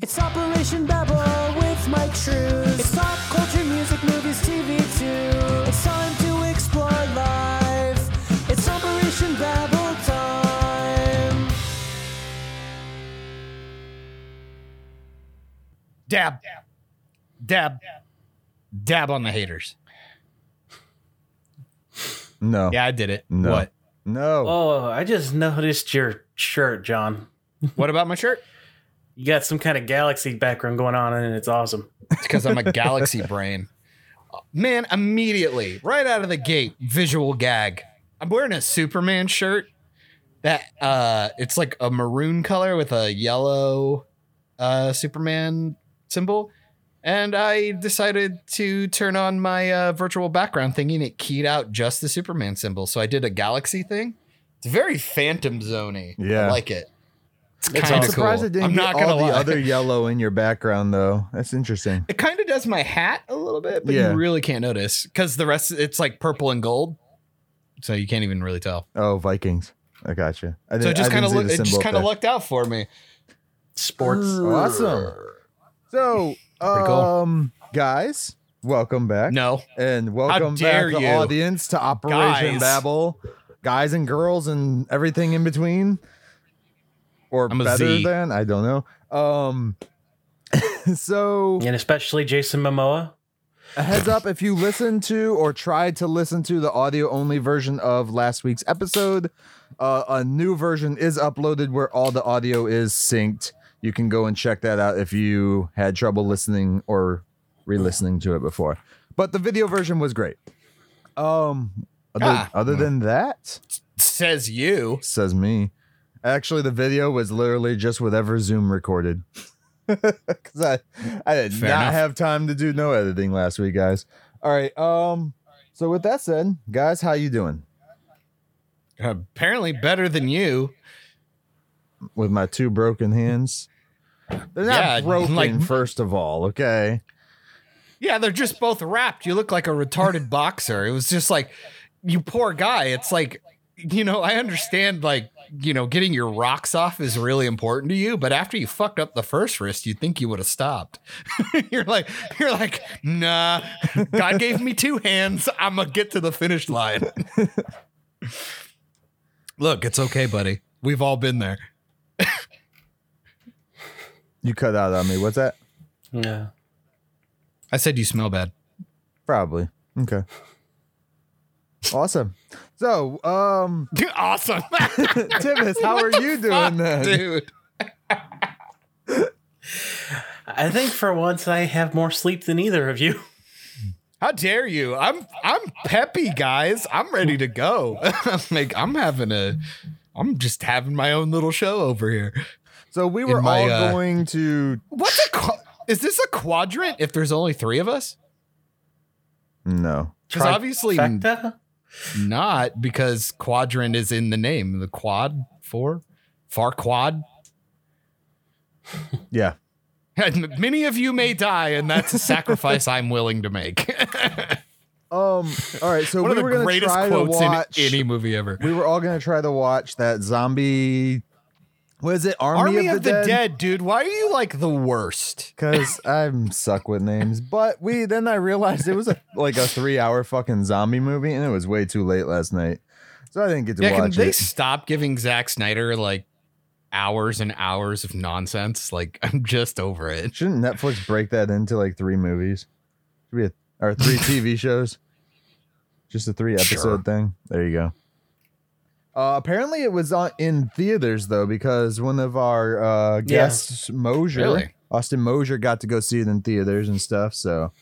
It's Operation Babble with Mike Shrews. It's pop culture, music, movies, TV too. It's time to explore life. It's Operation Babble time. Dab. Dab. Dab Dab on the haters. No. Yeah, I did it. No. What? No. Oh, I just noticed your shirt, John. What about my shirt? You got some kind of galaxy background going on, and it's awesome. It's because I'm a galaxy brain. Man, immediately, right out of the gate, visual gag. I'm wearing a Superman shirt that uh it's like a maroon color with a yellow uh Superman symbol. And I decided to turn on my uh, virtual background thingy and it keyed out just the Superman symbol. So I did a galaxy thing. It's very phantom zony. Yeah. I like it. It's It's kind I'm of surprised cool. it didn't I'm get not all gonna the lie. other yellow in your background though. That's interesting. It kind of does my hat a little bit, but Yeah. you really can't notice because the rest it's like purple and gold, so you can't even really tell. Oh, Vikings. I got you. I So it didn't- just I kind of didn't see look, the it just symbol kind of there. looked out for me. Sports. awesome. So, Pretty cool. um, guys, welcome back. No, and welcome dare back, the you. audience, to Operation Guys. Babble, guys and girls and everything in between, or I'm better Z. than I don't know. Um, so And especially Jason Momoa. a heads up if you listen to or tried to listen to the audio only version of last week's episode, uh, a new version is uploaded where all the audio is synced. You can go and check that out if you had trouble listening or re-listening to it before. But the video version was great. Um, other, Ah. other than that, says you. says me. Actually, the video was literally just whatever Zoom recorded. Because I, I did Fair not enough. have time to do no editing last week, guys. All right. Um. So with that said, guys, how you doing Apparently better than you. with my two broken hands? They're not Yeah, broken. like- first of all, okay. Yeah, they're just both wrapped. You look like a retarded boxer. It was just like, you poor guy. It's like, you know, I understand like, you know, getting your rocks off is really important to you, but after you fucked up the first wrist, you'd think you would have stopped. you're like, you're like, nah, God gave me two hands. I'm gonna get to the finish line. look, it's okay, buddy. We've all been there. You cut out on me. What's that? Yeah. I said you smell bad. Probably. Okay. Awesome. So, um, awesome. Tivis, how are you doing Fuck, then? dude? I think for once I have more sleep than either of you. How dare you? I'm I'm peppy, guys. I'm ready to go. I'm like I'm having a I'm just having my own little show over here. So we were my, all uh, going to What's a qu- is this a quadrant if there's only 3 of us? no. Cuz obviously Trifecta? Not because quadrant is in the name. The quad 4 far quad. Yeah. And many of you may die and that's a sacrifice I'm willing to make. Um. All right. So One we of were the gonna greatest try to quotes in any movie ever. we were all gonna try to watch that zombie. What is it? Army, Army of, the, Dead. dude. Why are you like the worst? Because I'm suck with names. But we then I realized it was a like a three hour fucking zombie movie, and it was way too late last night, so I didn't get to Yeah, can watch they it. stop giving Zack Snyder like hours and hours of nonsense? Like I'm just over it. Shouldn't Netflix break that into like three movies? Should be a, or three TV shows? Just a three episode Sure. thing. There you go. Uh, apparently, it was on, in theaters though, because one of our uh, guests, Mosier, Really? Austin Mosier, got to go see it in theaters and stuff. So,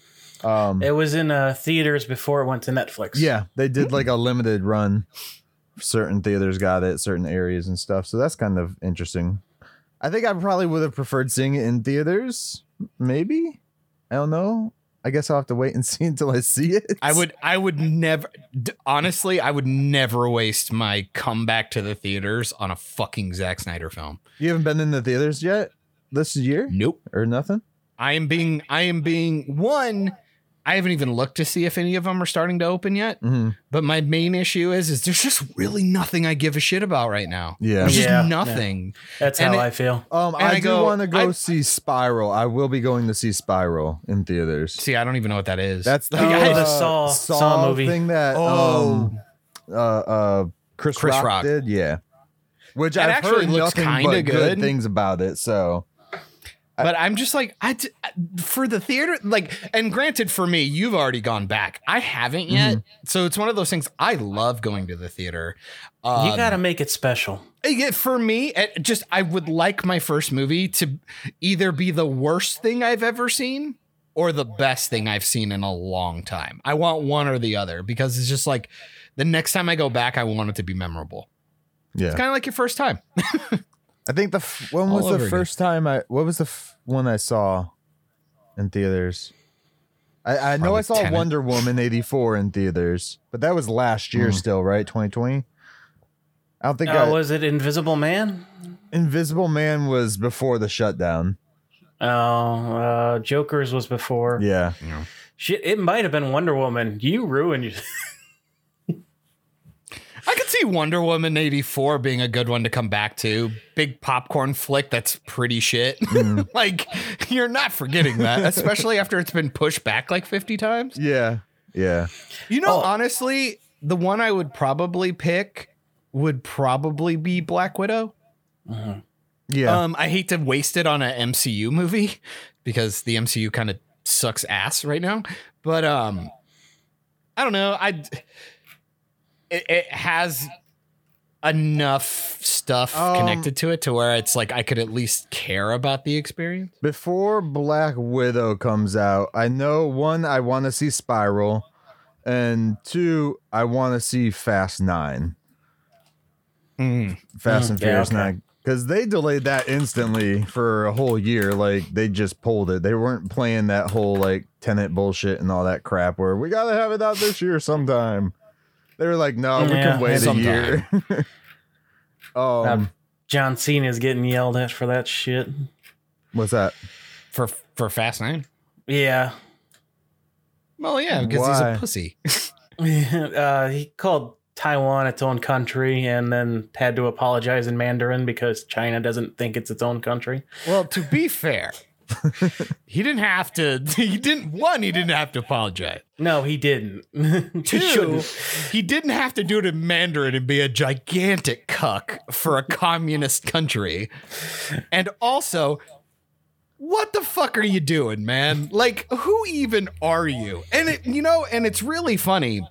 um, It was in uh, theaters before it went to Netflix. yeah, they did like a limited run. Certain theaters got it, certain areas and stuff. So that's kind of interesting. I think I probably would have preferred seeing it in theaters. Maybe. I don't know. I guess I'll have to wait and see until I see it. I would I would never honestly I would never waste my comeback to the theaters on a fucking Zack Snyder film. You haven't been in the theaters yet this year Nope. or nothing? I am being I am being one I haven't even looked to see if any of them are starting to open yet. Mhm. But my main issue is, is there's just really nothing I give a shit about right now. Yeah. There's just Yeah, yeah. nothing. That's And how it- I feel. Um, I, I do want to go I- see Spiral. I will be going to see Spiral in theaters. See, I don't even know what that is. That's the, Oh, uh, the Saw- Saw movie. thing that Oh. um, uh, uh, Chris, Chris Rock, Rock. did. Yeah, which I've actually heard looks nothing kinda but good good. things about it. So but I'm just like I d- for the theater like and granted for me you've already gone back. I haven't yet. So it's one of those things I love going to the theater. Um, you got to make it special. yeah, for me it just I would like my first movie to either be the worst thing I've ever seen or the best thing I've seen in a long time. I want one or the other because it's just like the next time I go back I want it to be memorable. Yeah, it's kind of like your first time I think the f- when was over the again. first time I what was the f- one I saw in theaters? I, I know I saw Tenet. Wonder Woman eighty four in theaters, but that was last year Mm. still, right? Twenty twenty. I don't think Uh, I, was it Invisible Man? Invisible Man was before the shutdown. Oh, uh, Joker's was before. Yeah, Shit, it might have been Wonder Woman. You ruined your. I could see Wonder Woman 84 being a good one to come back to. Big popcorn flick that's pretty shit. like, you're not forgetting that, especially after it's been pushed back like 50 times. yeah, yeah. You know, Oh. honestly, the one I would probably pick would probably be Black Widow. Yeah. Um, I hate to waste it on an MCU movie because the MCU kind of sucks ass right now. But um, I don't know. I it, it has enough stuff Um, connected to it to where it's like I could at least care about the experience. Before Black Widow comes out, I know one, I want to see Spiral, and two, I want to see Fast Nine. Fast Mm, and yeah, Furious okay. Nine. Because they delayed that instantly for a whole year. Like, they just pulled it. They weren't playing that whole, like, Tenet bullshit and all that crap where we got to have it out this year sometime. They were like, no, we Yeah, can wait a sometime. year. um, Um, John Cena's getting yelled at for that shit. what's that? For for Fast Nine. Yeah. Well, yeah, because he's a pussy. uh, he called Taiwan its own country and then had to apologize in Mandarin because China doesn't think it's its own country. Well, to be fair, he didn't have to. He didn't. One, he didn't have to apologize. No, he didn't. he Two, shouldn't. he didn't have to do it in Mandarin and be a gigantic cuck for a communist country. And also, what the fuck are you doing, man? Like, who even are you? And it, you know, and it's really funny.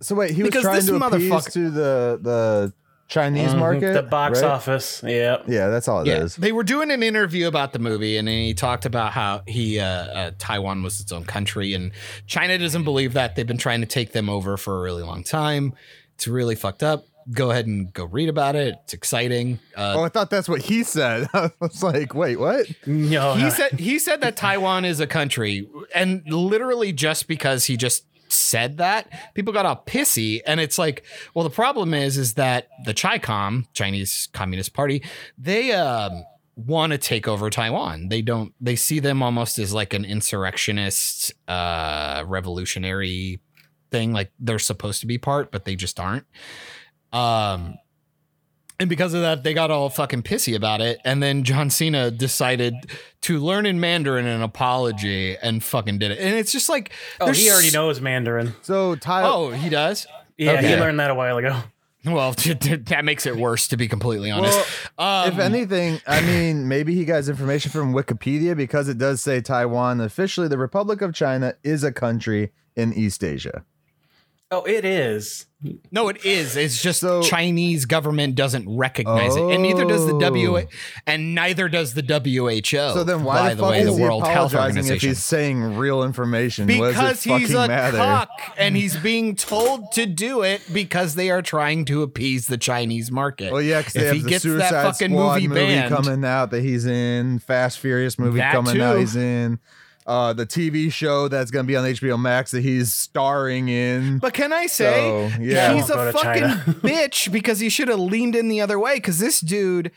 So wait, he was Because trying this to appease motherfucker- to the the Chinese Mhm, market, The box right? office. Yeah. Yeah, that's all it is. Yeah, they were doing an interview about the movie, and he talked about how he uh, uh, Taiwan was its own country, and China doesn't believe that. They've been trying to take them over for a really long time. It's really fucked up. Go ahead and go read about it. It's exciting. Uh, Oh, I thought that's what he said. I was like, wait, what? No, he no. said he said that Taiwan is a country, and literally just because he just said that, people got all pissy. And it's like, well, the problem is, is that the CHICOM, Chinese Communist Party, they um, want to take over Taiwan. They don't. They see them almost as like an insurrectionist, uh, revolutionary thing. Like they're supposed to be part, but they just aren't. Um, and because of that, they got all fucking pissy about it. And then John Cena decided to learn in Mandarin an apology and fucking did it. And it's just like, Oh, he already s- knows Mandarin. So Tai Oh, he does. Yeah, he learned that a while ago. Well, that makes it worse, to be completely honest. um, if anything, I mean, maybe he got his information from Wikipedia because it does say Taiwan officially the Republic of China is a country in East Asia. Oh, it is. no, it is. It's just So- Chinese government doesn't recognize it, and neither does the W, Oh. and neither does the WHO. So then why by the the fuck way, is the he World Health apologizing if he's saying real information? What because does it he's a matter? cock and he's being told to do it because they are trying to appease the Chinese market. Well, yeah, because if have he the gets Suicide that fucking Squad movie, banned, coming out that he's in, Fast Furious movie That coming out he's in, uh, the TV show that's gonna be on HBO Max that he's starring in. But can I say, So, yeah. he's a fucking bitch because he should have leaned in the other way. Because this dude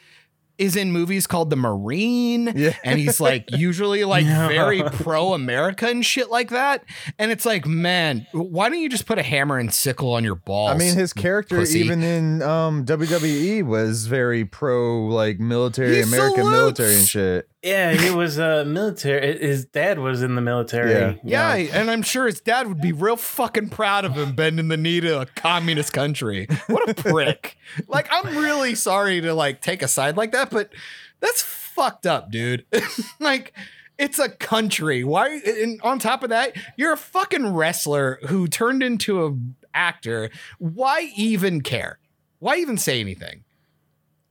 is in movies called The Marine. Yeah. And he's like usually like very pro America and shit like that. And it's like, man, why don't you just put a hammer and sickle on your balls? I mean, his character, pussy. even in um, WWE, was very pro, like military, He American salutes. military and shit. Yeah, he was uh, military. His dad was in the military. Yeah. Yeah, and I'm sure his dad would be real fucking proud of him bending the knee to a communist country. What a prick. like, I'm really sorry to like take a side like that, but that's fucked up, dude. like, it's a country. Why? And on top of that, you're a fucking wrestler who turned into a actor. Why even care? Why even say anything?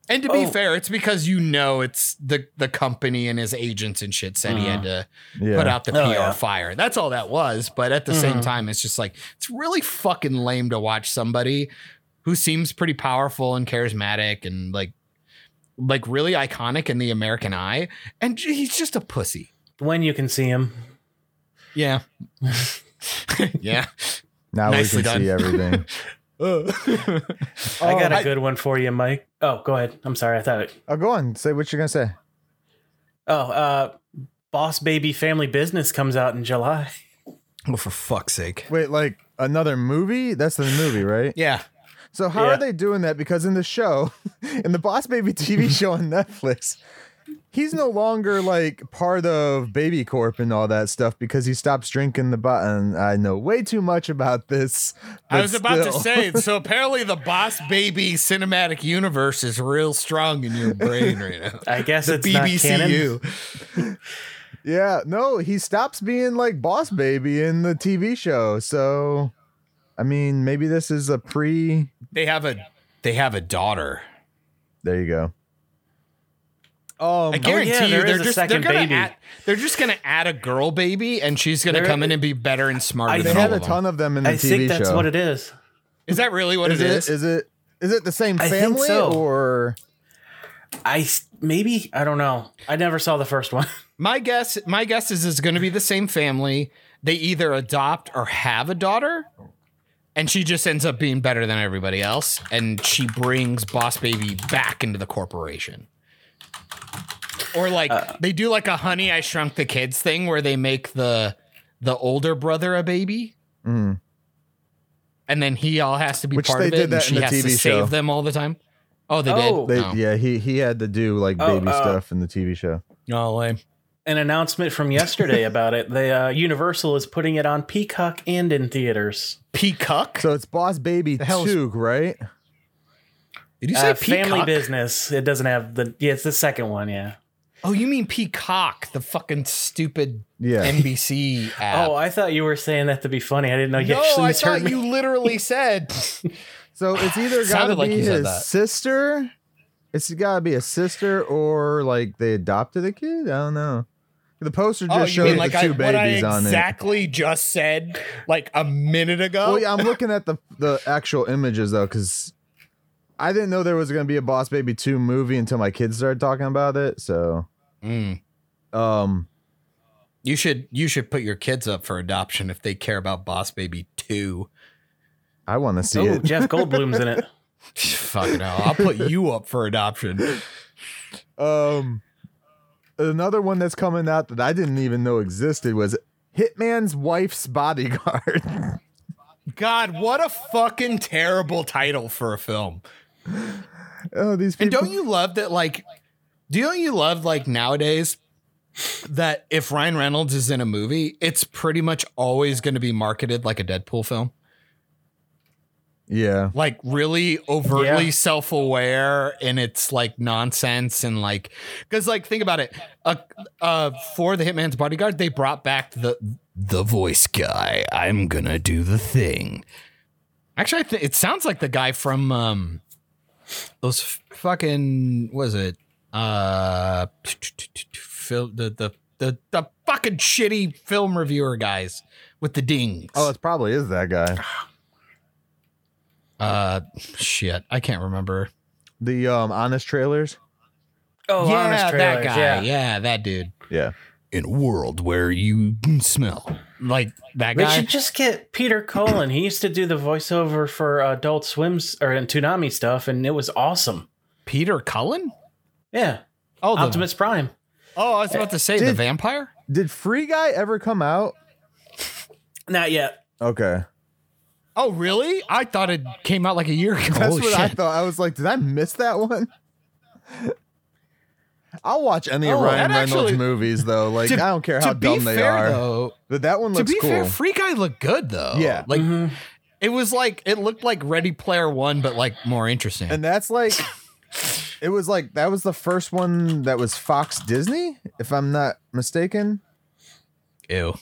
And to be Oh. fair, it's because you know it's the the company and his agents and shit said he had to Yeah. put out the Oh, PR yeah. fire. That's all that was. But at the same Mhm. time, it's just like it's really fucking lame to watch somebody who seems pretty powerful and charismatic and like like really iconic in the American eye, and he's just a pussy. When you can see him. Yeah. yeah. now Nicely we can done. see everything. I got a good one for you, Mike. Oh, go ahead. I'm sorry. I thought it. oh, go on. Say what you're gonna say. Oh, uh, Boss Baby Family Business comes out in July. oh, for fuck's sake. Wait, like another movie? That's the movie, right? Yeah. So how Yeah. are they doing that? Because in the show, in the Boss Baby TV show on Netflix, he's no longer like part of Baby Corp and all that stuff because he stops drinking the button. I know way too much about this. I was about to still. say, so apparently the Boss Baby cinematic universe is real strong in your brain right now. I guess The it's not canon. BBCU. Yeah, no, he stops being like Boss Baby in the TV show. So, I mean, maybe this is a pre. They have a they have a daughter. There you go. Um, I guarantee yeah, you, there they're is a just they're gonna baby. add, they're just gonna add a girl baby, and she's gonna There- come in and be better and smarter I they than had all a them. ton of them in the I TV think that's show. what it is. Is that really what is it it? is? Is it? Is it the same I family so. or? I maybe I don't know. I never saw the first one. My guess, my guess is it's going to be the same family. They either adopt or have a daughter, and she just ends up being better than everybody else, and she brings Boss Baby back into the corporation. Or like Uh, they do like a Honey I Shrunk the Kids thing where they make the the older brother a baby, Mm. and then he all has to be Which part they of it, did and that she in the has to TV show. save them all the time. Oh, they Oh. did. They, oh. Yeah, he he had to do like Oh, baby uh, stuff in the TV show. Oh, lame. An announcement from yesterday about it. The uh, Universal is putting it on Peacock and in theaters. Peacock. So it's Boss Baby hell two, right? Did you say Uh, family business. It doesn't have the. Yeah, it's the second one. Yeah. Oh, you mean Peacock, the fucking stupid Yeah. NBC app. Oh, I thought you were saying that to be funny. I didn't know you no, actually I thought me. you literally said. So it's either got to Sounded like be his sister. It's got to be a sister, or like they adopted a kid. I don't know. The poster just oh, you showed mean the like I, two what I babies on it. exactly just said like a minute ago? Well, yeah, I'm looking at the the actual images though, because I didn't know there was gonna be a Boss Baby two movie until my kids started talking about it. So, Mm. um, You should you should put your kids up for adoption if they care about Boss Baby two. I want to see Oh, it. Jeff Goldblum's in it. Fucking hell, I'll put you up for adoption. Um, another one that's coming out that I didn't even know existed was Hitman's Wife's Bodyguard. God, what a fucking terrible title for a film. oh, these And don't you love that? Like, don't you love like nowadays that if Ryan Reynolds is in a movie, it's pretty much always going to be marketed like a Deadpool film, yeah, like really overtly Yeah. self-aware and it's like nonsense and like because like think about it. Uh, uh, for the Hitman's Bodyguard, they brought back the the voice guy. I'm gonna do the thing. Actually, I think it sounds like the guy from um those f- fucking was it uh Phil the the the the fucking shitty film reviewer guys with the dings. Oh, it probably is that guy. uh shit, I can't remember. The um honest trailers. Oh, yeah, honest that trailers. guy. Yeah. Yeah. that dude. Yeah. In a world where you smell like that They guy. should just get Peter Cullen. He used to do the voiceover for Adult Swims or in Toonami stuff, and it was awesome. Peter Cullen? Yeah, Oh, the, Optimus Prime. oh, I was about to say the vampire. Did Free Guy ever come out? Not yet. Okay. Oh, really? I thought it came out like a year ago. That's Holy what I thought. I was like, did I miss that one? I'll watch any of Oh, Ryan that Reynolds actually- movies though. Like To- I don't care to how be dumb they fair, are. Though, but that one to looks be cool. fair, Free Guy looked good though. Yeah. like Mhm. it was like it looked like Ready Player One, but like more interesting. and that's like it was like that was the first one that was Fox Disney, if I'm not mistaken. Ew.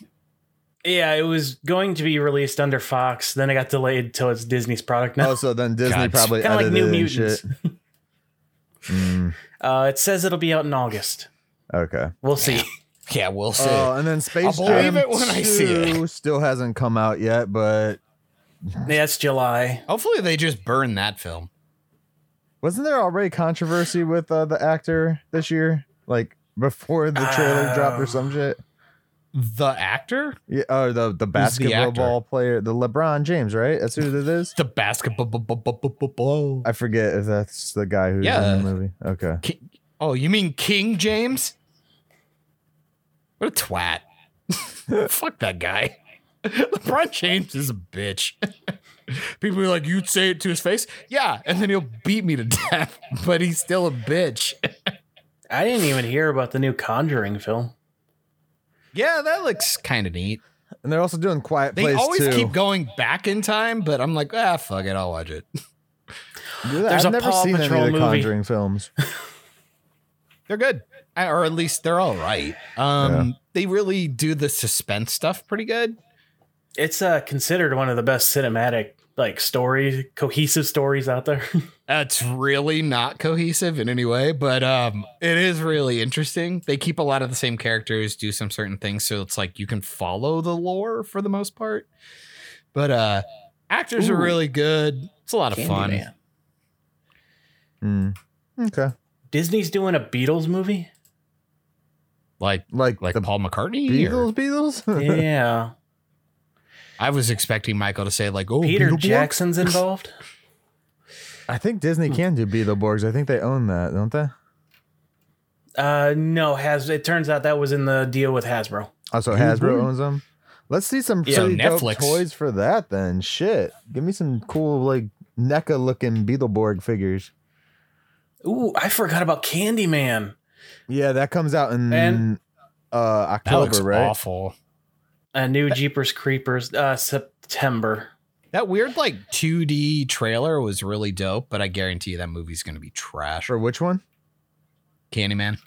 Yeah, it was going to be released under Fox. Then it got delayed till it's Disney's product now. Oh, so then Disney God. probably kind of like New Mutants. shit. Mm, Uh, it says it'll be out in August. okay. We'll see. Yeah, we'll see. Oh, and then Space I'll believe Jam it when I see it. 2 still hasn't come out yet, but yeah, it's July. Hopefully, they just burn that film. Wasn't there already controversy with uh, the actor this year? Like before the trailer dropped or some shit? The actor, Yeah, or the the basketball actor? ball player, the LeBron James, right? That's who it is. the basketball. I forget if that's the guy who's Yeah. in the movie. Okay. King, oh, you mean King James? What a twat! Fuck that guy. LeBron James is a bitch. People are like, you'd say it to his face, yeah, and then he'll beat me to death, but he's still a bitch. I didn't even hear about the new Conjuring film. yeah, that looks kind of neat. And they're also doing Quiet things. They Place always too. keep going back in time, but I'm like, ah, fuck it, I'll watch it. Yeah, There's I've a never Paw seen Patrol any of the movie. Conjuring films. They're good, I- or at least they're all right. Um, they really do the suspense stuff pretty good. It's uh, considered one of the best cinematic like stories, cohesive stories out there. That's really not cohesive in any way, but um, it is really interesting. They keep a lot of the same characters, do some certain things, so it's like you can follow the lore for the most part. But uh, actors are really good. It's a lot of fun. Mm. Okay. Disney's doing a Beatles movie. Like Like like the Paul McCartney. or- Beatles, Beatles. Yeah, I was expecting Michael to say like, "Oh, Peter Beetleborgs? Jackson's involved. I think Disney can do Beetleborgs. I think they own that, don't they? Uh, no, has it turns out that was in the deal with Hasbro. Oh, so Hasbro owns them. Let's see some Yeah, pretty dope Netflix. toys for that. Then shit, give me some cool like NECA looking Beetleborg figures. Ooh, I forgot about Candyman. Yeah, that comes out in And- uh That looks October, right? awful. A new Jeepers Creepers. Uh, September. That weird like 2D trailer was really dope, but I guarantee you that movie's gonna be trash. Or which one? Candyman.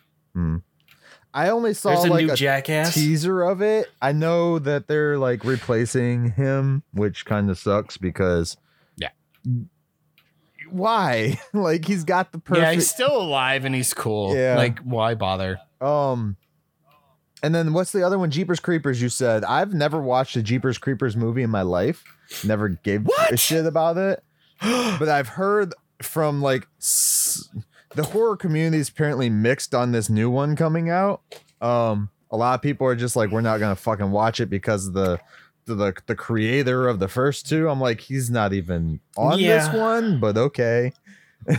I only saw There's a like new a Jackass. teaser of it. I know that they're like replacing him, which kind of sucks because Yeah. Why? like he's got the perfect Yeah, he's still alive and he's cool. Yeah. Like, why bother? Um, and then what's the other one? Jeepers Creepers. You said I've never watched a Jeepers Creepers movie in my life. Never gave a shit about it. but I've heard from like s- the horror community is apparently mixed on this new one coming out. Um, a lot of people are just like, we're not gonna fucking watch it because of the the the, creator of the first two. I'm like, he's not even on this one, but okay.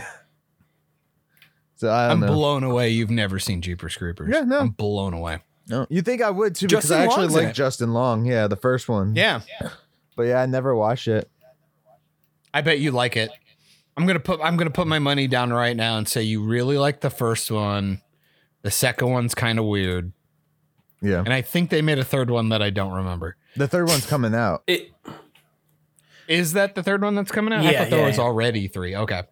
so I know. blown away. You've never seen Jeepers Creepers. Yeah, no. I'm blown away. No, you think I would too because Justin I actually Long's in like it. Justin Long. Yeah, the first one. Yeah, but yeah, I never watched it. I bet you like it. I'm gonna put I'm gonna put my money down right now and say you really like the first one. The second one's kind of weird, Yeah, and I think they made a third one that I don't remember. the third one's coming out. It, Is that the third one that's coming out? I Yeah, thought there yeah, was yeah. already three. Okay.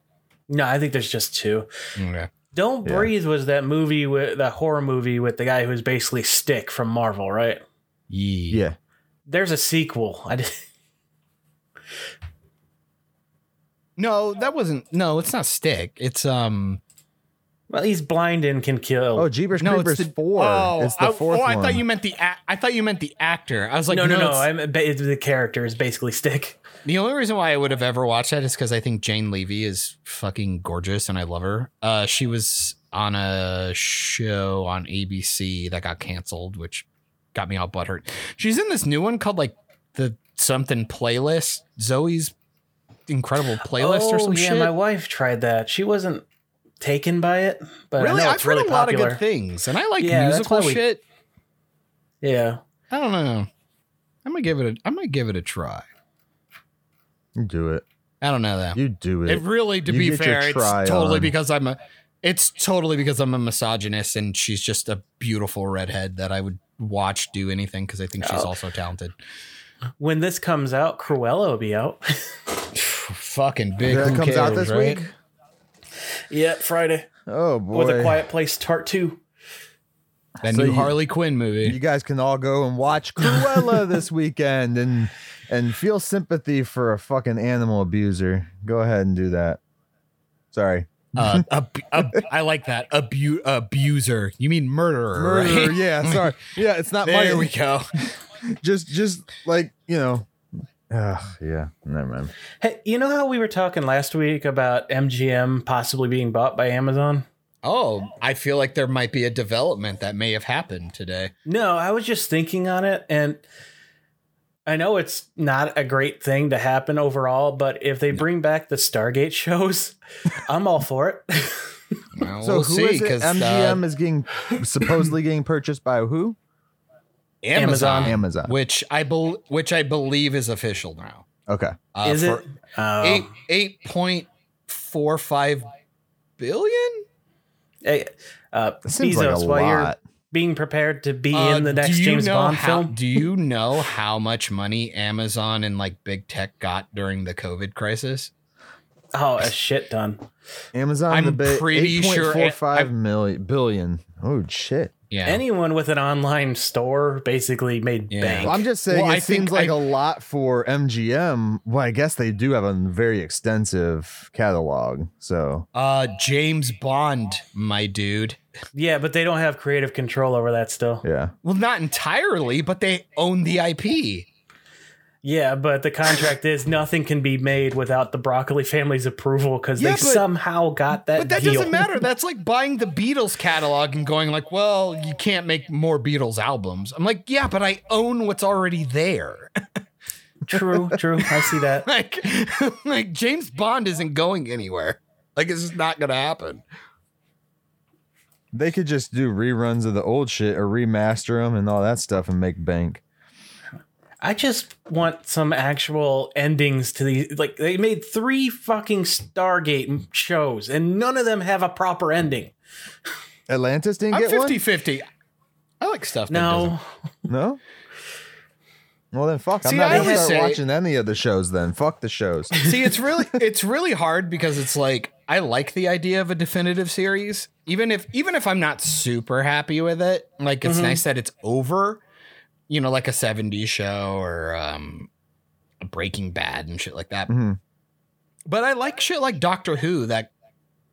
no, I think there's just two. Okay. Don't Yeah. Breathe was that movie with that horror movie with the guy who was basically Stick from Marvel, right? Yeah. Yeah, There's a sequel. I did, No, that wasn't. No, it's not Stick. It's um. well, he's blind and can kill. Oh, Jeepers No, Creepers it's the four. Oh, it's the I, fourth oh, I one. thought you meant the. A- I thought you meant the actor. I was like, no, no, no. it's- I meant ba- the character is basically Stick. The only reason why I would have ever watched that is because I think Jane Levy is fucking gorgeous and I love her. Uh, she was on a show on ABC that got canceled, which got me all butthurt. She's in this new one called like the something playlist, Zoey's incredible playlist or oh, some yeah, shit. Yeah, my wife tried that. She wasn't taken by it, but really, I I've it's heard really a lot of good things, and I like Yeah, musical we- shit. Yeah. I don't know. I'm gonna give it. A, I might give it a try. You do it. I don't know that. You do it. It really, to You be fair, it's totally on. because I'm a. It's totally because I'm a misogynist, and she's just a beautiful redhead that I would watch do anything because I think she's Oh. also talented. When this comes out, Cruella will be out. Fucking big. that who comes out this right? week. yeah, Friday Oh boy. with a Quiet Place Part Two. That So new you- Harley Quinn movie. You guys can all go and watch Cruella this weekend and and feel sympathy for a fucking animal abuser. Go ahead and do that. Sorry. uh, ab- ab- I like that abu- abuser. You mean murderer? Murderer, right? yeah, sorry. Yeah, it's not There my we go. just just like, you know. Ugh, yeah, never mind. Hey, you know how we were talking last week about MGM possibly being bought by Amazon? Oh, I feel like there might be a development that may have happened today. No, I was just thinking on it, and I know it's not a great thing to happen overall, but if they bring back the Stargate shows, I'm all for it. Well, So we'll who see is it? because MGM is getting supposedly getting purchased by who? Amazon, Amazon. which I bel which I believe is official now. Okay. Uh, Is it? Oh. eight eight point four five billion? Hey, uh, That seems like a Bezos, while you're lot. Being prepared to be Uh, in the next James Bond how, film. Do you know how much money Amazon and like big tech got during the COVID crisis? Oh, a shit ton. Amazon I'm the ba- pretty sure- 8.45 million billion. Oh shit. Yeah. Anyone with an online store basically made Yeah. bank. Well, I'm just saying Well, it I seems like I- a lot for MGM. Well, I guess they do have a very extensive catalog. So uh James Bond, my dude. yeah, but they don't have creative control over that still. yeah. Well, not entirely, but they own the IP. Yeah, but the contract is nothing can be made without the Broccoli family's approval because Yeah, they but- somehow got that. But that deal. doesn't matter. That's like buying the Beatles catalog and going like, "Well, you can't make more Beatles albums." I'm like, "Yeah, but I own what's already there." true, true. I see that. like like James Bond isn't going anywhere. Like it's just not going to happen. They could just do reruns of the old shit or remaster them and all that stuff and make bank. I just want some actual endings to these. Like they made three fucking Stargate shows, and none of them have a proper ending. Atlantis didn't I'm get 50-50. I like stuff that No. No? Well then fuck. I'm See, not I gonna start say- watching any of the shows then. Fuck the shows. See, it's really it's really hard because it's like I like the idea of a definitive series, even if even if I'm not super happy with it. Like it's Mhm. nice that it's over, you know, like a '70s show or um, a Breaking Bad and shit like that. Mhm. But I like shit like Doctor Who that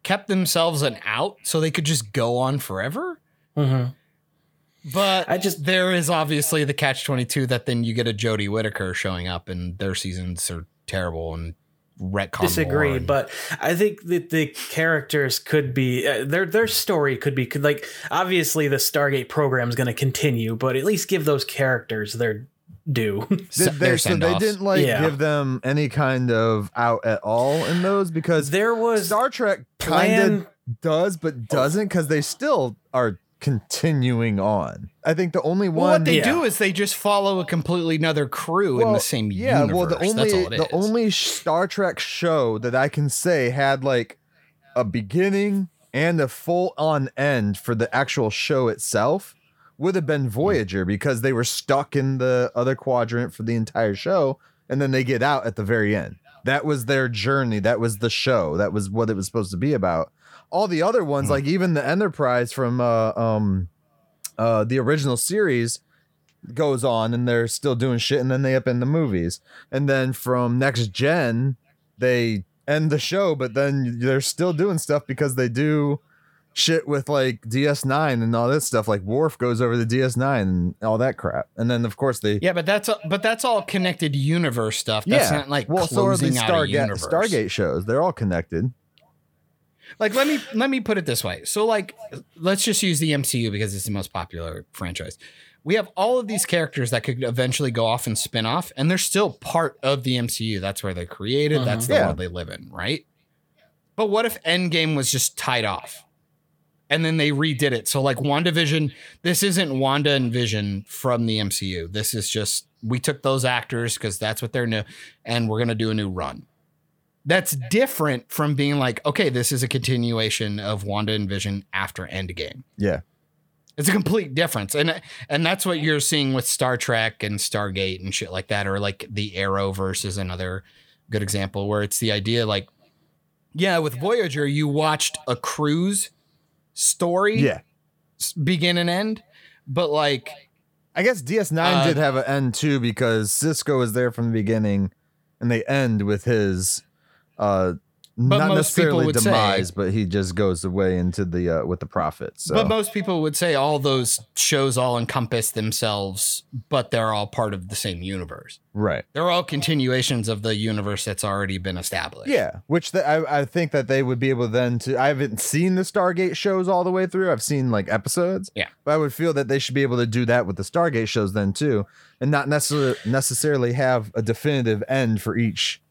kept themselves an out so they could just go on forever. Mhm. But I just- there is obviously the catch twenty two that then you get a Jodie Whittaker showing up and their seasons are terrible and retcon. disagree. and- But I think that the characters could be uh, their their story could be could like obviously the Stargate program is going to continue, but at least give those characters their due. Se- Did they, so they didn't like Yeah. give them any kind of out at all in those because there was Star Trek kind of does but doesn't because they still are continuing on. I think the only Well, one what they Yeah. do is they just follow a completely another crew in the same yeah, universe. well the only That's all it the is. only Star Trek show that I can say had like a beginning and a full on end for the actual show itself would have been Voyager because they were stuck in the other quadrant for the entire show and then they get out at the very end. That was their journey. That was the show. That was what it was supposed to be about. All the other ones, Hmm. like even the Enterprise from uh um uh the original series goes on and they're still doing shit and then they up in the movies. And then from next gen, they end the show, but then they're still doing stuff because they do shit with like DS9 and all this stuff. Like Worf goes over to DS9 and all that crap. And then of course they yeah, but that's but that's all connected universe stuff. That's not like well, so are the closing Stargate. Stargate shows. They're all connected. Like let me let me put it this way. So like let's just use the MCU because it's the most popular franchise. We have all of these characters that could eventually go off and spin off, and they're still part of the MCU. That's where they're created. Mm-hmm. That's the Yeah. world they live in, right? But what if Endgame was just tied off? And then they redid it. So like WandaVision, this isn't Wanda and Vision from the MCU. This is just we took those actors because that's what they're new, and we're gonna do a new run. That's different from being like, okay, this is a continuation of Wanda and Vision after Endgame. Yeah. It's a complete difference. And and that's what you're seeing with Star Trek and Stargate and shit like that, or like the Arrowverse is another good example where it's the idea like, yeah, with Voyager, you watched a cruise story Yeah. begin and end, but like I guess DS9 Uh, did have an end too because Sisko is there from the beginning and they end with his uh But not necessarily would say- demise, but he just goes away into the uh with the prophet. So But most people would say all those shows all encompass themselves, but they're all part of the same universe. right. They're all continuations of the universe that's already been established. Yeah, which the, I I think that they would be able then to. I haven't seen the Stargate shows all the way through. I've seen like episodes. Yeah. but I would feel that they should be able to do that with the Stargate shows then too, and not necessarily necessarily have a definitive end for each,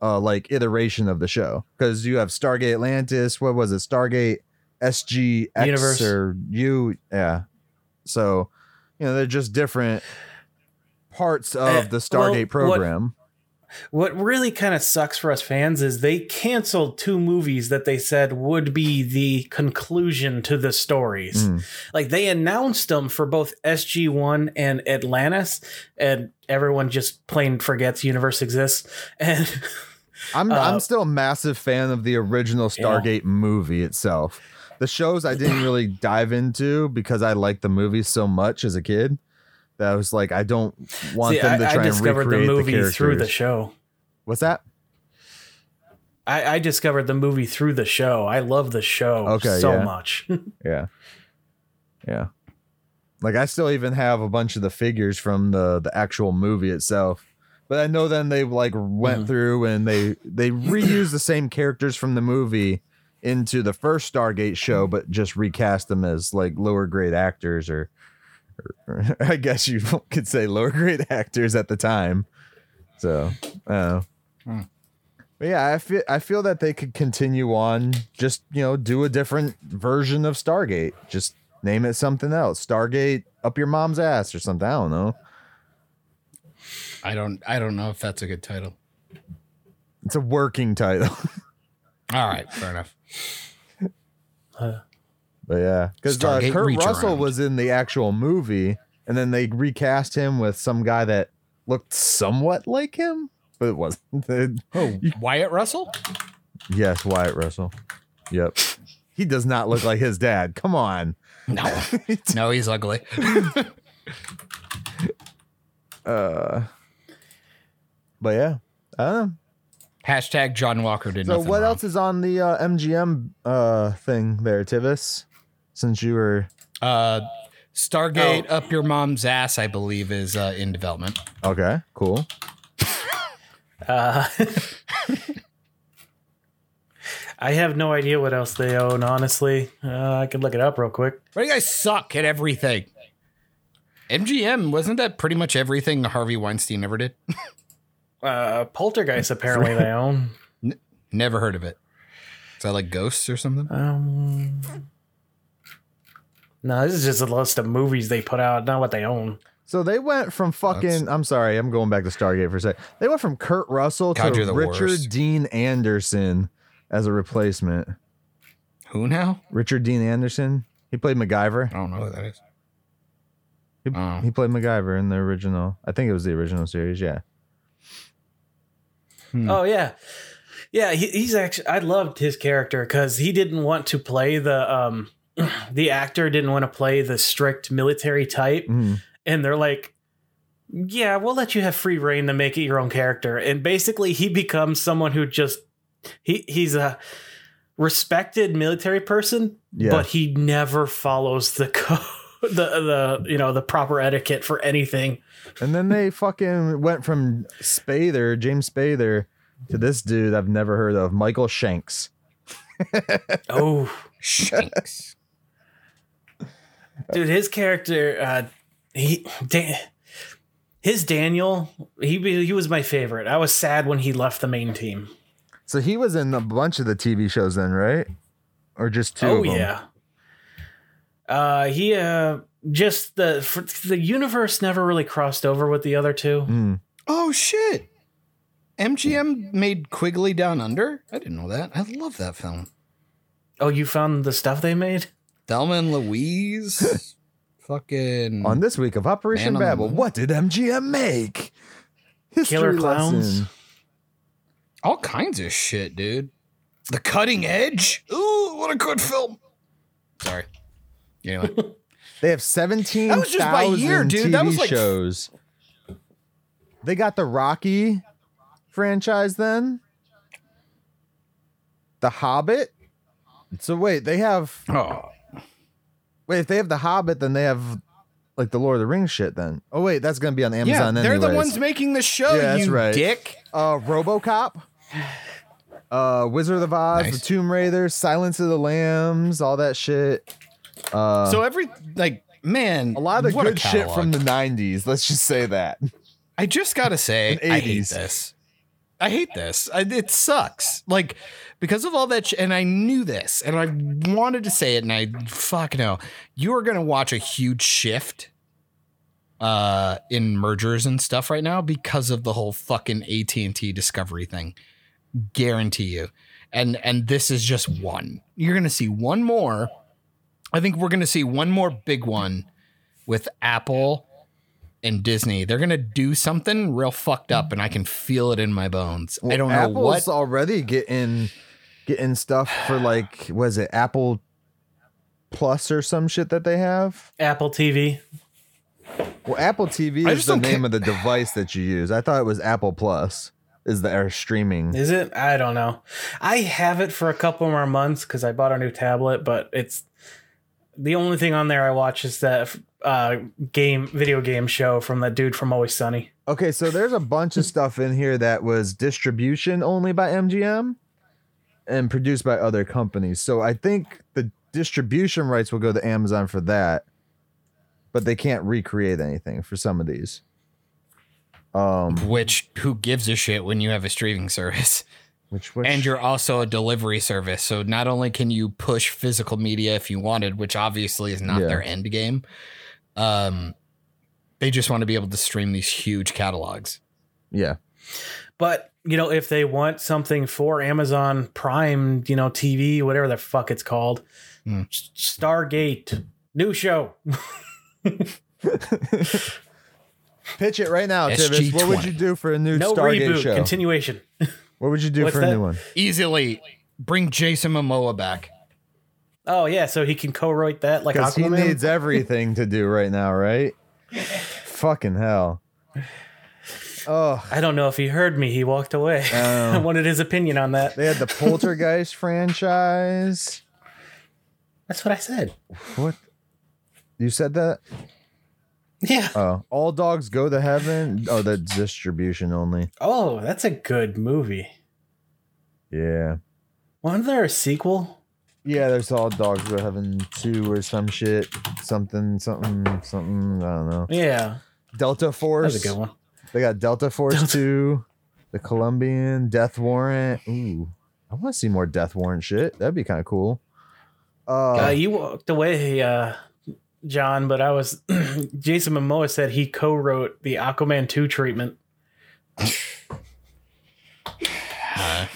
uh, like iteration of the show. Because you have Stargate Atlantis. What was it? Stargate SGX Universe. or U? Yeah. So, you know, they're just different parts of Uh, the well, Stargate what- program. What really kind of sucks for us fans is they canceled two movies that they said would be the conclusion to the stories. Mm. Like they announced them for both SG1 and Atlantis, and everyone just plain forgets universe exists. And I'm Uh, I'm still a massive fan of the original Stargate movie itself. The shows I didn't really dive into because I liked the movie so much as a kid that I was like, I don't want see, them to I, try I discovered and the movie characters. through the show. What's that? I, I discovered the movie through the show. I love the show Okay, so yeah. much. Yeah, yeah. Like I still even have a bunch of the figures from the the actual movie itself. But I know then they like went Mhm. through and they they reused the same characters from the movie into the first Stargate show, but just recast them as like lower grade actors or, or, I guess you could say lower grade actors at the time. So, uh, Hmm. but yeah, I feel I feel that they could continue on, just you know, do a different version of Stargate. Just name it something else. Stargate up your mom's ass or something. I don't know. I don't I don't know if that's a good title. It's a working title. All right, fair enough. But yeah, because uh, Kurt Reach Russell Around. was in the actual movie, and then they recast him with some guy that looked somewhat like him, but it wasn't. Oh, Wyatt Russell? yes, Wyatt Russell. Yep, he does not look like his dad. Come on. No. no, he's ugly. Uh, but yeah, I don't know. Hashtag John Walker did So nothing what wrong. else is on the uh, MGM uh thing there, Tivis? Since you were Uh, Stargate Up Your Mom's Ass, I believe, is uh, in development. okay, cool. Uh, I have no idea what else they own, honestly. Uh, I could look it up real quick. But you guys suck at everything. MGM, wasn't that pretty much everything Harvey Weinstein ever did? Uh, Poltergeist, apparently, they own. Never heard of it. Is that like ghosts or something? Um, no, this is just a list of movies they put out, not what they own. So they went from fucking. I'm sorry, I'm going back to Stargate for a sec. They went from Kurt Russell God, to Richard worst. Dean Anderson as a replacement. Who now? Richard Dean Anderson. He played MacGyver. I don't know who that is. He, Oh. he played MacGyver in the original. I think it was the original series. Yeah. Hmm. Oh yeah, yeah. He, he's actually. I loved his character because he didn't want to play the um, the actor didn't want to play the strict military type, Mhm. and they're like, "Yeah, we'll let you have free reign to make it your own character." And basically, he becomes someone who just he he's a respected military person, Yeah. but he never follows the code. The the you know the proper etiquette for anything. And then they fucking went from Spader, James Spader, to this dude I've never heard of, Michael Shanks. Oh, Shanks. dude his character uh he Dan, his daniel he he was my favorite i was sad when he left the main team So he was in a bunch of the TV shows then, right? Or just two? oh of them? yeah. Uh, he uh just the for, the universe never really crossed over with the other two. Mm. Oh shit. MGM made Quigley Down Under? I didn't know that. I love that film. Oh, you found the stuff they made? Thelma and Louise. Fucking On this week of Operation Man Babble, what did MGM make? History Killer Clowns? lesson. all kinds of shit, dude. The Cutting Edge. Ooh, what a good film. Sorry. Anyway, They have 17 That was just by year, dude. TV That was like- shows. They got the Rocky franchise then. The Hobbit. So wait, they have oh, wait, if they have the Hobbit, then they have like the Lord of the Rings shit then. Oh wait, that's gonna be on yeah, Amazon they're the ones making the show. Yeah, that's you right. dick. uh Robocop. Uh Wizard of Oz, Nice. the Tomb Raider, Silence of the Lambs, all that shit. Uh so every like, man, a lot of good shit from the 90s. Let's just say that. I just gotta say, I hate 80s. this. I hate this. I, it sucks. Like because of all that, sh- and I knew this, and I wanted to say it, and I fuck no. You are gonna watch a huge shift, uh, in mergers and stuff right now because of the whole fucking AT and T Discovery thing. Guarantee you, and and this is just one. You're gonna see one more. I think we're gonna see one more big one with Apple and Disney. They're gonna do something real fucked up, and I can feel it in my bones. I don't know Apple's what. already getting getting stuff for like was it Apple Plus or some shit that they have? Apple TV. Well, Apple TV I is the name ca- of the device that you use. I thought it was Apple Plus. Is the air streaming? Is it? I don't know. I have it for a couple more months because I bought a new tablet, but it's the only thing on there I watch is that uh, game video game show from that dude from Always Sunny. Okay, so there's a bunch of stuff in here that was distribution only by MGM and produced by other companies. So I think the distribution rights will go to Amazon for that, but they can't recreate anything for some of these. Um, Which who gives a shit when you have a streaming service? which, which and you're also a delivery service. So not only can you push physical media if you wanted, which obviously is not Yeah. their end game, um, they just want to be able to stream these huge catalogs. yeah, But you know, if they want something for Amazon Prime, you know, TV, whatever the fuck it's called. S- Stargate, new show. pitch it right now, Tibbs. What would you do for a new No Stargate reboot, show? continuation. what would you do What's for a that? new one? Easily bring Jason Momoa back. Oh yeah, so he can co-write that like Because he Aquaman. needs everything to do right now, right? Fucking hell. Oh, I don't know if he heard me. He walked away. Oh. I wanted his opinion on that. they had the Poltergeist franchise. That's what I said. What? You said that? Yeah. Oh, all dogs go to heaven. Oh, that's distribution only. Oh, that's a good movie. Yeah, Wasn't there a sequel? yeah. There's all dogs go to heaven two or some shit. Something, something, something. I don't know. Yeah, Delta Force. was a good one. They got Delta Force Delta- two, the Colombian Death Warrant. Ooh, I want to see more Death Warrant shit. That'd be kind of cool. Uh, Uh, you walked away, uh, John, but I was. Jason Momoa said he co-wrote the Aquaman two treatment. Uh,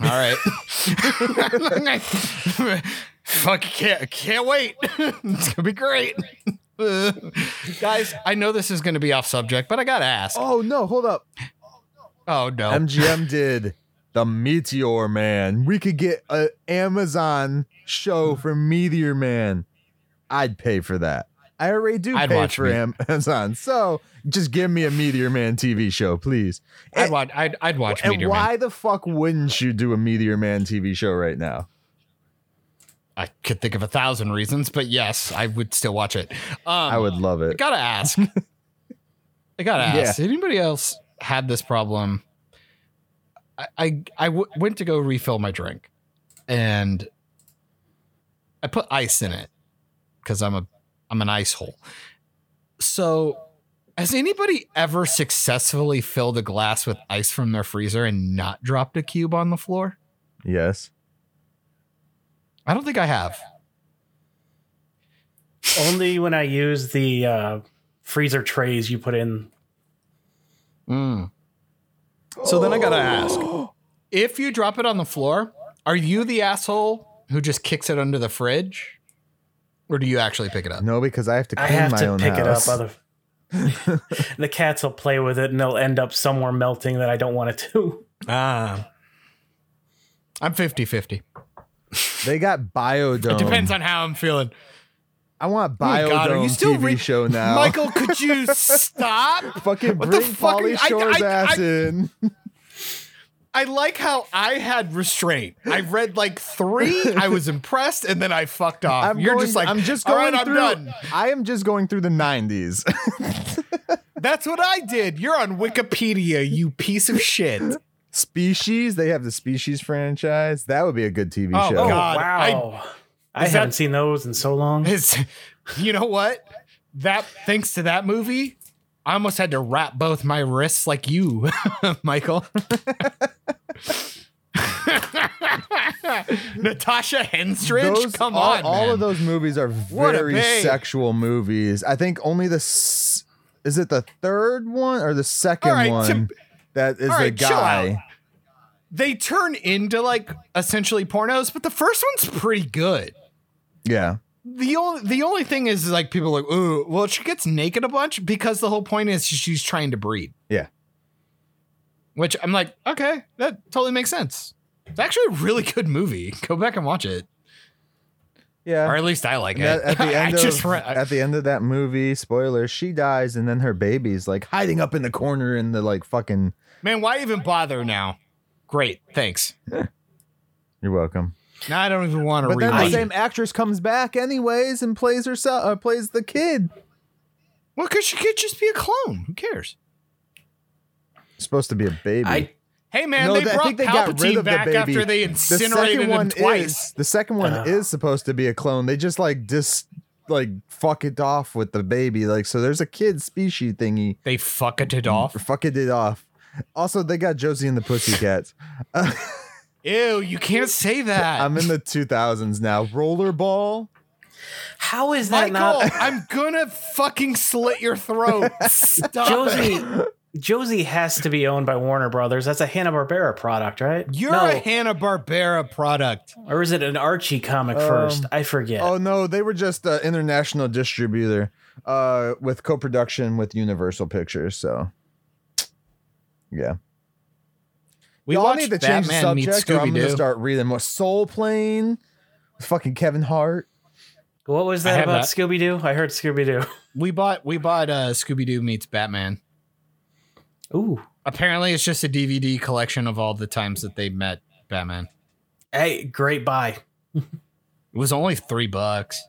all right. Fuck, can't can't wait. it's gonna be great. Guys, I know this is gonna be off subject, but I gotta ask. oh no, hold up. Oh no. MGM did the Meteor Man. We could get a Amazon show for Meteor Man. I'd pay for that. I already do I'd pay watch for Me- Amazon, so just give me a Meteor Man TV show, please. I'd watch. I'd, I'd watch and Meteor why Man. the fuck wouldn't you do a Meteor Man TV show right now? I could think of a thousand reasons, but yes, I would still watch it. Um, I would love I it. gotta ask. I gotta ask. Anybody else had this problem? I I, I w- went to go refill my drink, and I put ice in it because I'm a I'm an ice hole. So Has anybody ever successfully filled a glass with ice from their freezer and not dropped a cube on the floor? Yes. I don't think I have. Only when I use the uh, freezer trays you put in. Mm. So then I gotta ask if you drop it on the floor, are you the asshole who just kicks it under the fridge? Or do you actually pick it up? No, because I have to I clean have my to own pick house. it up. Other the cats will play with it and they'll end up somewhere melting that I don't want it to. Ah. I'm 50 50. They got Biodome. It depends on how I'm feeling. I want Oh Biodome God, are you still TV re- show now. Michael, could you stop? fucking What the bring fuck Pauly you- I- Shore's I- ass I- in. I like how I had restraint. I read like three, I was impressed, and then I fucked off. I'm You're going, just like, I'm just "All going right, I'm through. done. I am just going through the 90s. That's what I did. You're on Wikipedia, you piece of shit. Species. They have the Species franchise. That would be a good TV Oh, show. Oh God, wow! I, Is haven't that- seen those in so long. It's, you know what? That thanks to that movie, I almost had to wrap both my wrists like you, Michael. Natasha Henstridge, Those, come all, on, all man. of those movies are very sexual movies. I think only the s- is it the third one or the second right, one Tim- that is a right, out. guy. They turn into like essentially pornos, but the first one's pretty good. Yeah. The only the only thing is like people are like, ooh, well, she gets naked a bunch because the whole point is she's trying to breed. Yeah. Which I'm like, okay, that totally makes sense. It's actually a really good movie. Go back and watch it, Yeah. or at least I like And it. at, at the I end of just I- at the end of that movie, spoiler, she dies and then her baby's like hiding up in the corner in the like fucking man, why even bother now? Great, thanks. You're welcome. Now I don't even want to But then the same actress comes back anyways and plays herself uh, plays the kid. Well, because she could just be a clone. Who cares? Supposed to be a baby. I Hey man, No, they th- I brought think they got Palpatine of the back baby. after they the incinerated second him one twice. is the second one Uh. is supposed to be a clone. They just like just like fuck it off with the baby. Like so, there's a kid species thingy. They fucked it off. Fuck it it off. Also, they got Josie and the Pussycats. Ew, you can't say that. I'm in the 2000s now. Rollerball. how is that Michael, not I'm gonna fucking slit your throat. Stop. Josie? Josie has to be owned by Warner Brothers. That's a Hanna Barbera product, right? You're no, a Hanna Barbera product. or is it an Archie comic first? I forget. Oh no, they were just an international distributor uh, with co-production with Universal Pictures. So, yeah. We Y'all need to change Batman the meets subject, or I'm gonna start reading more. Soul Plane with fucking Kevin Hart. what was that about. Scooby Doo? I heard Scooby Doo. We bought we bought uh, Scooby Doo meets Batman. Ooh, Apparently, it's just a DVD collection of all the times that they met Batman. hey, great buy. It was only three bucks,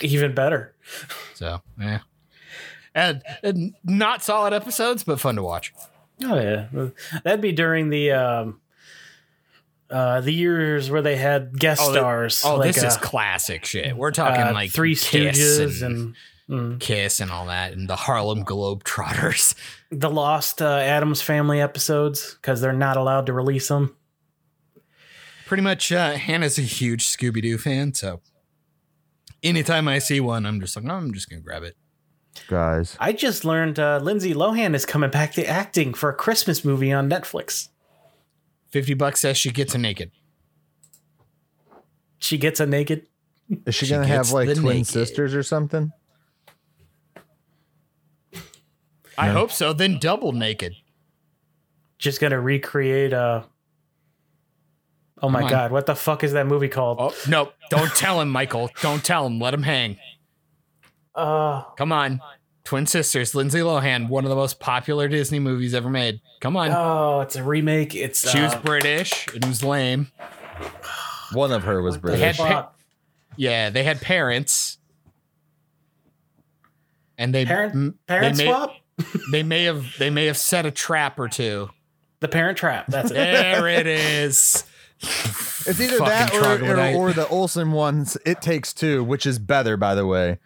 Even better. so yeah. And, and not solid episodes, but fun to watch. Oh yeah, that'd be during the um, uh, the years where they had guest Oh, that- stars. Oh, like, this is uh, classic shit. We're talking uh, like Three Kiss Stooges and, and, mm, Kiss and all that, and the Harlem Globetrotters. the Lost uh, Addams Family episodes because they're not allowed to release them. Pretty much, uh, Hannah's a huge Scooby Doo fan, so anytime I see one, I'm just like, oh, I'm just gonna grab it. Guys, I just learned uh, Lindsay Lohan is coming back to acting for a Christmas movie on Netflix. Fifty bucks says she gets a naked. She gets a naked. is she, She gonna have like twin naked. sisters or something? I No. hope so. Then double naked. Just gonna recreate uh Oh my Come on. god, what the fuck is that movie called? Oh no! Don't tell him, Michael. Don't tell him. Let him hang. Uh Come on. Twin sisters, Lindsay Lohan, one of the most popular Disney movies ever made. Come on. oh, it's a remake. It's she was uh, British. It was lame. One of her was what the They had British. pa- Yeah, they had parents, and they Parent m- parent they may, swap? They may have they may have set a trap or two. The Parent Trap. That's it. There it is. It's either that or, or, or the Olsen ones. It takes two, which is better, by the way.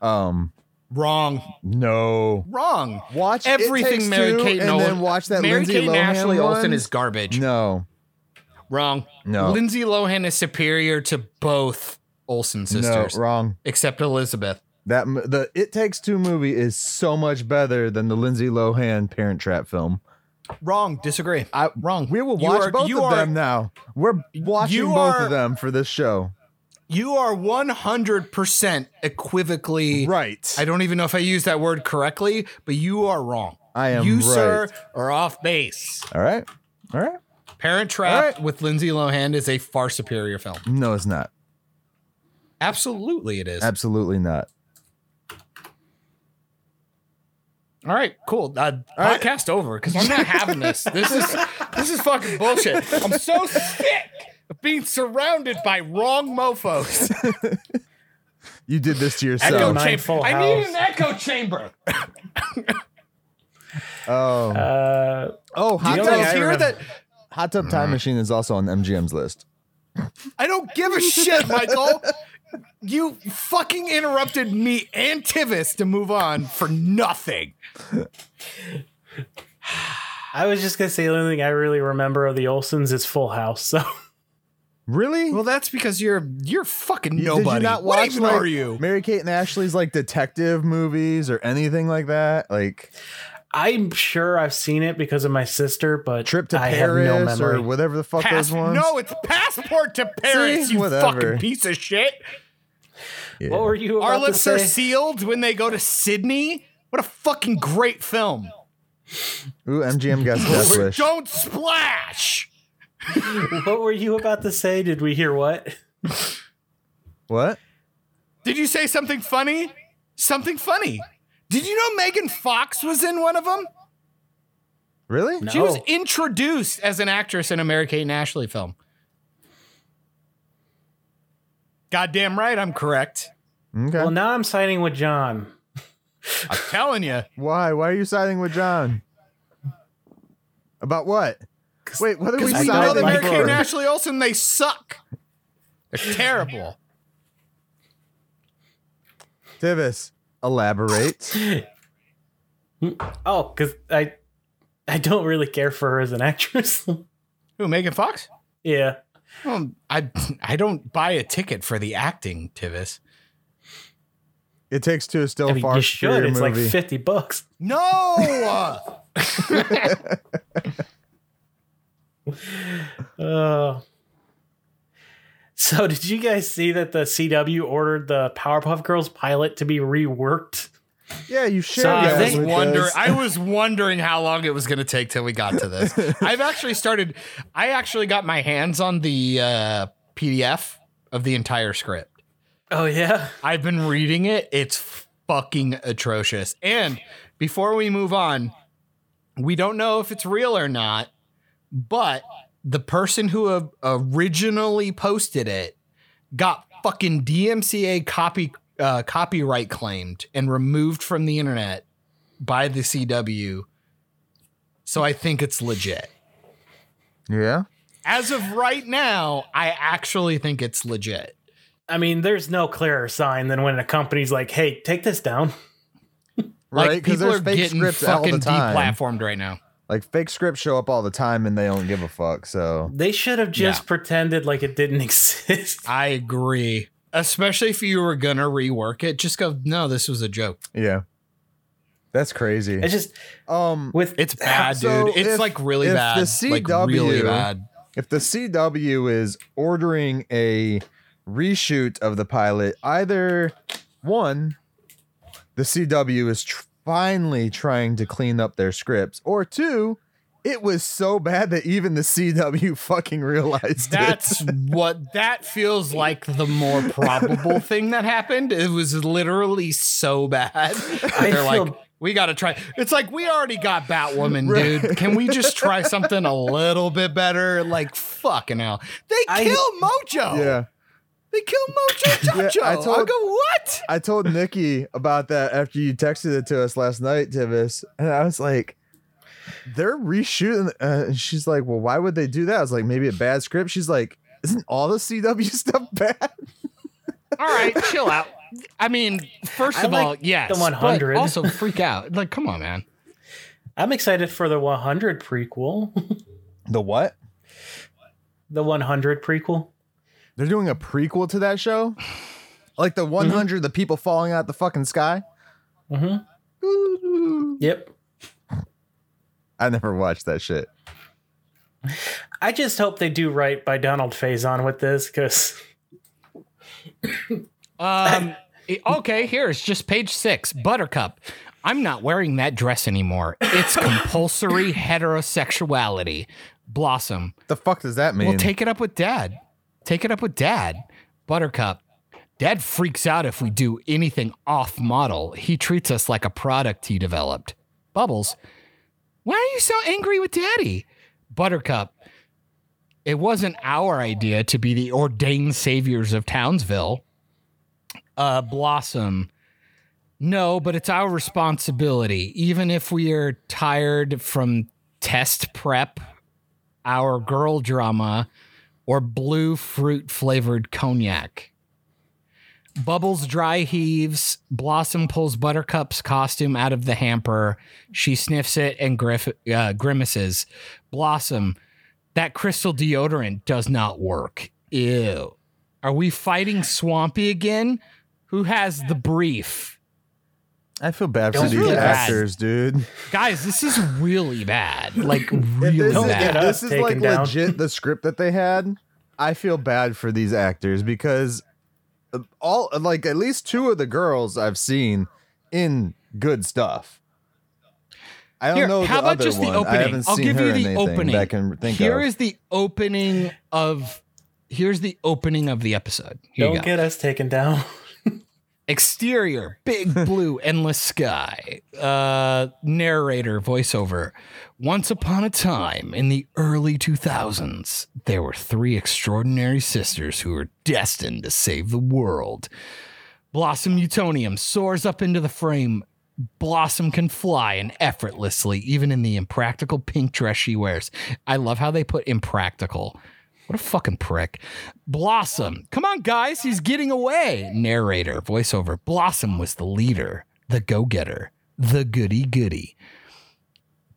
Um, Wrong. No. Wrong. Watch It everything Takes Mary Two Kate and Nolan. then watch that Mary Lindsay Kate and Lohan Ashley one. Olsen is garbage. No. Wrong. No. Lindsay Lohan is superior to both Olsen sisters, No, wrong. except Elizabeth. That the It Takes Two movie is so much better than the Lindsay Lohan Parent Trap film. Wrong. Disagree. I Wrong. We will You watch are- both you of are- them now. We're watching you both are- of them for this show. You are 100% equivocally. Right. I don't even know if I used that word correctly, but you are wrong. I am You, sir, are off base. All right. All right. Parent Trap All right. with Lindsay Lohan is a far superior film. No, it's not. Absolutely, it is. Absolutely not. All right, cool. Uh, right. podcast over because I'm not having this. This is this is fucking bullshit. I'm so sick of being surrounded by wrong mofo's. You did this to yourself. Nine chamber. I need an echo chamber. Oh. Uh, oh, Hot You only guys Tub, hear that? Hot Tub Time Machine is also on MGM's list. I don't give a shit, Michael. You fucking interrupted me and Tivis to move on for nothing. I was just gonna say the only thing I really remember of the Olsens is Full House. So Really? Well, that's because you're you're fucking You- nobody. Did you not what watch even like, are you? Mary Kate and Ashley's like detective movies or anything like that? Like I'm sure I've seen it because of my sister, but Trip to I have no Paris memory. or whatever the fuck Pass- those ones? no, it's passport to Paris. See? you Whatever. fucking piece of shit. Yeah. What were you about Our to lips are sealed when they go to Sydney. What a fucking great film. Ooh, MGM got Death Wish. Don't splash. what were you about to say? Did we hear what? What? Did you say something funny? Something funny. Did you know Megan Fox was in one of them? Really? No. She was introduced as an actress in a Mary Kate and Ashley film. Goddamn right, I'm correct. Okay. Well, now I'm siding with John. I'm telling you. Why? Why are you siding with John? About what? Wait, what are we Because we know siding that like Mary Kate and? Ashley Olsen, they suck. They're terrible. Tivis, elaborate. Oh, because I I don't really care for her as an actress. Who, Megan Fox? yeah. Well, I I don't buy a ticket for the acting, Tivis. It Takes Two is still I a mean, far you should. It's movie. like 50 bucks. No. Uh, so, did you guys see that the CW ordered the Powerpuff Girls pilot to be reworked? yeah, you should. So, I I was think- wondering. I was wondering how long it was going to take till we got to this. I've actually started. I actually got my hands on the uh, PDF of the entire script. Oh, yeah. I've been reading it. It's fucking atrocious. And before we move on, we don't know if it's real or not, but the person who originally posted it got fucking DMCA copy uh, copyright claimed and removed from the internet by the CW. So I think it's legit. Yeah. As of right now, I actually think it's legit. I mean, there's no clearer sign than when a company's like, hey, take this down. Right? Because people there's are fake getting scripts all fucking the time. deplatformed right now. Like fake scripts show up all the time and they don't give a fuck. So They should have just Yeah. pretended like it didn't exist. I agree. Especially if you were gonna rework it, just go. No, this was a joke. yeah. That's crazy. It's just Um with It's bad, So dude. It's if- like really if bad. the like really CW bad. if the CW is ordering a reshoot of the pilot, either one, the CW is tr- finally trying to clean up their scripts, or two, it was so bad that even the CW fucking realized That's it. what that feels like the more probable thing that happened. It was literally so bad. I They're like, we gotta try. It's like we already got Batwoman, dude. Can we just try something a little bit better? Like fucking hell. They I- kill Mojo. Yeah. They kill Mojo Yeah, Jojo. I I told- go, what? I told Nikki about that after you texted it to us last night, Tivis, and I was like, "They're reshooting." Uh, and she's like, "Well, why would they do that?" I was like, "Maybe a bad script." She's like, "Isn't all the CW stuff bad?" All right, chill out. I mean, first I of all, like yes, the but 100. Also, freak out. Like, come on, man. I'm excited for the 100 prequel. The what? the 100 prequel. They're doing a prequel to that show? Like the 100 the people falling out the fucking sky? Mm-hmm. Yep. I never watched that shit. I just hope they do right by Donald Faison with this because Um. okay, here's just page six. Buttercup. I'm not wearing that dress anymore. It's compulsory heterosexuality. Blossom. What the fuck does that mean? We'll take it up with dad. Take it up with dad. Buttercup. Dad freaks out if we do anything off model. He treats us like a product he developed. Bubbles. Why are you so angry with daddy? Buttercup. It wasn't our idea to be the ordained saviors of Townsville. Uh, Blossom. No, but it's our responsibility. Even if we are tired from test prep, our girl drama, or blue fruit flavored cognac. Bubbles dry heaves. Blossom pulls Buttercup's costume out of the hamper. She sniffs it and uh, grimaces. Blossom, that crystal deodorant does not work. Ew. Are we fighting Swampy again? Who has the brief? I feel bad for Don't these bad. actors, dude. Guys, this is really bad. Like, really this, Don't is, if bad. this is like down. legit the script that they had, I feel bad for these actors because uh, all like at least two of the girls I've seen in good stuff. I don't Here, know. how the about other just the one. I opening? haven't I'll seen give her you the opening. That I can think Here of. is the opening of. Here's the opening of the episode. Here you don't go. get us taken down. Exterior, big blue, endless sky. Uh, narrator, voiceover. Once upon a time in the early 2000s, there were three extraordinary sisters who were destined to save the world. Blossom Utonium soars up into the frame. Blossom can fly and effortlessly, even in the impractical pink dress she wears. I love how they put impractical. What a fucking prick. Blossom. Come on, guys. He's getting away. Narrator, voiceover. Blossom was the leader, the go getter, the goody goody.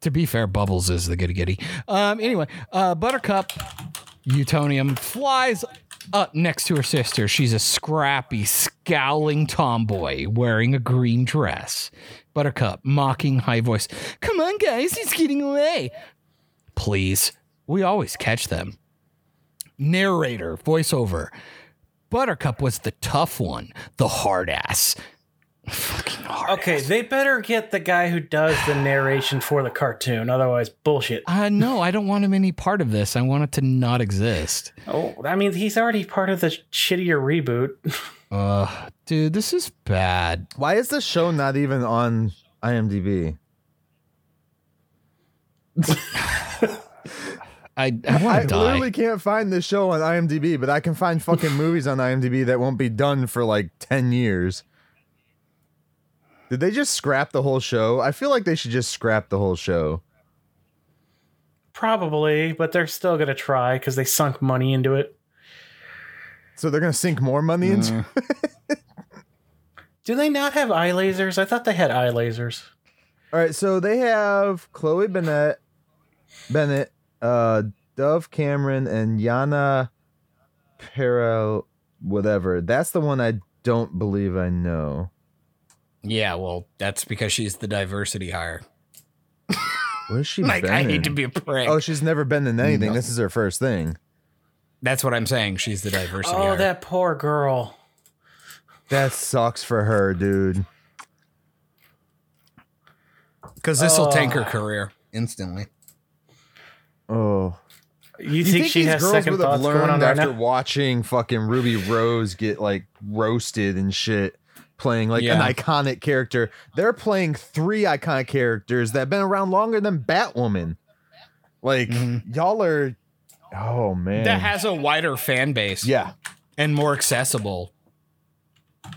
To be fair, Bubbles is the goody goody. Um, anyway, uh, Buttercup, Utonium, flies up next to her sister. She's a scrappy, scowling tomboy wearing a green dress. Buttercup, mocking high voice. Come on, guys. He's getting away. Please. We always catch them narrator, voiceover. Buttercup was the tough one, the hard ass. Fucking hard. Okay, they better get the guy who does the narration for the cartoon. Otherwise, bullshit. Uh, no, I don't want him any part of this. I want it to not exist. Oh, I mean, he's already part of the shittier reboot. Uh, dude, this is bad. Why is this show not even on IMDb? I, I I want to die. literally can't find this show on IMDb, but I can find fucking movies on IMDb that won't be done for like 10 years. Did they just scrap the whole show? I feel like they should just scrap the whole show. Probably, but they're still gonna try because they sunk money into it. So they're going to sink more money into mm. Do they not have eye lasers? I thought they had eye lasers. All right, so they have Chloe Bennet, Bennet, uh, Dove Cameron, and Yana Perrault, whatever. That's the one I don't believe I know. yeah, well, that's because she's the diversity hire. Where's she Like, been I in? hate to be a prick. Oh, she's never been in anything. No. This is her first thing. that's what I'm saying. She's the diversity Oh, hire. that poor girl. That sucks for her, dude. Because this will tank her Oh. career instantly. Oh, You, think, she has second would have thoughts going on learned right after now? watching fucking Ruby Rose get like roasted and shit, playing like Yeah. an iconic character? They're playing three iconic characters that have been around longer than Batwoman. Like mm-hmm. y'all are, oh man, That has a wider fan base. yeah. and more accessible.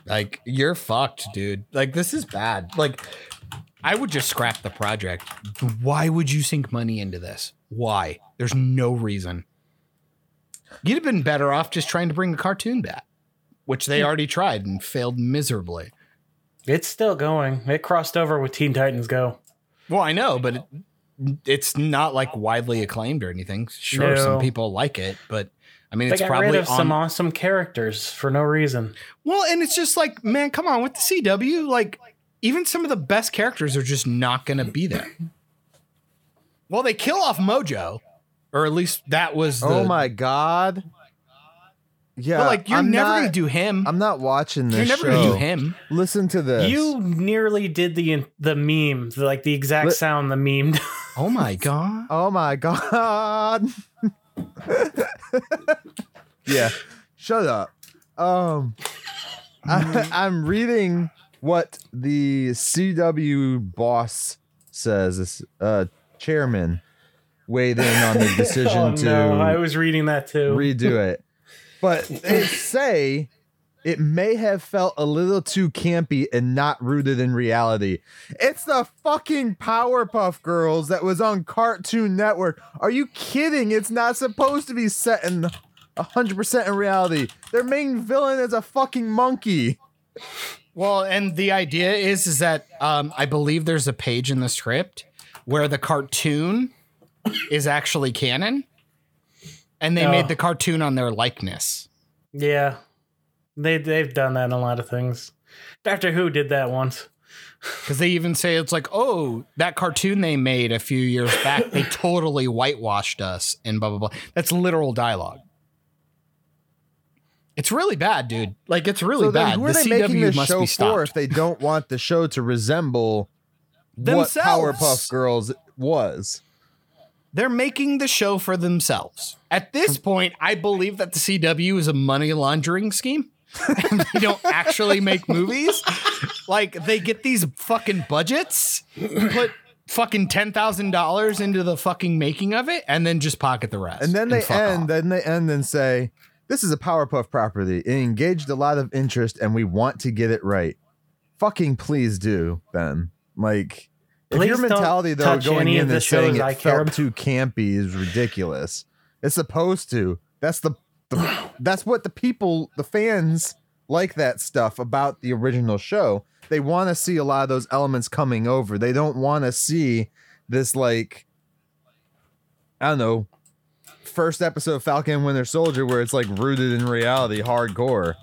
Like you're fucked, dude. Like this is bad. Like I would just scrap the project. Why would you sink money into this? Why? There's no reason. You'd have been better off just trying to bring the cartoon back. which they hmm. already tried and failed miserably. It's still going. It crossed over with Teen Titans Go. Well, I know, but it, it's not like widely acclaimed or anything. Sure, No. some people like it, but I mean, They it's got probably rid of on. some awesome characters for no reason. well, and it's just like, man, come on, with the CW, like even some of the best characters are just not going to be there. Well, they kill off Mojo, or at least that was. The, oh my god. Yeah, But like, you're I'm never not- going to do him. I'm not watching this you're never show. going to do him. Listen to this. You nearly did the the meme, the, like the exact Li- sound the meme. Oh my god. Oh my god. yeah. Shut up. Um I, I'm reading what the CW boss says. This uh chairman weighed in on the decision oh to no, I was reading that too. redo it. But they say it may have felt a little too campy and not rooted in reality. It's the fucking Powerpuff Girls that was on Cartoon Network. Are you kidding? It's not supposed to be set in 100% in reality. Their main villain is a fucking monkey. Well, and the idea is is that um, I believe there's a page in the script where the cartoon is actually canon, and they Oh. made the cartoon on their likeness. yeah, they they've done that in a lot of things. Doctor Who did that once. Because they even say it's like, oh, that cartoon they made a few years back, they totally whitewashed us and blah blah blah. That's literal dialogue. It's really bad, dude. Like it's really so bad. who are the they making CW this must show for if they don't want the show to resemble Themselves. what Powerpuff Girls was? They're making the show for themselves. At this point, I believe that the CW is a money laundering scheme. and they don't actually make movies. Like they get these fucking budgets, put fucking ten thousand dollars into the fucking making of it, and then just pocket the rest. And then they end, off. then they end and say, This is a Powerpuff property. It engaged a lot of interest and we want to get it right. Fucking please do, Ben. Like if Please your don't mentality though going in and saying it felt too campy is ridiculous. It's supposed to. That's the, the that's what the people, the fans like that stuff about the original show. They want to see a lot of those elements coming over. They don't want to see this like I don't know, first episode of Falcon and Winter Soldier where it's like rooted in reality hardcore.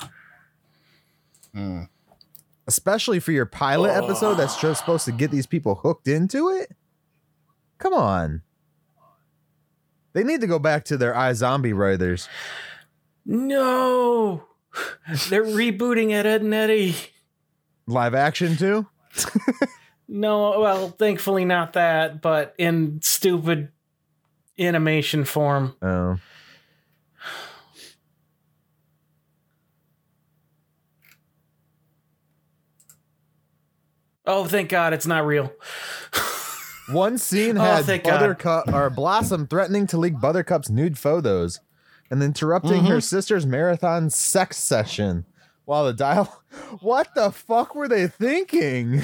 Hmm. Especially for your pilot episode that's just supposed to get these people hooked into it. Come on. They need to go back to their iZombie writers. No, they're rebooting it, Ed and Eddie. Live action too? No, well, thankfully not that, but in stupid animation form. Oh. Oh, thank God, it's not real. One scene Oh, had thank God. Buttercup or Blossom threatening to leak Buttercup's nude photos and interrupting her mm-hmm. sister's marathon sex session while the dial. What the fuck were they thinking?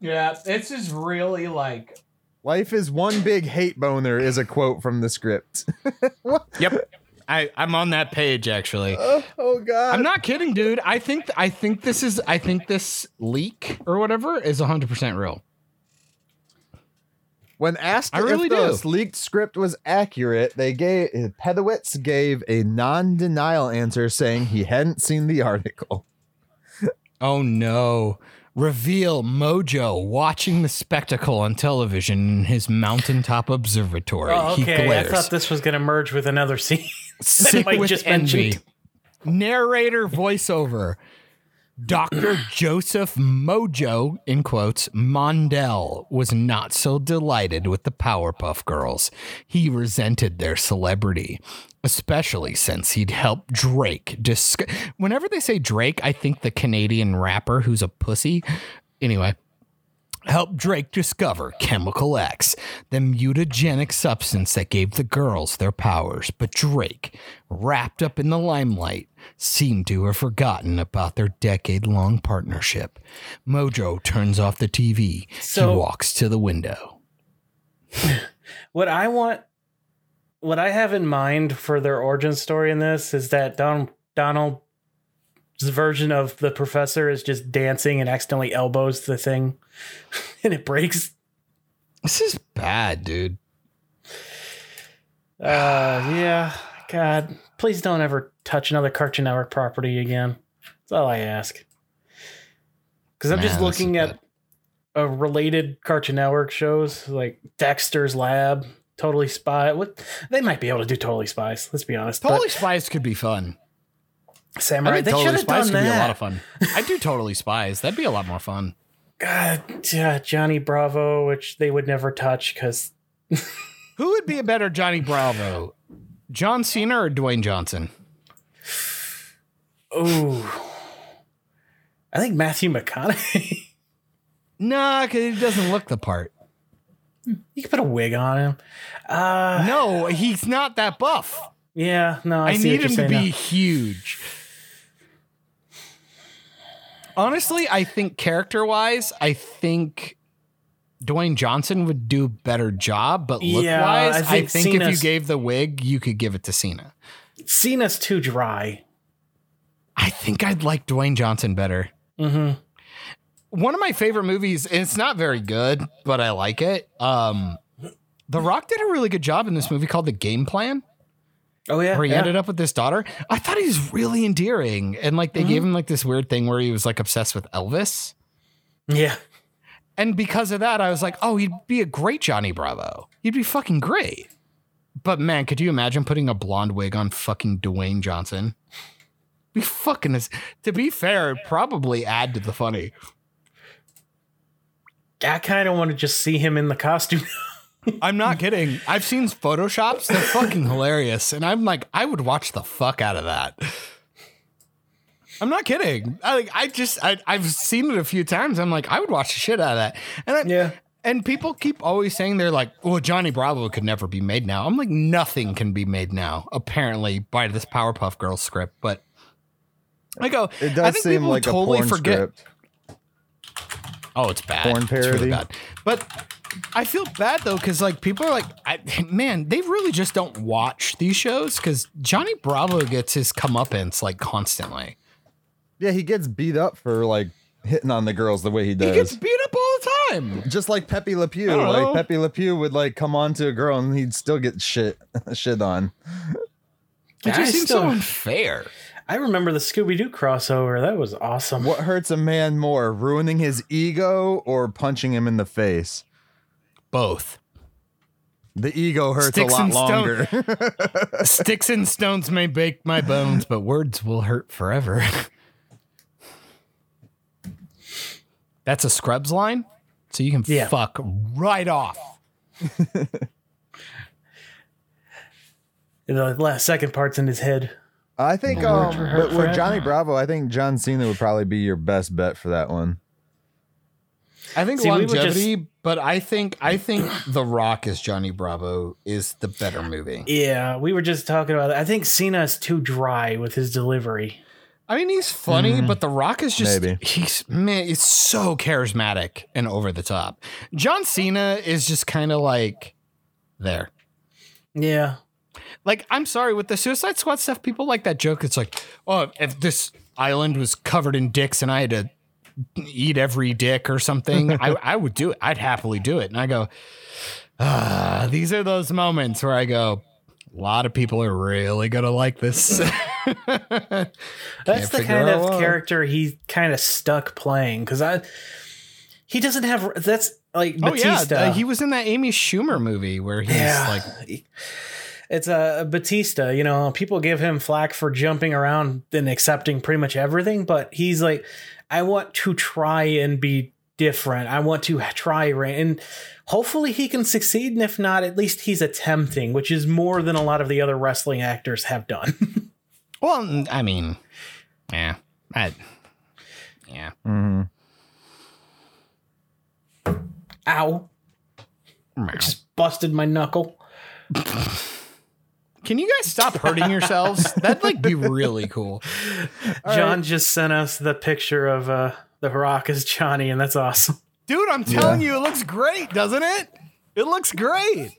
yeah, this is really like. Life is one big hate boner is a quote from the script. Yep, I I'm on that page actually. oh, oh god. I'm not kidding, dude. I think I think this is I think this leak or whatever is 100 percent real. When asked I really if do. leaked script was accurate, they gave Pedowitz gave a non-denial answer saying he hadn't seen the article. Oh no. Reveal Mojo watching the spectacle on television in his mountaintop observatory. Oh, He okay, I thought this was going to merge with another scene. sick with just envy. mentioned. Narrator voiceover. Dr. Joseph Mojo, in quotes, Mondell was not so delighted with the Powerpuff Girls. He resented their celebrity, especially since he'd helped Drake. Dis- Whenever they say Drake, I think the Canadian rapper who's a pussy. Anyway, helped Drake discover Chemical X, the mutagenic substance that gave the girls their powers. But Drake, wrapped up in the limelight, seemed to have forgotten about their decade long partnership. Mojo turns off the TV. So- he walks to the window. what I want, what I have in mind for their origin story in this is that Don, Donald version of the professor is just dancing and accidentally elbows the thing and it breaks. This is bad, dude. Uh, yeah. God, please don't ever touch another Cartoon Network property again. That's all I ask. Because I'm Man, just looking at a related Cartoon Network shows like Dexter's Lab, Totally Spy. What they might be able to do Totally Spies. Let's be honest. Totally Spies could be fun. but I Samurai. think They should Totally have Spies done could be a lot of fun. I do Totally Spies. That'd be a lot more fun. God, yeah, Johnny Bravo, which they would never touch because Who would be a better Johnny Bravo? John Cena or Dwayne Johnson? oh, I think Matthew McConaughey. Nah, because he doesn't look the part. You could put a wig on him. Uh, No, he's not that buff. yeah, no, I, I, need him to be now. huge. Honestly, I think character wise, I think Dwayne Johnson would do a better job, but look Yeah, wise, I I think think, if you gave the wig, you could give it to Cena. Cena's too dry. I think I'd like Dwayne Johnson better. Mm-hmm. One of my favorite movies, and it's not very good, but I like it. Um, the Rock did a really good job in this movie called The Game Plan. Oh yeah, where he yeah. ended up with this daughter. I thought he was really endearing. And like they gave him like this weird thing where he was like obsessed with Elvis. Yeah, And because of that, I was like, oh, he'd be a great Johnny Bravo. He'd be fucking great. But man, could you imagine putting a blonde wig on fucking Dwayne Johnson? Be fucking as to be fair, probably add to the funny. I kind of want to just see him in the costume. I'm not kidding. I've seen photoshops. They're fucking hilarious. And I'm like, I would watch the fuck out of that. I'm not kidding. I like I just I, I've seen it a few times. I'm like, I would watch the shit out of that. And I, Yeah. And people keep always saying they're like, well, Johnny Bravo could never be made now. I'm like, nothing can be made now, apparently, by this Powerpuff Girls script. But I go, It does I does think seem people like totally a porn forget. script. Oh, it's bad. Porn It's really bad. But I feel bad though because like people are like, I, man, they really just don't watch these shows because Johnny Bravo gets his comeuppance like constantly. Yeah, he gets beat up for like hitting on the girls the way he does. He gets beat up all the time. Just like Pepe Le Pew. I don't know. Like Pepe Le Pew would like come on to a girl and he'd still get shit shit on. It I just seems so unfair. I remember the Scooby Doo crossover. That was awesome. What hurts a man more, ruining his ego or punching him in the face? Both The ego hurts Sticks a lot and stone- longer. sticks and stones may break my bones, but words will hurt forever. That's a Scrubs line, so you can Yeah. fuck right off. The last second part's in his head. I think, um, but with. Johnny Bravo, I think John Cena would probably be your best bet for that one. I think See, we were longevity, but I think I think The Rock as Johnny Bravo is the better movie. Yeah, we were just talking about that. I think Cena is too dry with his delivery. I mean, he's funny, but The Rock is just Maybe. he's man, it's so charismatic and over the top. John Cena is just kind of like there. Yeah. Like, I'm sorry, with the Suicide Squad stuff, people like that joke. It's like, oh, if this island was covered in dicks and I had to eat every dick or something, I, I would do it. I'd happily do it. And I go, ah, these are those moments where I go, a lot of people are really gonna like this. That's the kind of character he kind of stuck playing because I he doesn't have that's like oh yeah, uh, he was in that Amy Schumer movie where he's yeah, like, it's a Batista. You know, people give him flack for jumping around and accepting pretty much everything, but he's like, I want to try and be different. I want to try and hopefully he can succeed. And if not, at least he's attempting, which is more than a lot of the other wrestling actors have done. well, I mean, yeah, I, yeah. hmm Ow! Just busted my knuckle. Can you guys stop hurting yourselves? That'd like be really cool. John just sent us the picture of uh, the Rock as Johnny, and that's awesome. Dude, I'm telling you, it looks great, doesn't it? It looks great.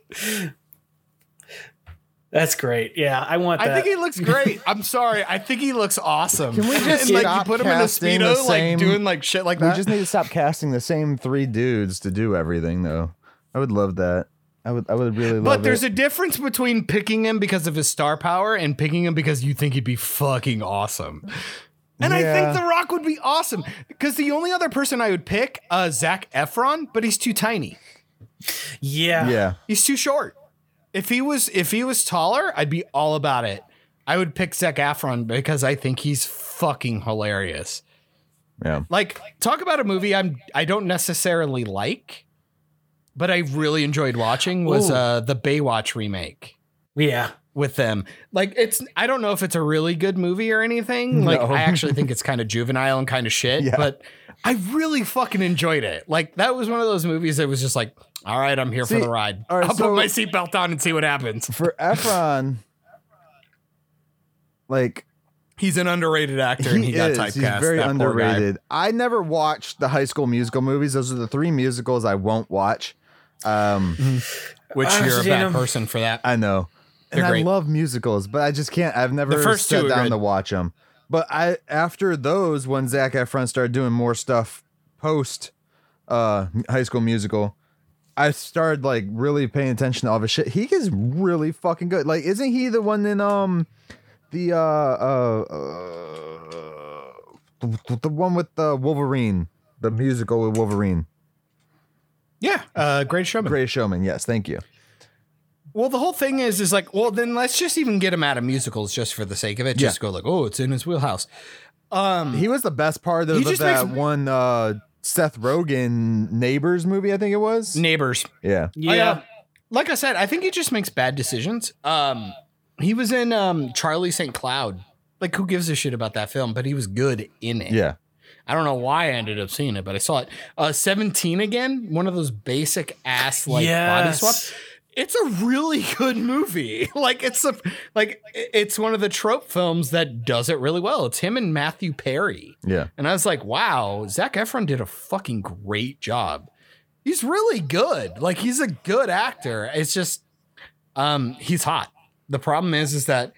That's great. Yeah, I want that. I think he looks great. I'm sorry. I think he looks awesome. Can we just and, like stop you put him in a casting the speedo, like doing like shit like that? We just need to stop casting the same three dudes to do everything, though. I would love that. I would. I would really love it. but there's it. a difference between picking him because of his star power and picking him because you think he'd be fucking awesome. And I think The Rock would be awesome because the only other person I would pick, uh, Zac Efron, but he's too tiny. yeah. yeah. He's too short. If he was if he was taller, I'd be all about it. I would pick Zac Efron because I think he's fucking hilarious. Yeah. Like, talk about a movie I'm I don't necessarily like, but I really enjoyed watching was Ooh. uh the Baywatch remake Yeah. with them. Like it's I don't know if it's a really good movie or anything. Like No. I actually think it's kind of juvenile and kind of shit, Yeah. but I really fucking enjoyed it. Like that was one of those movies that was just like, all right, I'm here See, for the ride. right, I'll so- put my seatbelt on and see what happens. For Efron, like He's an underrated actor and he, he got is. typecast. He's very that poor guy. underrated. I never watched the High School Musical movies. Those are the three musicals I won't watch. Um, Which I've you're a bad person for that. I know, and They're I great. love musicals, but I just can't. I've never The first two sat are down good. to watch them. But I after those, when Zac Efron started doing more stuff post uh, High School Musical, I started like really paying attention to all of his shit. He is really fucking good. Like, isn't he the one in um the uh uh, uh the, the one with the Wolverine, the musical with Wolverine, Yeah, uh, great showman. Great Showman? Yes, thank you. Well, the whole thing is, is like, well, then let's just even get him out of musicals just for the sake of it. Just go like, oh, it's in his wheelhouse. Um, He was the best part of He the, that makes- one uh Seth Rogen Neighbors movie, I think it was. neighbors. Yeah. Yeah. I, uh, like I said, I think he just makes bad decisions. Um, he was in um Charlie St. Cloud. Like, who gives a shit about that film? But he was good in it. Yeah. I don't know why I ended up seeing it, but I saw it. Uh, 17 again, one of those basic ass like body Yes. swaps. It's a really good movie. like it's a like it's one of the trope films that does it really well. It's him and Matthew Perry. Yeah. And I was like, wow, Zac Efron did a fucking great job. He's really good. Like he's a good actor. It's just um he's hot. The problem is is that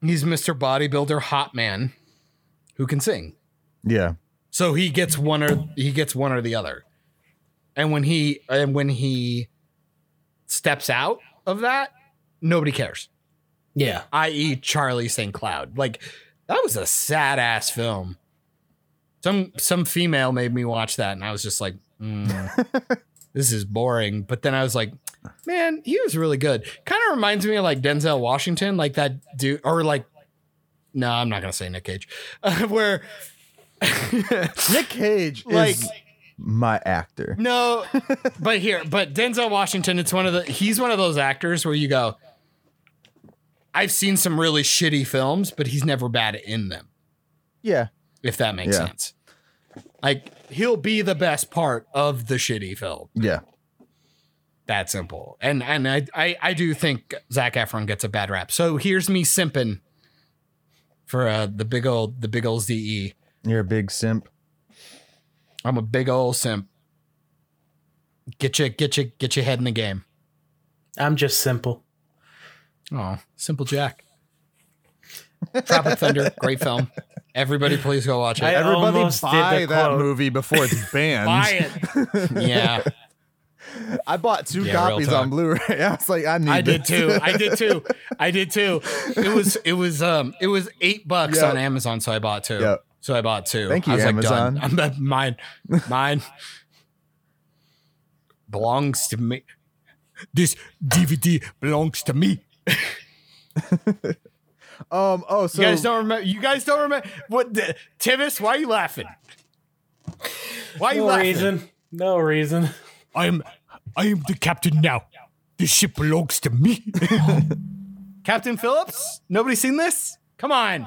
he's Mr. Bodybuilder hot man who can sing. Yeah. So he gets one or he gets one or the other. And when he and when he steps out of that, nobody cares. Yeah. I.e. Charlie St. Cloud. Like that was a sad ass film. Some some female made me watch that and I was just like, mm, this is boring. But then I was like, man, he was really good. Kind of reminds me of like Denzel Washington, like that dude, or like, no, I'm not gonna say Nick Cage, uh, where Nick Cage Like- is my actor. No, but here, but Denzel Washington, it's one of the he's one of those actors where you go, I've seen some really shitty films, but he's never bad in them, Yeah. if that makes Yeah. sense. Like he'll be the best part of the shitty film. Yeah. That simple. And and I I, I do think Zac Efron gets a bad rap. So here's me simping for uh, the big old the big old ZE. You're a big simp. I'm a big old simp. Get you get you get your head in the game. I'm just simple. Oh, Simple Jack. Tropic Thunder, great film. Everybody, please go watch it. I Everybody almost did buy the that quote. movie before it's banned. Buy it. Yeah, I bought two Yeah, real copies talk. on Blu-ray. I was like, I need I did this. too. I did too. I did too. It was it was um it was eight bucks Yep. on Amazon, so I bought two. Yep. So I bought two. Thank you, I was Amazon. Like, done. I'm mine. Mine belongs to me. This DVD belongs to me. Um. Oh, so you guys don't remember? You guys don't remember what? The, Tivis, why are you laughing? Why are you laughing? No laughing? reason. No reason. I am I am the captain now. This ship belongs to me. captain Phillips? Nobody seen this? Come on.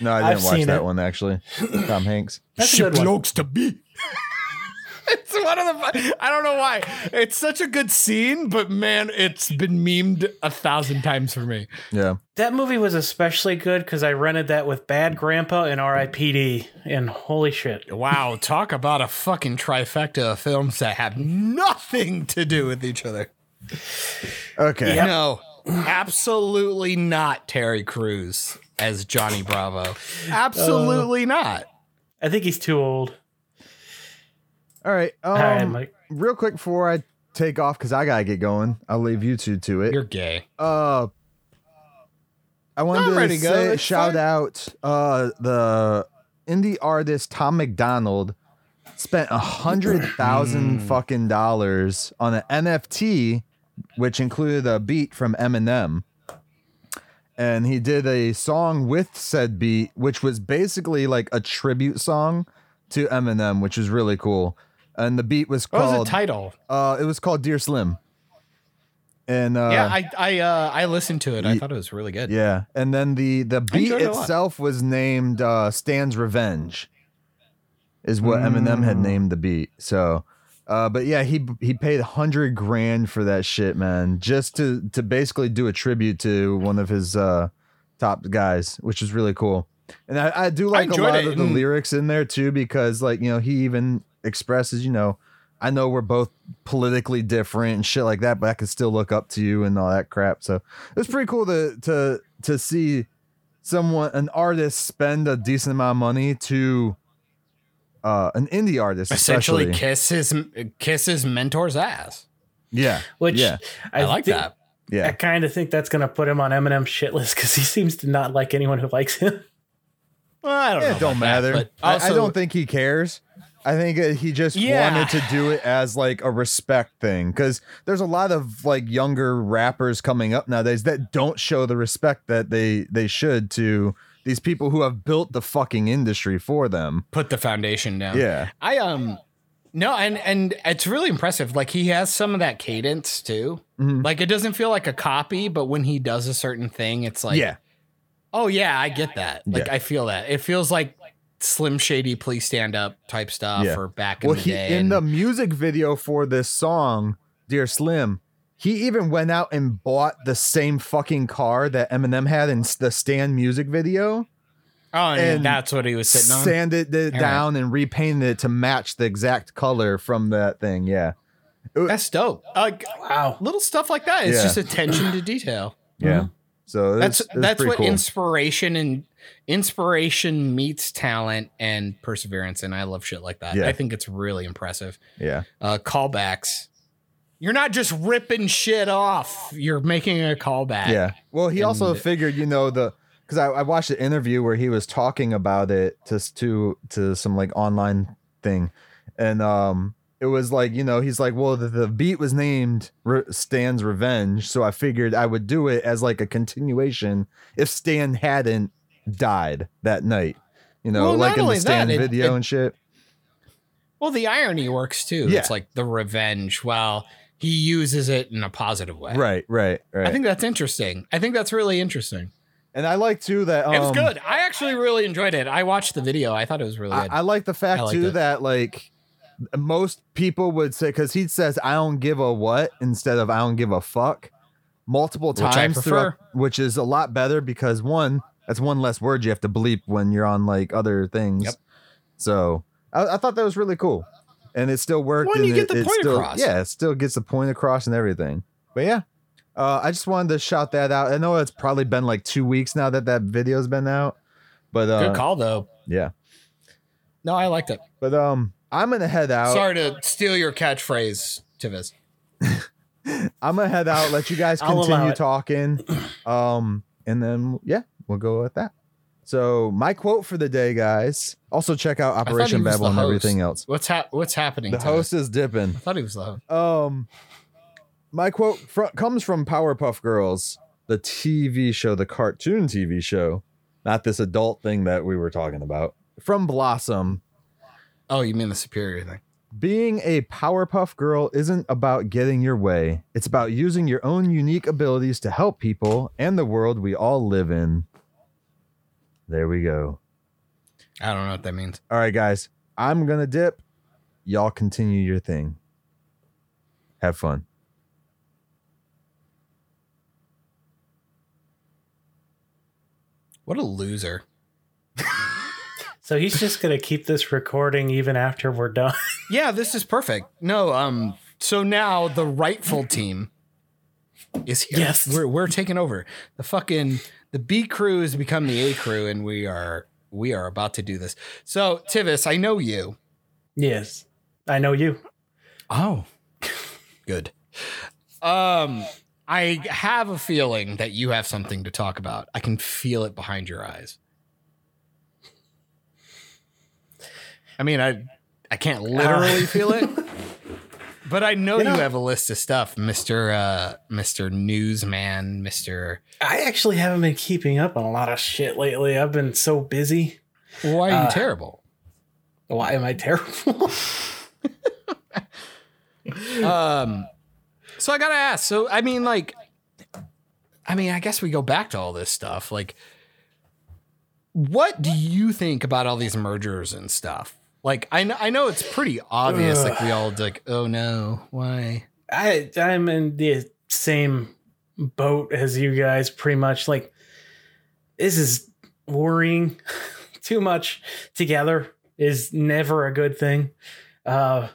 no, I I've didn't watch seen that it. one actually. Tom Hanks. That's a good one. to me. it's one of the I don't know why. It's such a good scene, but man, it's been memed a thousand times for me. Yeah. That movie was especially good because I rented that with Bad Grandpa and R.I.P.D. And holy shit. Wow, talk about a fucking trifecta of films that have nothing to do with each other. Okay. No. absolutely not Terry Crews as Johnny Bravo. Absolutely not. I think he's too old. All right. Um, All right, Mike. real quick before I take off because I gotta get going. I'll leave you two to it. You're gay. uh, I wanted I'm to ready to say, shout fine. out uh the indie artist Tom McDonald spent a hundred thousand Hmm. fucking dollars on an NFT, which included a beat from Eminem. And he did a song with said beat, which was basically like a tribute song to Eminem, which was really cool. And the beat was called. What was the title? uh it was called Dear Slim. And uh yeah, I I uh, I listened to it. I thought it was really good. yeah, and then the the beat it itself was named uh, "Stan's Revenge," is what Eminem had Mm. named the beat. So, uh, but yeah, he he paid hundred grand for that shit, man, just to to basically do a tribute to one of his uh, top guys, which is really cool. And I, I do like a lot it, of the and- lyrics in there too, because like you know he even expresses, you know, I know we're both politically different and shit like that, but I can still look up to you and all that crap. So it's pretty cool to to to see someone an artist spend a decent amount of money to uh an indie artist Essentially, especially. kiss his kiss his mentor's ass. yeah Which yeah I, like think- that. I kind of think that's going to put him on Eminem's shit list because he seems to not like anyone who likes him. Well, I don't know. it don't about matter That, but I, also, I don't think he cares I think uh, he just Yeah. wanted to do it as like a respect thing because there's a lot of like younger rappers coming up nowadays that don't show the respect that they they should to these people who have built the fucking industry for them. put the foundation down. Yeah, I um no, and and it's really impressive. Like he has some of that cadence too. Mhm. Like it doesn't feel like a copy, but when he does a certain thing, it's like, yeah, oh yeah, I get that. Like Yeah. I feel that. It feels like Slim Shady, please stand up type stuff, Yeah. or back in Well, the he day. in the music video for this song, "Dear Slim," he even went out and bought the same fucking car that Eminem had in the Stan music video, oh, and, and that's what he was sitting on. sanded it All down and repainted it to match the exact color from that thing. Yeah, That's dope. Like Wow. little stuff like that. It's Yeah. just attention to detail. yeah. So That's it's, it's that's what cool. inspiration and inspiration meets talent and perseverance, and I love shit like that. Yeah. I think it's really impressive. yeah, Uh, callbacks. You're not just ripping shit off. You're making a callback. yeah. Well, he also figured, you know, the because I, I watched the interview where he was talking about it to to to some like online thing, and um, it was like you know he's like, well, the, the beat was named Re- Stan's Revenge, so I figured I would do it as like a continuation if Stan hadn't died that night, you know, Well, like in the Stan that, video it- and shit. Well, the irony works too. Yeah. It's like the revenge while he uses it in a positive way. Right, right, right. I think that's interesting. I think that's really interesting. and I like too that um, it was good. I actually really enjoyed it. I watched the video. I thought it was really I, good. I like the fact too it. that like most people would say because he says I don't give a what instead of I don't give a fuck multiple Which times throughout, which is a lot better because one that's one less word you have to bleep when you're on like other things. Yep. So I, I thought that was really cool, and it still worked. Well, and you get the point still, across. Yeah, it still gets the point across and everything. But yeah. Uh, I just wanted to shout that out. I know it's probably been like two weeks now that that video's been out, but uh, good call though. yeah. No, I liked it. But um, I'm gonna head out. Sorry to steal your catchphrase, Tivis. I'm gonna head out. Let you guys continue talking. Um, and then yeah, we'll go with that. So my quote for the day, guys. Also check out Operation Babble and everything else. What's hap- What's happening? The host is dipping. I thought he was the host. Um, my quote fr- comes from Powerpuff Girls, the TV show, the cartoon TV show, not this adult thing that we were talking about. From Blossom, Oh, you mean the superior thing? Being a Powerpuff Girl isn't about getting your way. It's about using your own unique abilities to help people and the world we all live in. There we go. I don't know what that means. All right, guys. I'm going to dip. Y'all continue your thing. Have fun. What a loser. So he's just gonna keep this recording even after we're done. Yeah, this is perfect. No, um, so now the rightful team is here. Yes. we're we're taking over. The fucking the B crew has become the A crew, and we are we are about to do this. So Tivis, I know you. Yes, I know you. Oh, good. Um, I have a feeling that you have something to talk about. I can feel it behind your eyes. I mean, I I can't literally feel it, but I know you, You know- have a list of stuff, Mister uh, Mister Newsman, Mister. I actually haven't been keeping up on a lot of shit lately. I've been so busy. Why are you Uh, terrible? Why am I terrible? Um, so I gotta ask. So I mean, like, I mean, I guess we go back to all this stuff. Like, what do you think about all these mergers and stuff? Like, I know, I know it's pretty obvious. Like, we all like, oh no, why? I I'm in the same boat as you guys, pretty much. Like this is worrying. Too much together is never a good thing. Uh,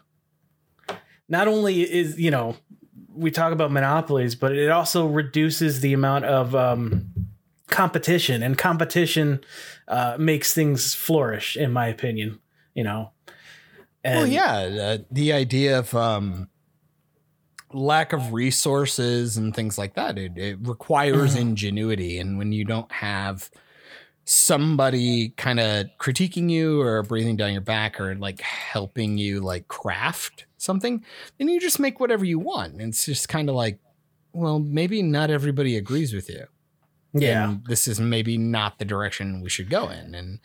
not only is you know we talk about monopolies, but it also reduces the amount of um, competition, and competition uh, makes things flourish, in my opinion. You know. well, yeah, uh, the idea of um, lack of resources and things like that. It, it requires ingenuity, and when you don't have somebody kind of critiquing you or breathing down your back or like helping you like craft something, then you just make whatever you want. And it's just kind of like, well, maybe not everybody agrees with you. Yeah. And this is maybe not the direction we should go in. And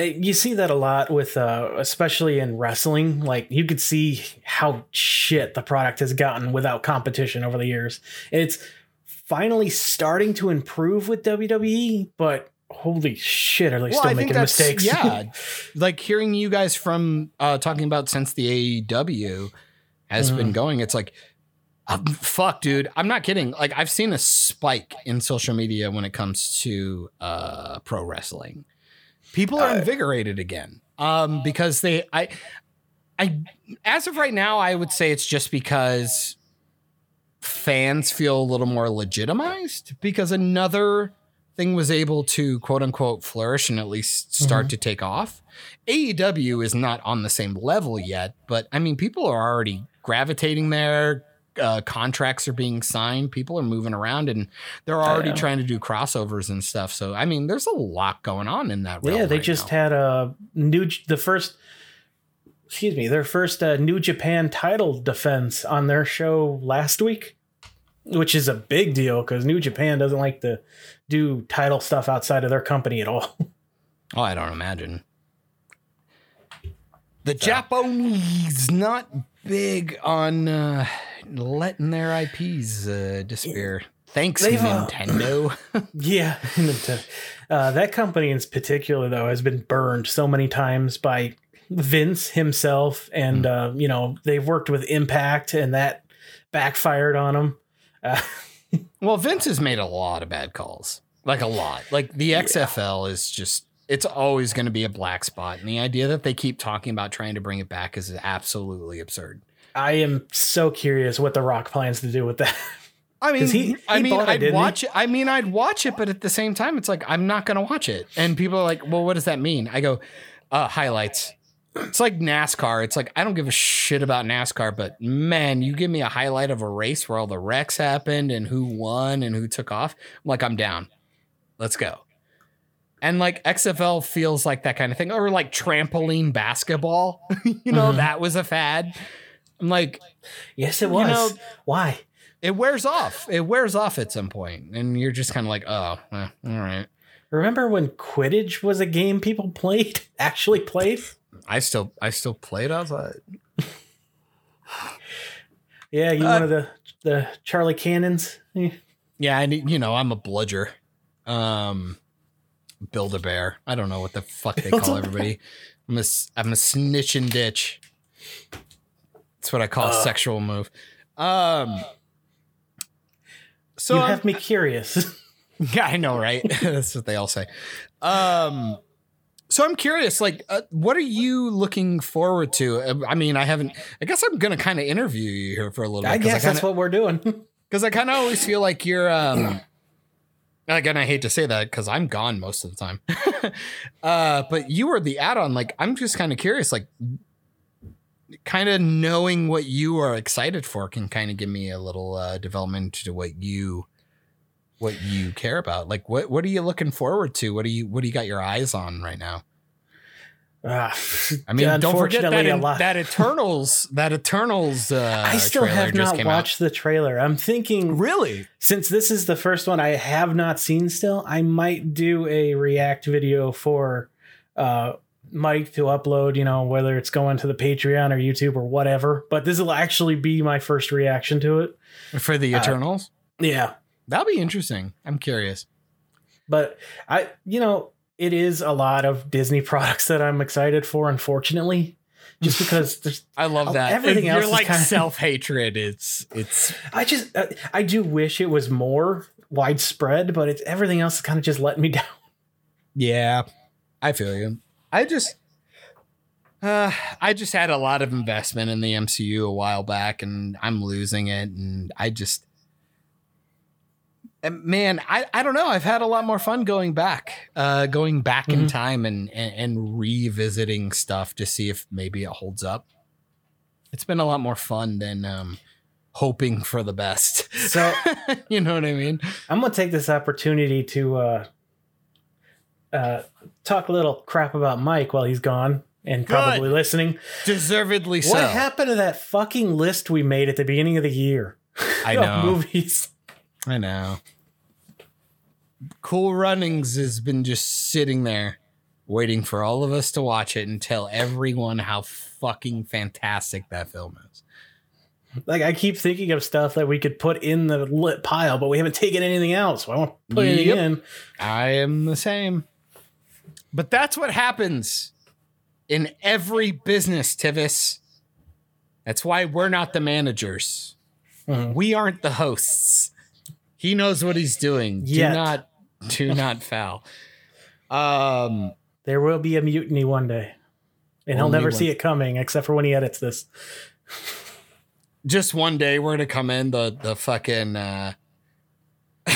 you see that a lot with uh especially in wrestling like you could see how shit the product has gotten without competition over the years it's finally starting to improve with WWE but holy shit are they still making mistakes Yeah, like hearing you guys from uh, talking about since the AEW has Mm. been going, it's like, uh, fuck, dude. I'm not kidding. Like I've seen a spike in social media when it comes to uh, pro wrestling. People are invigorated again um, because they, I, I, as of right now, I would say it's just because fans feel a little more legitimized because another thing was able to quote unquote flourish and at least start to take off. AEW is not on the same level yet, but I mean, people are already gravitating there. Uh, contracts are being signed. People are moving around, and they're already yeah. trying to do crossovers and stuff. So, I mean, there's a lot going on in that. yeah they right just now. had a new the first excuse me their first uh, new japan title defense on their show last week which is a big deal because new japan doesn't like to do title stuff outside of their company at all Oh, I don't imagine. The Japanese not big on uh, letting their IPs uh, disappear. Thanks, They've, uh, Nintendo. Yeah, uh, that company in particular, though, has been burned so many times by Vince himself, and uh, you know they've worked with Impact, and that backfired on them. Uh, well, Vince has made a lot of bad calls, like a lot. Like the XFL is just. It's always going to be a black spot, and the idea that they keep talking about trying to bring it back is absolutely absurd. I am so curious what The Rock plans to do with that. I mean, he- I mean, I'd he? watch it. I mean, I'd watch it, but at the same time, it's like I'm not going to watch it. And people are like, "Well, what does that mean?" I go, uh, "Highlights." It's like NASCAR. It's like I don't give a shit about NASCAR, but man, you give me a highlight of a race where all the wrecks happened and who won and who took off. I'm like, I'm down. Let's go. And like XFL feels like that kind of thing, or like trampoline basketball. you know, Mhm. that was a fad. I'm like, yes, it You was. know- Why? it wears off. It wears off at some point, and you're just kind of like, oh, eh, all right. Remember when Quidditch was a game people played, actually played? I still, I still played outside. Yeah, you Uh, one of the the Chudley Cannons. Eh. Yeah, I need, you know, I'm a bludger. Um, build a bear. I don't know what the fuck they call everybody. I'm a, s- I'm a snitch and ditch. That's what I call a Uh. sexual move. Um, so you I'm- have me curious. Yeah, I know, right? That's what they all say. Um, so I'm curious, like, uh, what are you looking forward to? Uh, I mean, I haven't. I guess I'm gonna kind of interview you here for a little bit. I guess that's kinda, what we're doing. Because I kind of always feel like you're um again I hate to say that because I'm gone most of the time. uh but you were the add-on. Like I'm just kind of curious, like kind of knowing what you are excited for can kind of give me a little uh development to what you what you care about. Like what what are you looking forward to? What do you what do you got your eyes on right now? Ah, I mean, don't forget that in, that Eternals that Eternals uh I still have not came out. watched the trailer. I'm thinking Really? since this is the first one I have not seen still, I might do a react video for uh Mike to upload, you know, whether it's going to the Patreon or YouTube or whatever. But this will actually be my first reaction to it. For the Uh, Eternals? Yeah. That'll be interesting. I'm curious. But I you know, it is a lot of Disney products that I'm excited for, unfortunately. Just because there's I love that. everything You're else is like self hatred. It's it's I just uh, I do wish it was more widespread, but it's everything else is kind of just letting me down. yeah. I feel you. I just uh I just had a lot of investment in the MCU a while back and I'm losing it and I just and man, I, I don't know. I've had a lot more fun going back, uh, going back in Mhm. time and, and and revisiting stuff to see if maybe it holds up. It's been a lot more fun than um, hoping for the best. So you know what I mean? I'm gonna take this opportunity to uh, uh, talk a little crap about Mike while he's gone and probably Good. listening. Deservedly so. What happened to that fucking list we made at the beginning of the year? I know. movies. I know. Cool Runnings has been just sitting there waiting for all of us to watch it and tell everyone how fucking fantastic that film is. Like I keep thinking of stuff that we could put in the lit pile, but we haven't taken anything else. So I won't put anything in. I am the same. But that's what happens in every business, Tivis. That's why we're not the managers. Mhm. We aren't the hosts. He knows what he's doing. Yet. Do not do not foul. Um There will be a mutiny one day, and he'll never one- see it coming, except for when he edits this. just one day we're gonna come in the the fucking uh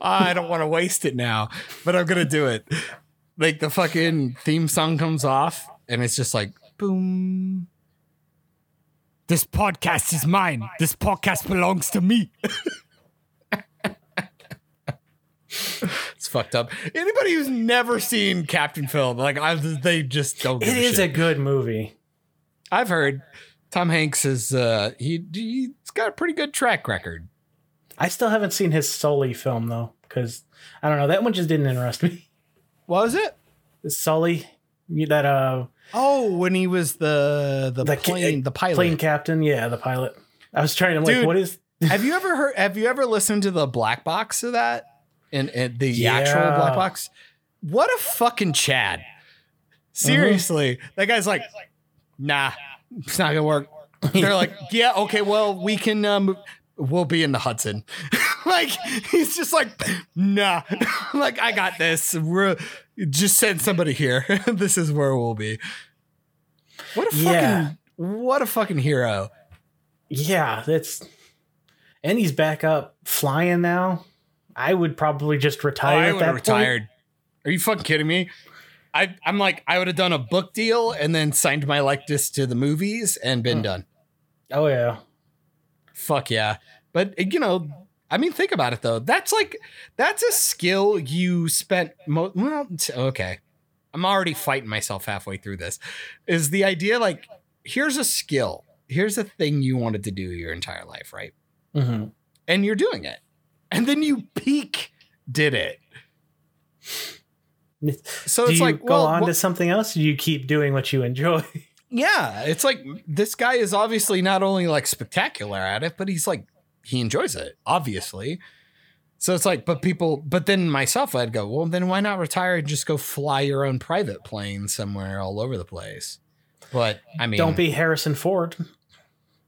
I don't want to waste it now, but I'm gonna do it. Like the fucking theme song comes off and it's just like boom. This podcast is mine. This podcast belongs to me. it's fucked up. Anybody who's never seen Captain Phil, like I, they just don't. Give It a is shit. a good movie. I've heard Tom Hanks is uh he he's got a pretty good track record. I still haven't seen his Sully film though, because I don't know that one just didn't interest me. What was it? Sully, that uh, Oh, when he was the the, The ca- plane the pilot. plane captain, yeah, the pilot. I was trying to like, Dude. what is? have you ever heard have you ever listened to the black box of that? And, and the Yeah. actual black box? What a fucking Chad. Seriously. That guy's like, nah, it's not gonna work. They're like, yeah, okay, well, we can um we'll be in the Hudson. Like he's just like, nah. like I got this. We're just send somebody here. this is where we'll be. What a fucking Yeah. what a fucking hero. Yeah, that's. And he's back up flying now. I would probably just Oh, retire. I would have point. retired. Are you fucking kidding me? I, I'm like, I would have done a book deal and then signed my likeness to the movies and been Hmm. done. Oh yeah, Fuck yeah. But you know, I mean, think about it though. That's like, that's a skill you spent. Mo- well, okay. I'm already fighting myself halfway through this. Is the idea like, here's a skill. Here's a thing you wanted to do your entire life, right? hmm And you're doing it. And then you peak did it. So Do it's you like, go well, on wha- to something else? You keep doing what you enjoy? Yeah, it's like this guy is obviously not only like spectacular at it, but he's like he enjoys it, obviously. So it's like, but people, but then myself, I'd go, well, then why not retire and just go fly your own private plane somewhere all over the place? But I mean, Don't be Harrison Ford.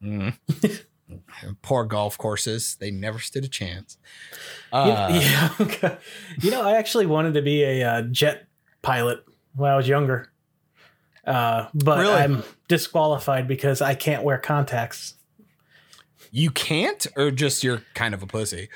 Mm. poor golf courses; they never stood a chance. You- Uh, yeah. You know, I actually wanted to be a uh, jet pilot when I was younger. Uh, but Really? I'm disqualified because I can't wear contacts. You can't, or just you're kind of a pussy.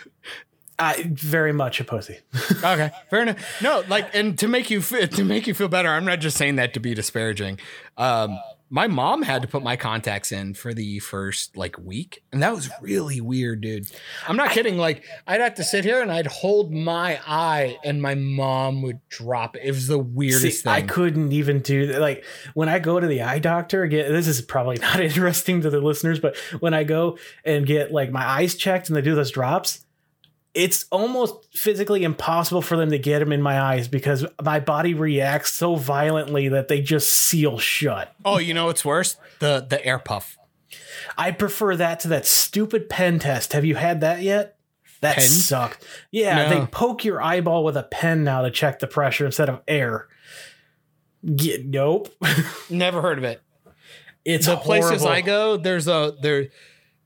I very much a pussy. Okay, fair enough. No, like, and to make you fe- to make you feel better, I'm not just saying that to be disparaging. Um, my mom had to put my contacts in for the first like week, and that was really weird, dude. I'm not kidding. Like, I'd have to sit here and I'd hold my eye, and my mom would drop it. It was the weirdest See, I couldn't even do that. Like when I go to the eye doctor, again, this is probably not interesting to the listeners, but when I go and get like my eyes checked and they do those drops, it's almost physically impossible for them to get them in my eyes because my body reacts so violently that they just seal shut. oh, you know what's worse? The the air puff. I prefer that to that stupid pen test. Have you had that yet? That Pen? sucked. Yeah, No. they poke your eyeball with a pen now to check the pressure instead of air. Get, nope. Never heard of it. It's the places. I go, there's a there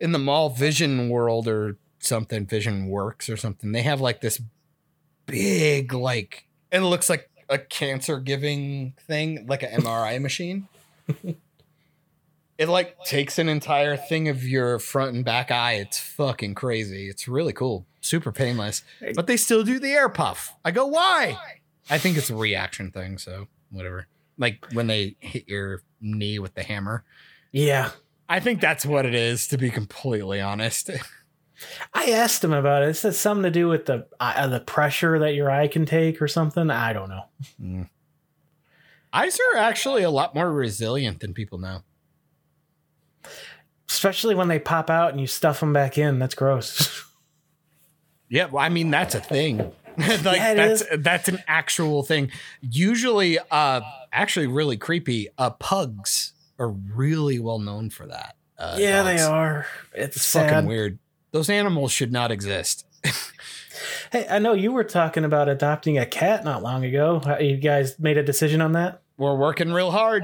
in the mall Vision World or something, Vision Works or something. They have like this big like and it looks like a cancer giving thing, like an MRI machine. It like takes an entire thing of your front and back eye. It's fucking crazy. It's really cool. Super painless. But they still do the air puff. I go, why? I think it's a reaction thing, so whatever. Like when they hit your knee with the hammer. Yeah. I think that's what it is, to be completely honest. I asked him about it. It said something to do with the uh, the pressure that your eye can take or something. I don't know. Eyes are actually a lot more resilient than people know. Especially when they pop out and you stuff them back in. That's gross. Yeah, well, I mean that's a thing. like Yeah, that's is. that's an actual thing. Usually, uh, actually, really creepy. Uh, pugs are really well known for that. Uh, yeah, they are. It's, It's sad. fucking weird. Those animals should not exist. Hey, I know you were talking about adopting a cat not long ago. Uh, You guys made a decision on that? We're working real hard.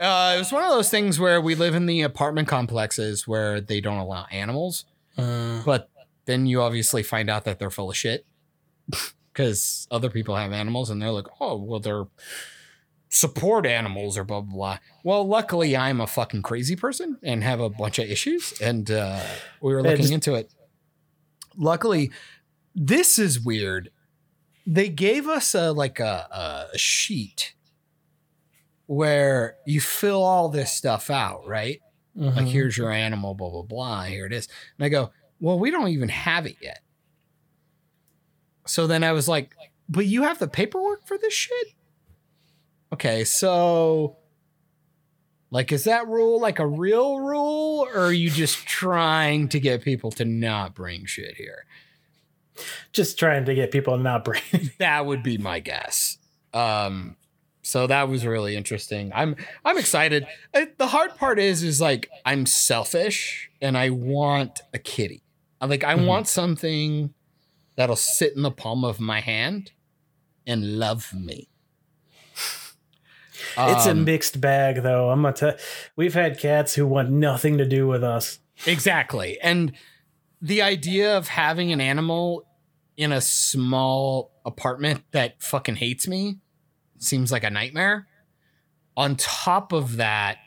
Uh, it was one of those things where we live in the apartment complexes where they don't allow animals, but then you obviously find out that they're full of shit because other people have animals and they're like, oh, well, they're support animals or blah, blah, blah. Well, luckily, I'm a fucking crazy person and have a bunch of issues, and uh, we were looking just- into it. Luckily, this is weird. They gave us a like a, a sheet where you fill all this stuff out, right? Like Mhm. here's your animal, blah blah blah. Here it is. And I go, well, we don't even have it yet. So then I was like, but you have the paperwork for this shit? Okay, so like is that rule like a real rule or are you just trying to get people to not bring shit here? just trying to get people to not bring. That would be my guess. Um so that was really interesting. I'm I'm excited. Uh, the hard part is is like I'm selfish and I want a kitty. I like I Mhm. want something that'll sit in the palm of my hand and love me. It's a Um, mixed bag, though. I'm gonna tell. We've had cats who want nothing to do with us. Exactly. And the idea of having an animal in a small apartment that fucking hates me seems like a nightmare. On top of that,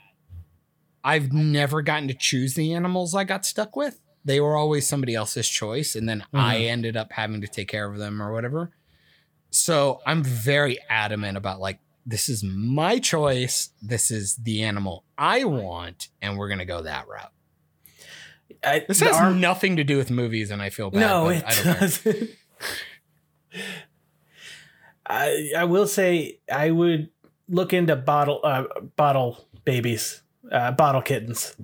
I've never gotten to choose the animals I got stuck with. They were always somebody else's choice, and then I ended up having to take care of them or whatever. So I'm very adamant about like, this is my choice. This is the animal I want, and we're gonna go that route. I, This has arm- nothing to do with movies, and I feel bad. no, but it I doesn't. I I will say I would look into bottle uh, bottle babies, uh, bottle kittens,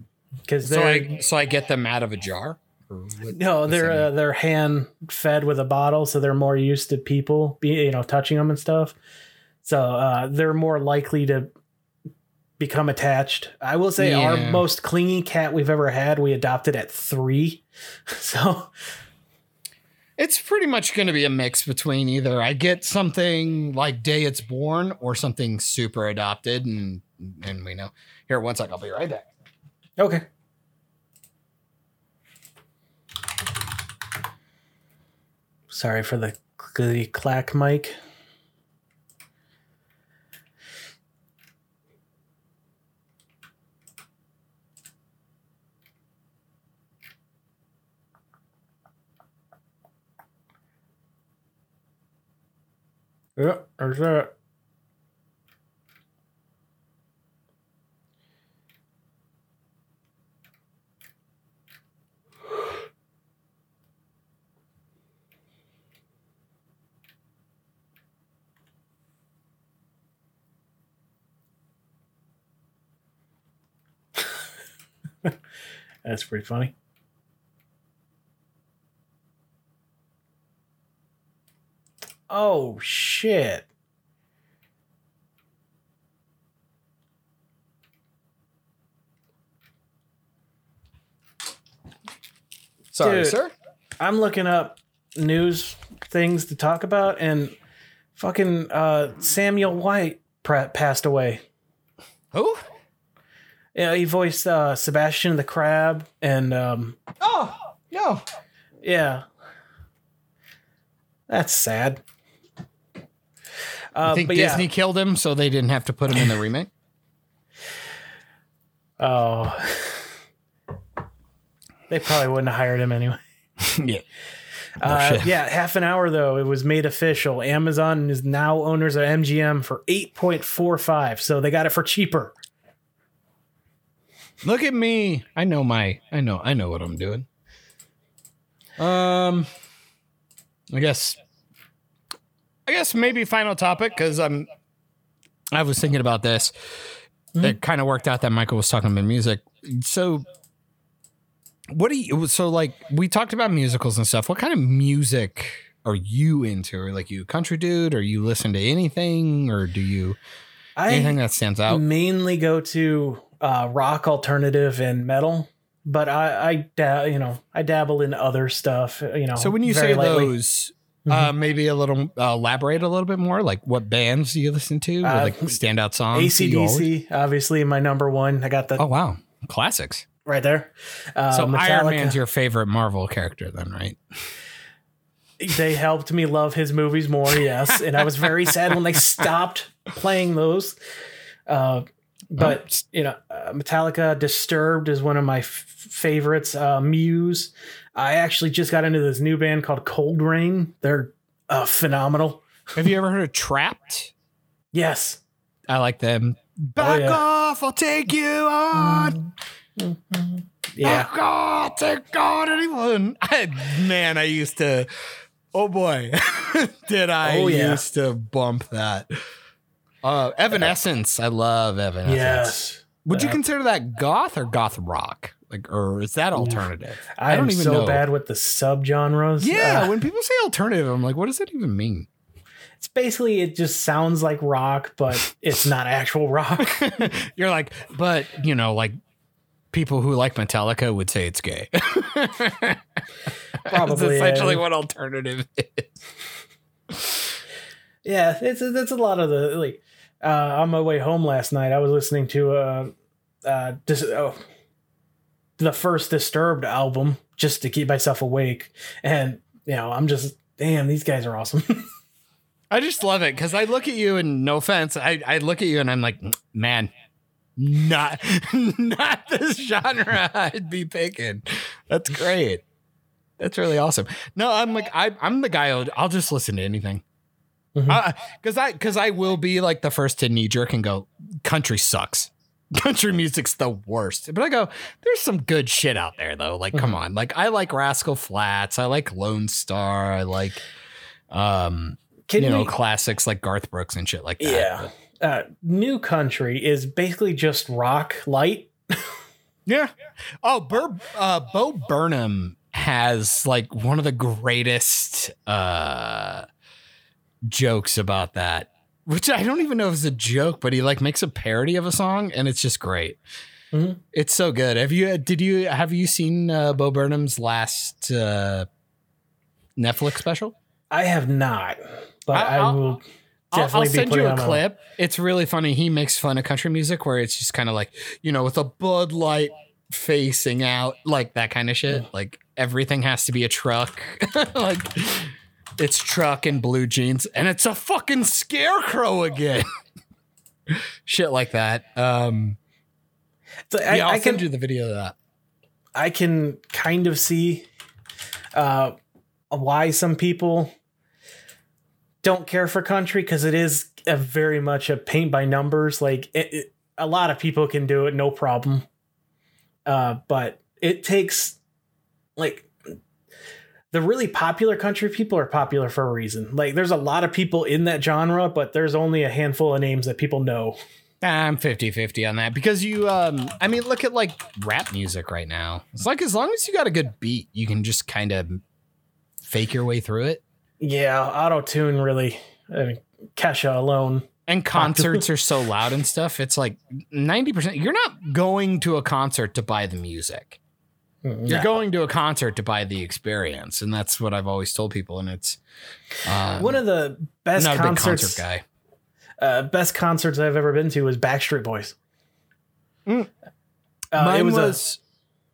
because So I so I get them out of a jar. What- no, they're uh, they're hand fed with a bottle, so they're more used to people, be you know, touching them and stuff. So uh, they're more likely to become attached. I will say our most clingy cat we've ever had, we adopted at three. So It's pretty much going to be a mix between either I get something like day it's born or something super adopted, and and we know. Here, one sec, I'll be right back. okay. Sorry for the, the clack mic. Yeah, there's that. That's pretty funny. Oh shit. Sorry, Dude. sir. I'm looking up news things to talk about and fucking uh Samuel Wright passed away. Who? Yeah, he voiced uh Sebastian the Crab and um Oh no. yeah. That's sad. Uh, I think but Disney yeah. killed him, so they didn't have to put him in the remake. Oh. They probably wouldn't have hired him anyway. yeah. Uh, shit. yeah, half an hour though. It was made official. Amazon is now owners of MGM for eight point four five. So they got it for cheaper. Look at me. I know my. I know. I know what I'm doing. Um. I guess. I guess maybe final topic because I'm. I was thinking about this. It kind of worked out that Michael was talking about music. So. What do you? So like we talked about musicals and stuff. What kind of music are you into? Are like you a country dude? Or you listen to anything? Or do you I anything that stands out? mainly go to uh, rock, alternative, and metal. But I, I, da- you know, I dabble in other stuff. You know, So when you say lightly. those, uh, maybe a little uh, elaborate a little bit more. Like what bands do you listen to? Uh, like standout songs? that you always- ACDC, obviously my number one. I got the. Oh wow, classics. right there. Uh, so Iron Metallica. Man's your favorite Marvel character, then, right? they helped me love his movies more yes and i was very sad when they stopped playing those uh, but you know uh, metallica disturbed is one of my f- favorites uh, muse i actually just got into this new band called cold rain they're uh, phenomenal Have you ever heard of Trapt? yes I like them. Back yeah. off! I'll take you on. yeah Back off! Take on anyone. I, man, I used to. Oh boy, did I Oh, yeah. used to bump that. Uh, Evanescence. I love Evanescence. yes Would you consider that goth or goth rock? Like, or is that alternative? i, don't am even so know. bad with the subgenres Yeah, Uh, when people say alternative, I'm like, what does that even mean? it's basically it just sounds like rock but it's not actual rock You're like, but you know, like people who like Metallica would say it's gay. That's Probably, essentially yeah. what alternative is. Yeah, it's that's a lot of the like. Uh, on my way home last night, I was listening to uh, uh, dis- oh, the first Disturbed album just to keep myself awake, and you know, I'm just damn, these guys are awesome. I just love it because I look at you and no offense, I, I look at you and I'm like, man, not not this genre I'd be picking. That's great. That's really awesome. No, I'm like I I'm the guy. I'll, I'll just listen to anything. Mm-hmm. Uh, because I because I will be like the first to knee jerk and go, country sucks. Country music's the worst. But I go, there's some good shit out there though. Like, come on. Like I like Rascal Flatts. I like Lonestar. I like um Can you know classics like Garth Brooks and shit like that. yeah, uh, New Country is basically just rock light. Yeah. Oh, Bur- uh, Bo Burnham has like one of the greatest uh, jokes about that, which I don't even know if it's a joke, but he like makes a parody of a song, and it's just great. Mhm. It's so good. Have you? Did you? Have you seen uh, Bo Burnham's last uh, Netflix special? I have not, but I- I, I'll- will I'll, definitely I'll send you a clip. It's really funny. He makes fun of country music where it's just kind of like, you know, with a Bud Light facing out, like that kind of shit. Like everything has to be a truck. like it's truck and blue jeans, and it's a fucking scarecrow again. shit like that. Um, So I, yeah, I'll I can send you the video of that. I can kind of see uh, why some people don't care for country because it is a very much a paint by numbers. Like it, it, a lot of people can do it, no problem. Uh, but it takes like the really popular country people are popular for a reason. Like there's a lot of people in that genre, but there's only a handful of names that people know. I'm 50 50 on that because you, um, I mean, look at like rap music right now. It's like as long as you got a good beat, you can just kind of fake your way through it. Yeah, auto tune really. I mean, Kesha alone. And concerts are so loud and stuff. It's like 90%. You're not going to a concert to buy the music. You're going to a concert to buy the experience. And that's what I've always told people. And it's um, One of the I'm best not a big concerts, concert guy. uh, best concerts I've ever been to was Backstreet Boys. Mm. Uh, Mine it was, was,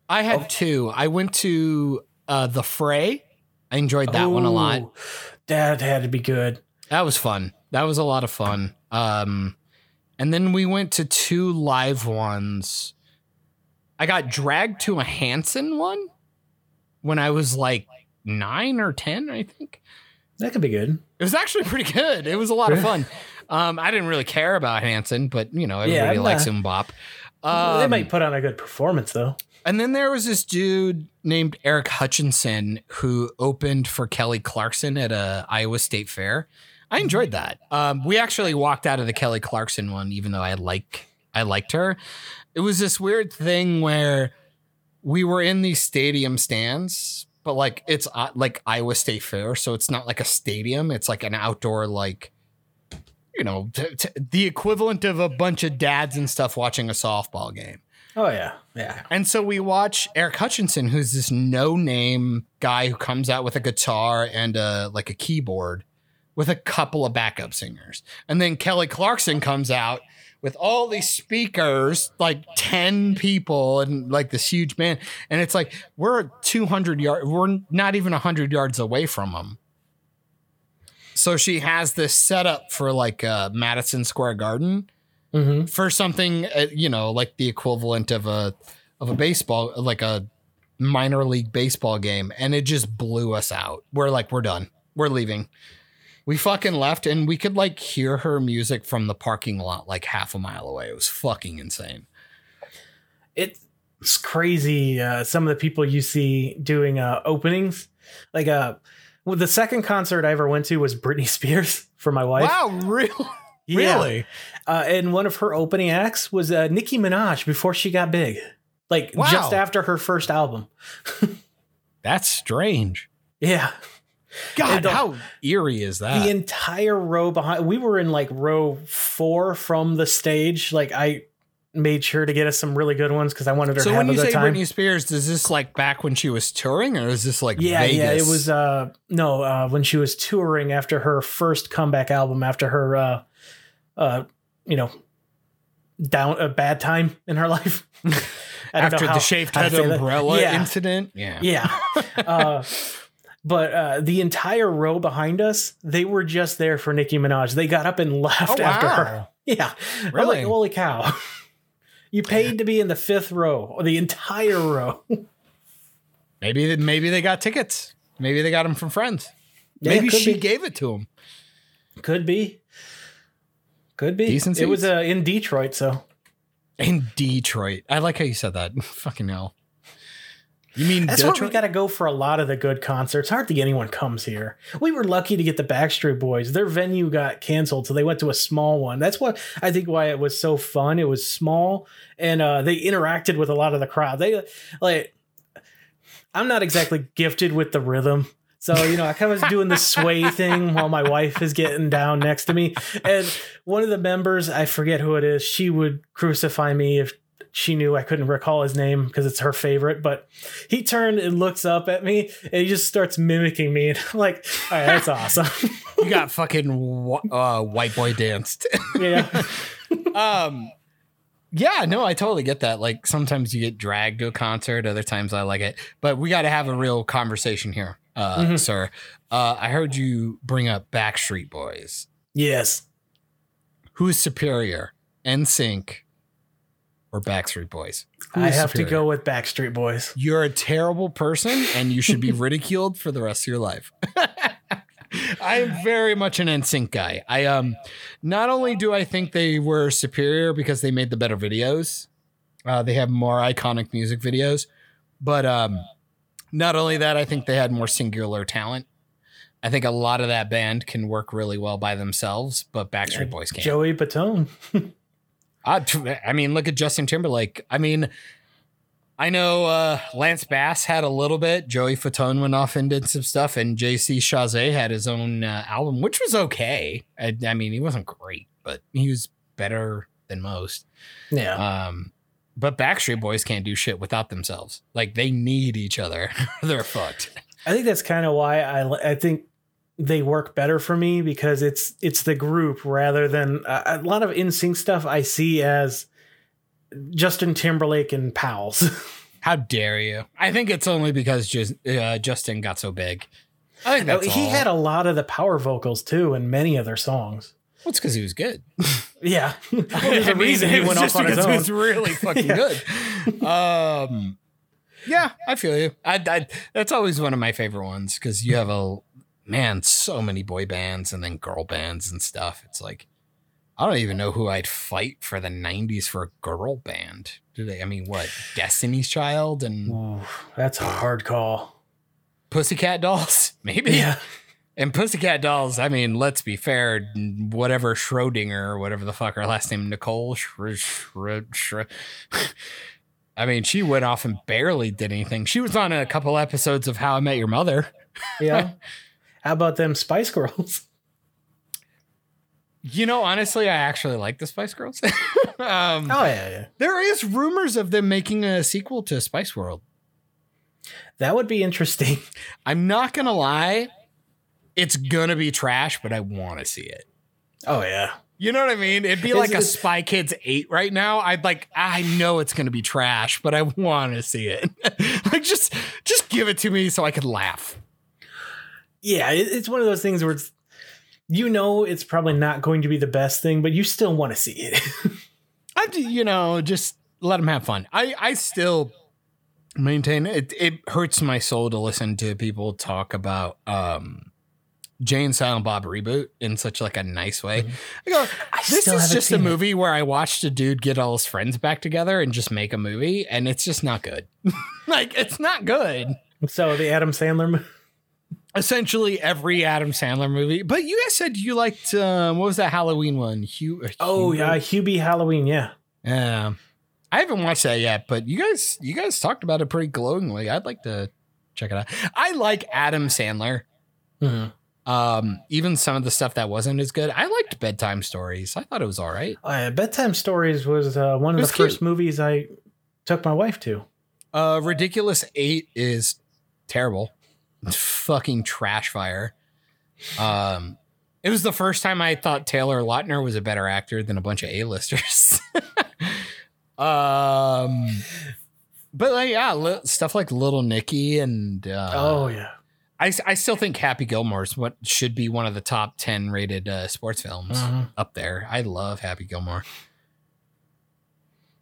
a- I had Oh. two. I went to uh, The Fray. I enjoyed that one a lot. That had to be good. That was fun. That was a lot of fun. Um, and then we went to two live ones. I got dragged to a Hanson one when I was like nine or ten, I think. That could be good. It was actually pretty good. It was a lot of fun. Um, I didn't really care about Hanson, but you know everybody I'm likes MMMBop. they Um, might put on a good performance though. and then there was this dude named Eric Hutchinson who opened for Kelly Clarkson at a Iowa State Fair. I enjoyed that. Um, we actually walked out of the Kelly Clarkson one, even though I like I liked her. It was this weird thing where we were in these stadium stands, but like it's uh, like Iowa State Fair, so it's not like a stadium. It's like an outdoor like you know t- t- the equivalent of a bunch of dads and stuff watching a softball game. Oh yeah, yeah. And so we watch Eric Hutchinson, who's this no-name guy who comes out with a guitar and a like a keyboard with a couple of backup singers. And then Kelly Clarkson comes out with all these speakers, like 10 people and like this huge band. And it's like we're 200 yards, we're not even 100 yards away from them. So she has this setup for like uh, Madison Square Garden Mm-hmm. for something uh, you know like the equivalent of a of a baseball like a minor league baseball game and it just blew us out we're like we're done we're leaving we fucking left and we could like hear her music from the parking lot like half a mile away it was fucking insane It's crazy. Uh, some of the people you see doing uh, openings, like uh, well, the second concert I ever went to was Britney Spears for my wife. wow real Yeah. really Uh, and one of her opening acts was uh, Nicki Minaj before she got big, like Wow. just after her first album. that's strange Yeah. God the- how eerie is that? the entire row behind we were in like row four from the stage. Like i made sure to get us some really good ones because i wanted her so to have when you say Britney Spears, is this like back when she was touring, or is this like yeah yeah it was uh no uh when she was touring after her first comeback album after her uh uh you know down a bad time in her life. I don't know after the shaved how to head umbrella yeah. incident. Yeah, Yeah. uh, but uh, the entire row behind us, they were just there for Nicki Minaj. They got up and left Oh, after wow. her. Yeah. I'm Really? like, holy cow. you paid to be in the fifth row, or the entire row. Maybe maybe they got tickets. Maybe they got them from friends. Yeah, maybe she be. gave it to them. Could be. Could be. Decent it was uh, in Detroit, so. In Detroit. I like how you said that. Fucking hell. You mean That's where we got to go for a lot of the good concerts. Hardly anyone comes here. We were lucky to get the Backstreet Boys. Their venue got canceled, so they went to a small one. That's what I think why it was so fun. It was small, and uh, they interacted with a lot of the crowd. They like, I'm not exactly gifted with the rhythm. So, you know, I kind of was doing the sway thing while my wife is getting down next to me. And one of the members, I forget who it is, she would crucify me if she knew I couldn't recall his name because it's her favorite. But he turned and looks up at me and he just starts mimicking me. And I'm like, all right, that's awesome. you got fucking uh, white boy danced. yeah. um yeah, no, I totally get that. Like sometimes you get dragged to a concert, other times I like it. But we got to have a real conversation here, uh, Mhm. sir. Uh, I heard you bring up Backstreet Boys. Yes. Who's superior, NSYNC or Backstreet Boys? Who I is have to go with Backstreet Boys. You're a terrible person, and you should be ridiculed for the rest of your life. I am very much an NSYNC guy. I um, not only do I think they were superior because they made the better videos, uh, they have more iconic music videos, but um, not only that, I think they had more singular talent. I think a lot of that band can work really well by themselves, but Backstreet Boys can't. Joey Fatone. I, I mean, look at Justin Timberlake. I mean, I know uh, Lance Bass had a little bit. Joey Fatone went off and did some stuff, and JC Chasez had his own uh, album, which was okay. I, I mean, he wasn't great, but he was better than most. Yeah. Um, but Backstreet Boys can't do shit without themselves. Like they need each other. They're fucked. I think that's kind of why I I think they work better for me because it's it's the group rather than a, a lot of NSYNC stuff I see as Justin Timberlake and pals. How dare you? I think it's only because just, uh, Justin got so big. I think that's he all. had a lot of the power vocals too in many of their songs. Well, it's because he was good. Yeah, well, there's I a mean, reason he went off on his own. He was really fucking good. Um, yeah, I feel you. I, I that's always one of my favorite ones because you have a man, so many boy bands and then girl bands and stuff. It's like I don't even know who I'd fight for the '90s for a girl band. Do they? I mean, what Destiny's Child and Ooh, that's a hard call. Pussycat Dolls? Maybe. Yeah, And Pussycat Dolls, I mean, let's be fair, whatever Schrodinger or whatever the fuck her last name, Nicole Schro- Schro- Schro- I mean, she went off and barely did anything. She was on a couple episodes of How I Met Your Mother. yeah. How about them Spice Girls? You know, honestly, I actually like the Spice Girls. um, Oh yeah, yeah. there is rumors of them making a sequel to Spice World. That would be interesting. I'm not gonna lie, it's gonna be trash, but I want to see it. Oh yeah. You know what I mean? It'd be like a Spy Kids 8 right now. I'd like I know it's going to be trash, but I want to see it. like just just give it to me so I can laugh. Yeah, it's one of those things where it's you know it's probably not going to be the best thing, but you still want to see it. I do- you know, just let them have fun. I I still maintain it it hurts my soul to listen to people talk about um Jay and Silent Bob reboot in such like a nice way. I go, I this still is just a seen it. movie where I watched a dude get all his friends back together and just make a movie, and it's just not good. like it's not good. so the Adam Sandler movie. Essentially every Adam Sandler movie. But you guys said you liked um, what was that Halloween one? Hugh. uh, Oh Hugh- yeah, Hubie Halloween. Yeah. yeah. I haven't watched that yet, but you guys you guys talked about it pretty glowingly. I'd like to check it out. I like Adam Sandler. Mhm. Um, even some of the stuff that wasn't as good. I liked bedtime stories. I thought it was all right. Uh, Bedtime Stories was uh, one of It the was first movies I took my wife to. Uh, Ridiculous Eight is terrible. Fucking trash fire. Um, it was the first time I thought Taylor Lautner was a better actor than a bunch of A-listers. um, but like, yeah, li- stuff like Little Nicky and uh, oh yeah. I, I still think Happy Gilmore is what should be one of the top 10 rated uh, sports films Mhm. up there. I love Happy Gilmore.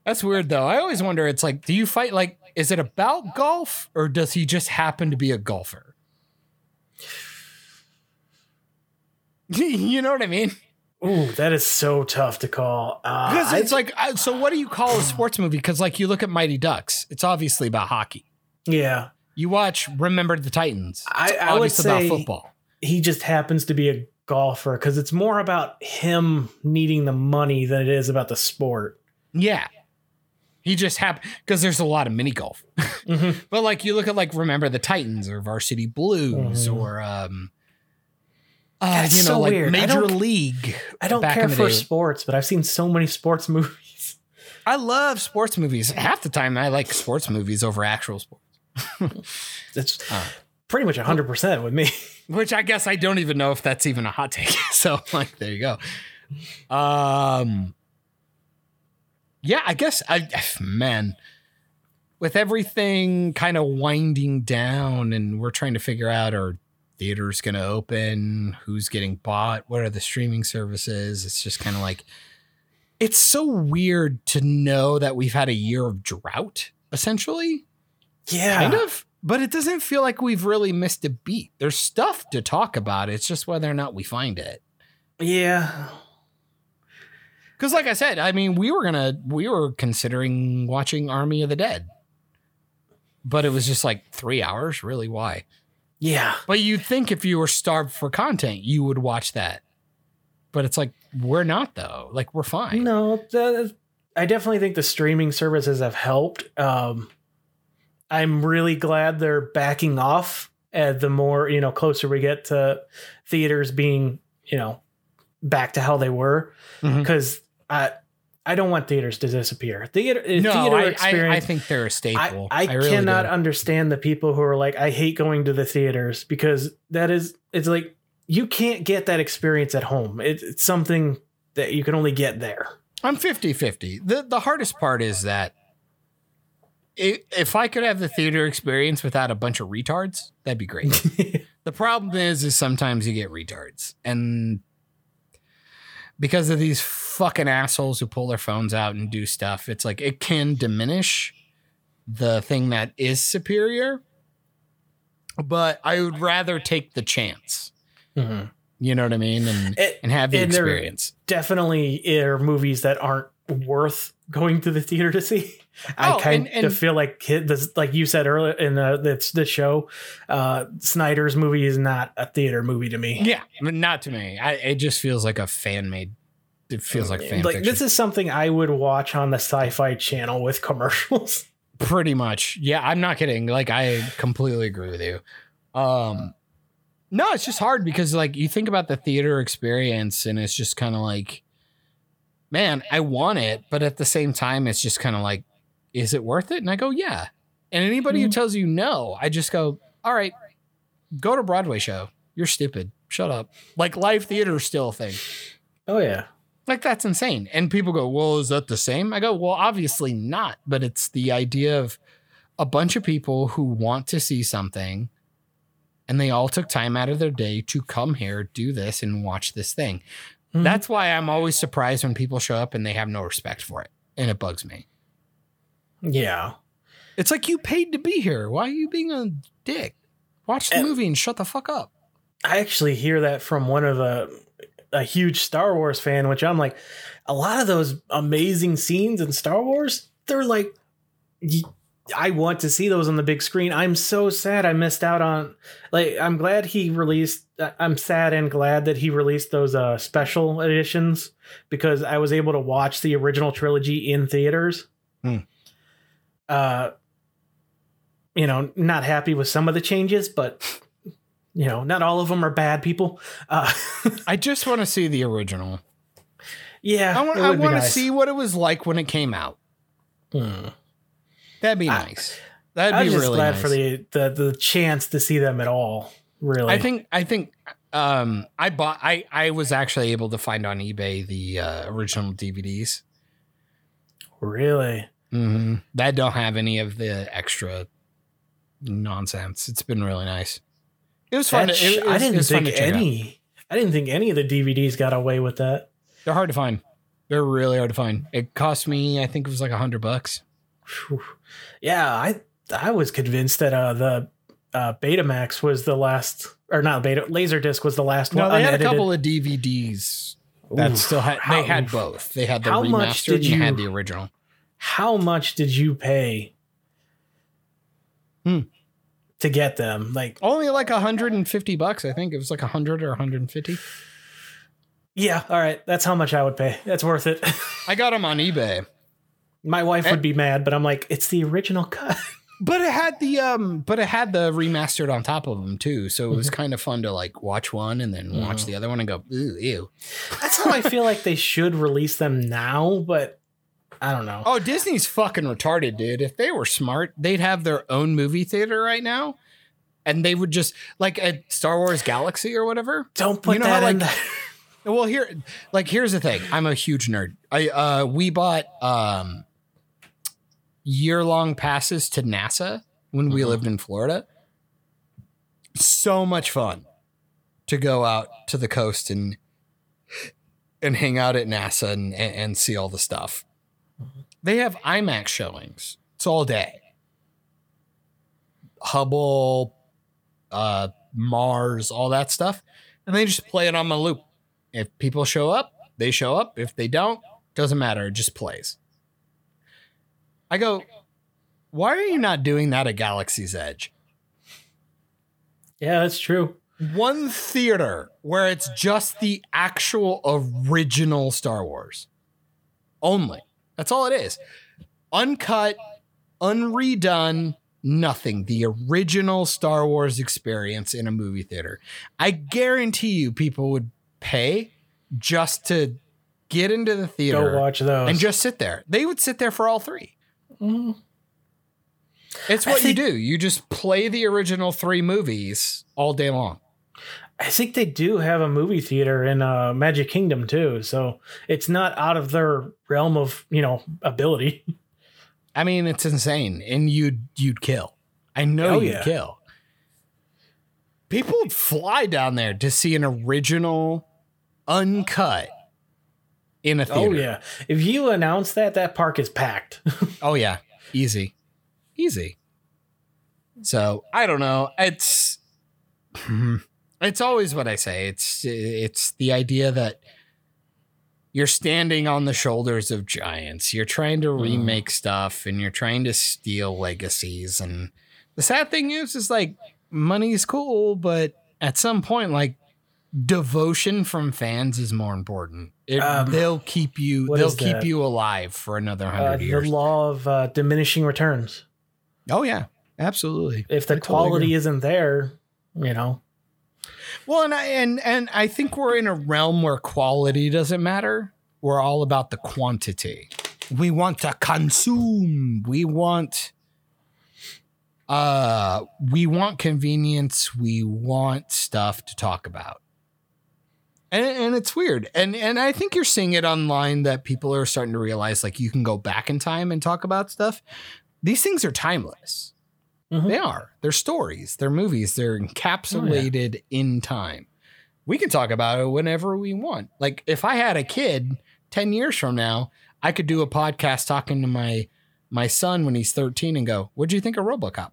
That's weird though. I always wonder it's like, do you fight like, is it about golf or does he just happen to be a golfer? you know what I mean? Ooh, that is so tough to call. Uh, Because I- it's like, uh, so what do you call a sports movie? Because like you look at Mighty Ducks, it's obviously about hockey. yeah, You watch Remember the Titans. I- I would say- about football. he just happens to be a golfer because it's more about him needing the money than it is about the sport. Yeah. He just happened because there's a lot of mini golf. Mhm. But like you look at like Remember the Titans or Varsity Blues Mhm. or um uh, you know so like weird. Major don't- League. I don't care for day. sports, but I've seen so many sports movies. I love sports movies. Half the time I like sports movies over actual sports. It's Uh. pretty much 100% with me. Which I guess I don't even know if that's even a hot take. so like there you go. Um Yeah, I guess I man with everything kind of winding down and we're trying to figure out are theaters going to open, who's getting bought, what are the streaming services? It's just kind of like it's so weird to know that we've had a year of drought essentially Yeah. kind of but it doesn't feel like we've really missed a beat. There's stuff to talk about. It's just whether or not we find it. Yeah. Because, like I said, I mean, we were gonna, we were considering watching Army of the Dead, but it was just like three hours. Really, why? Yeah. But you'd think if you were starved for content, you would watch that. But it's like we're not though. Like we're fine. No, the, I definitely think the streaming services have helped. Um, I'm really glad they're backing off. Uh, the more you know, closer we get to theaters being, you know, back to how they were, because I I don't want theaters to disappear. Theater, uh, No, theater I, I, experience. I think they're a I, staple. I, really cannot do. understand the people who are like, I hate going to the theaters because that is, it's like you can't get that experience at home. It, it's something that you can only get there. I'm 50 50. The, the hardest part is that i if I could have the theater experience without a bunch of retards, that'd be great. the problem is, is sometimes you get retards. And because of these fucking assholes who pull their phones out and do stuff, it's like it can diminish the thing that is superior. But I would rather take the chance. Mhm. You know what I mean? And It- and have the and there- experience. definitely there are movies that aren't worth going to the theater to see. I Oh, kind and- and- of feel like this, like you said earlier in the this, this show, uh, Snyder's movie is not a theater movie to me. Yeah, not to me. I, it just feels like a fan made. It feels like fan like fiction. this is something I would watch on the Sci-Fi Channel with commercials. pretty much. Yeah, I'm not kidding. Like I completely agree with you. Um, no, it's just hard because like you think about the theater experience, and it's just kind of like, man, I want it, but at the same time, it's just kind of like, is it worth it? And I go, yeah. And anybody who Mhm. tells you no, I just go, all right, go to Broadway show. You're stupid. Shut up. Like live theater is still a thing. Oh yeah, Like that's insane. And people go, "Well, is that the same?" I go, "Well, obviously not, but it's the idea of a bunch of people who want to see something and they all took time out of their day to come here, do this and watch this thing." Mhm. That's why I'm always surprised when people show up and they have no respect for it, and it bugs me. Yeah. It's like you paid to be here. Why are you being a dick? Watch the And- movie and shut the fuck up. I actually hear that from one of the a huge Star Wars fan, which I'm like, a lot of those amazing scenes in Star Wars, they're like, I want to see those on the big screen. I'm so sad I missed out on. Like, I'm glad he released. I- I'm sad and glad that he released those uh, special editions because I was able to watch the original trilogy in theaters. Hmm. Uh, you know, not happy with some of the changes, but you know, not all of them are bad people. Uh, I just want to see the original. yeah, I want, I want to see what it was like when it came out. Hmm. That'd be I- nice. That'd I be just really glad nice. for the, the the chance to see them at all. Really, I think I think um I bought I I was actually able to find on eBay the uh, original DVDs really. Mm-hmm. that don't have any of the extra nonsense. It's been really nice. It was fun. That To, it, sh- it I didn't was think to check out. any. I didn't think any of the DVDs got away with that. They're hard to find. They're really hard to find. It cost me, I think it was like a hundred bucks. Phew. Yeah, I I was convinced that uh, the uh, Betamax was the last, or not Beta Laserdisc was the last No, one. they had a couple of DVDs that Oof. still had. How- They had both. They had the How much remastered did and they had the original. How much did you pay Hmm. to get them? Like, Only like 150 bucks, I think. It was like 100 or 150. yeah, all right, that's how much I would pay. That's worth it. I got them on eBay. My wife Eh. would be mad, but I'm like, it's the original cut. But it had the um but it had the remastered on top of them too. So it was Mm-hmm. kind of fun to like watch one and then watch the other one and go, ew, ew. That's how I feel like they should release them now, but I don't know. Oh, Disney's fucking retarded, dude. If they were smart, they'd have their own movie theater right now. And they would just like at Star Wars Galaxy or whatever. Don't put you know that how, in like- there. Well, here, like, here's the thing. I'm a huge nerd. I uh, we bought um, year long passes to NASA when we Mhm. lived in Florida. So much fun to go out to the coast and and hang out at NASA and and, and see all the stuff. They have IMAX showings. It's all day. Hubble, uh, Mars, all that stuff, and they just play it on my loop. If people show up, they show up. If they don't, doesn't matter. It just plays. I go, why are you not doing that at Galaxy's Edge? Yeah, that's true. One theater where it's just the actual original Star Wars. Only. That's all it is. Uncut, unredone, nothing. The original Star Wars experience in a movie theater. I guarantee you people would pay just to get into the theater Go watch those. and just sit there. They would sit there for all three. Mhm. It's what think- you do. You just play the original three movies all day long. I think they do have a movie theater in uh, Magic Kingdom too, so it's not out of their realm of you know ability. I mean, it's insane, and you'd you'd kill. I know Oh, you'd yeah. kill. People would fly down there to see an original, uncut in a theater. Oh yeah, if you announce that, that park is packed. Oh yeah, easy, easy. So I don't know. It's it's always what I say. It's it's the idea that you're standing on the shoulders of giants. You're trying to remake stuff, and you're trying to steal legacies. And the sad thing is, is like money's cool, but at some point, like devotion from fans is more important. It, Um, they'll keep you. They'll keep that? you alive for another uh, hundred the years. law of uh, diminishing returns. Oh yeah, absolutely. If the I quality agree. isn't there, you know. Well, and I and and I think we're in a realm where quality doesn't matter. We're all about the quantity. We want to consume. We want uh we want convenience. We want stuff to talk about. And, and it's weird. And and I think you're seeing it online that people are starting to realize like you can go back in time and talk about stuff. These things are timeless. Mhm. They are. They're stories. They're movies. They're encapsulated in time. We can talk about it whenever we want. Like if I had a kid 10 years from now, I could do a podcast talking to my my son when he's 13 and go, "What do you think of RoboCop?"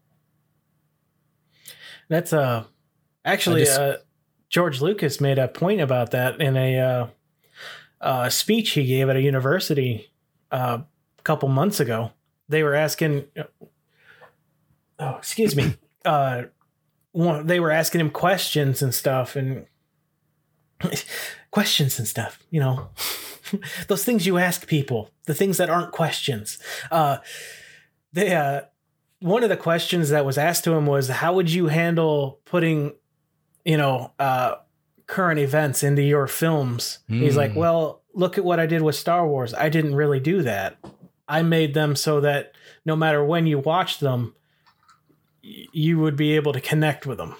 That's uh actually just- uh George Lucas made a point about that in a uh, uh speech he gave at a university uh, a couple months ago. They were asking Oh, excuse me. Uh one, they were asking him questions and stuff and questions and stuff, you know. Those things you ask people, the things that aren't questions. Uh they uh one of the questions that was asked to him was how would you handle putting you know uh current events into your films he's like Hmm. well look at what i did with star wars i didn't really do that i made them so that no matter when you watch them you would be able to connect with them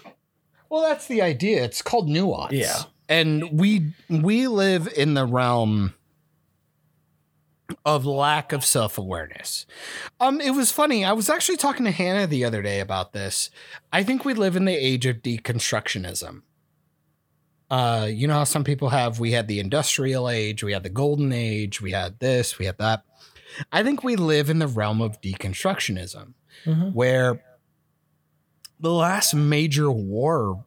Well, that's the idea. It's called nuance. Yeah. And we we live in the realm of lack of self-awareness. Um it was funny. I was actually talking to Hannah the other day about this. I think we live in the age of deconstructionism. Uh you know how some people have we had the industrial age, we had the golden age, we had this, we had that. I think we live in the realm of deconstructionism Mhm. where the last major war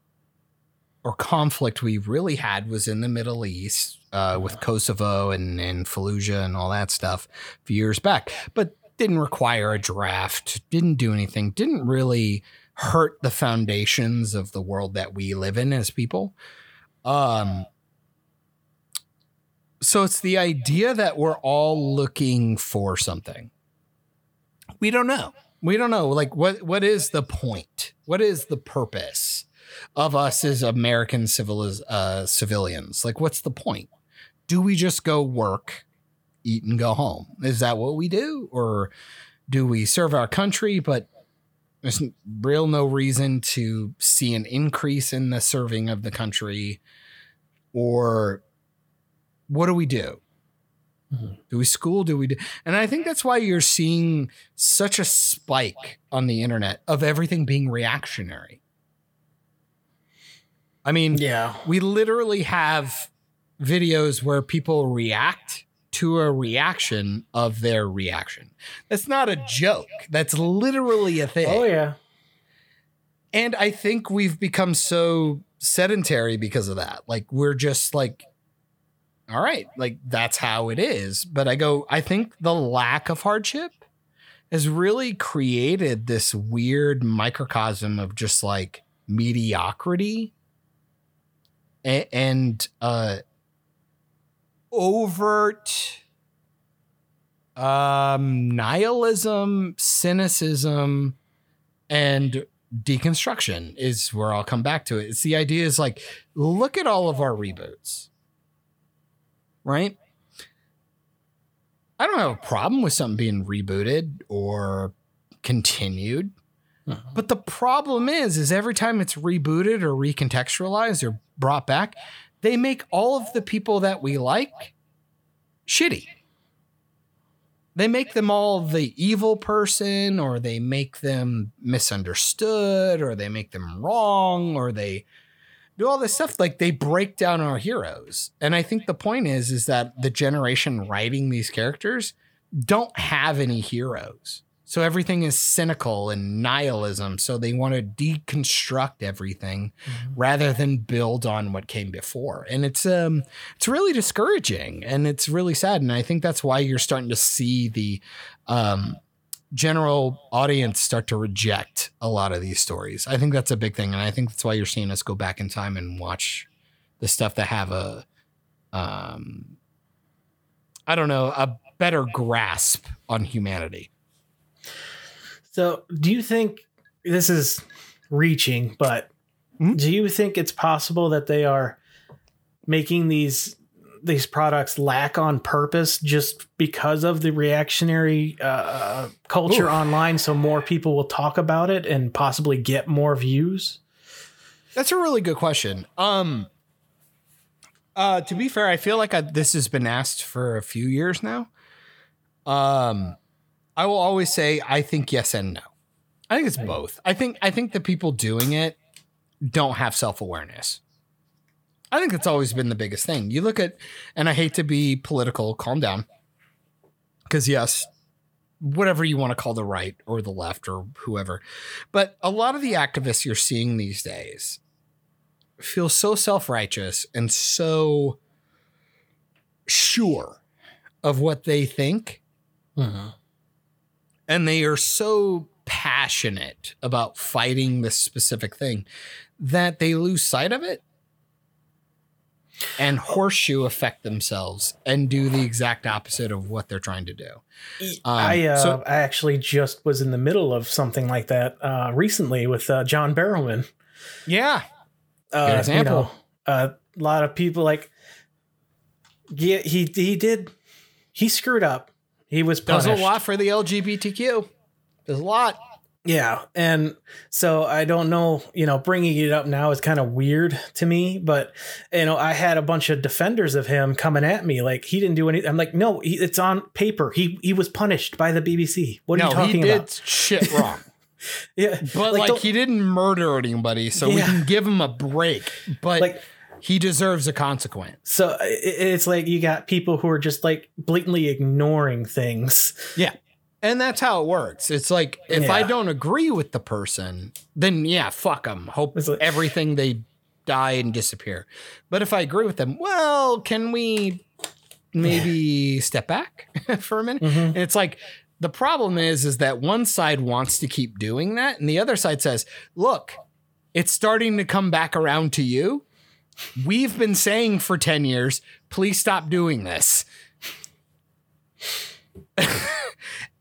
or conflict we really had was in the Middle East uh, with Kosovo and, and Fallujah and all that stuff a few years back, but didn't require a draft, didn't do anything, didn't really hurt the foundations of the world that we live in as people. Um, so it's the idea that we're all looking for something. We don't know. We don't know. Like what what is the point? What is the purpose of us as American civiliz- uh, civilians? Like what's the point? Do we just go work, eat and go home? Is that what we do or do we serve our country but there's real no reason to see an increase in the serving of the country or what do we do? Mhm. Do we school? Do we do? And I think that's why you're seeing such a spike on the internet of everything being reactionary. I mean, yeah we literally have videos where people react to a reaction of their reaction. That's not a joke. That's literally a thing. oh yeah And I think we've become so sedentary because of that. Like we're just like all right, like that's how it is. But I go, I think the lack of hardship has really created this weird microcosm of just like mediocrity and, and uh overt um nihilism cynicism and deconstruction is where i'll come back to it it's the idea is like look at all of our reboots right i don't have a problem with something being rebooted or continued uh-huh. but the problem is, is every time it's rebooted or recontextualized or brought back, they make all of the people that we like shitty. They make them all the evil person, or they make them misunderstood, or they make them wrong, or they do all this stuff. Like they break down our heroes. And I think the point is, is that the generation writing these characters don't have any heroes. So everything is cynical and nihilism. So they want to deconstruct everything rather than build on what came before. And it's um it's really discouraging and it's really sad. And I think that's why you're starting to see the um general audience start to reject a lot of these stories. I think that's a big thing. And I think that's why you're seeing us go back in time and watch the stuff that have a um I don't know, a better grasp on humanity. So, do you think this is reaching, but Hmm? do you think it's possible that they are making these these products lack on purpose just because of the reactionary uh, culture Ooh. online so more people will talk about it and possibly get more views? That's a really good question. Um, uh, to be fair, I feel like I, this has been asked for a few years now. Um, I will always say I think yes and no. I think it's both. I think I think the people doing it don't have self awareness. I think that's always been the biggest thing. You look at, and I hate to be political. Calm down, because yes, whatever you want to call the right or the left or whoever, but a lot of the activists you're seeing these days feel so self righteous and so sure of what they think. Mm-hmm. And they are so passionate about fighting this specific thing that they lose sight of it and horseshoe affect themselves and do the exact opposite of what they're trying to do. I uh, so- I actually just was in the middle of something like that uh, recently with uh, John Barrowman. Yeah. uh, Good example. You know, a lot of people like, yeah, he he did, he screwed up. He was Does a lot for the LGBTQ. Does a lot. Yeah, and so I don't know. You know, bringing it up now is kind of weird to me. But you know, I had a bunch of defenders of him coming at me like he didn't do anything. I'm like, no, he, it's on paper. He he was punished by the BBC. What are no, you talking about? he did about? shit wrong. Yeah, But like, don't- he didn't murder anybody, so we can give him a break. But Like- he deserves a consequence. So it's like you got people who are just like blatantly ignoring things. Yeah. And that's how it works. It's like if I don't agree with the person, then yeah, fuck them. Hope like- everything they die and disappear. But if I agree with them, well, can we maybe step back for a minute? Mhm. And it's like the problem is is that one side wants to keep doing that and the other side says, "Look, it's starting to come back around to you. We've been saying for 10 years, please stop doing this."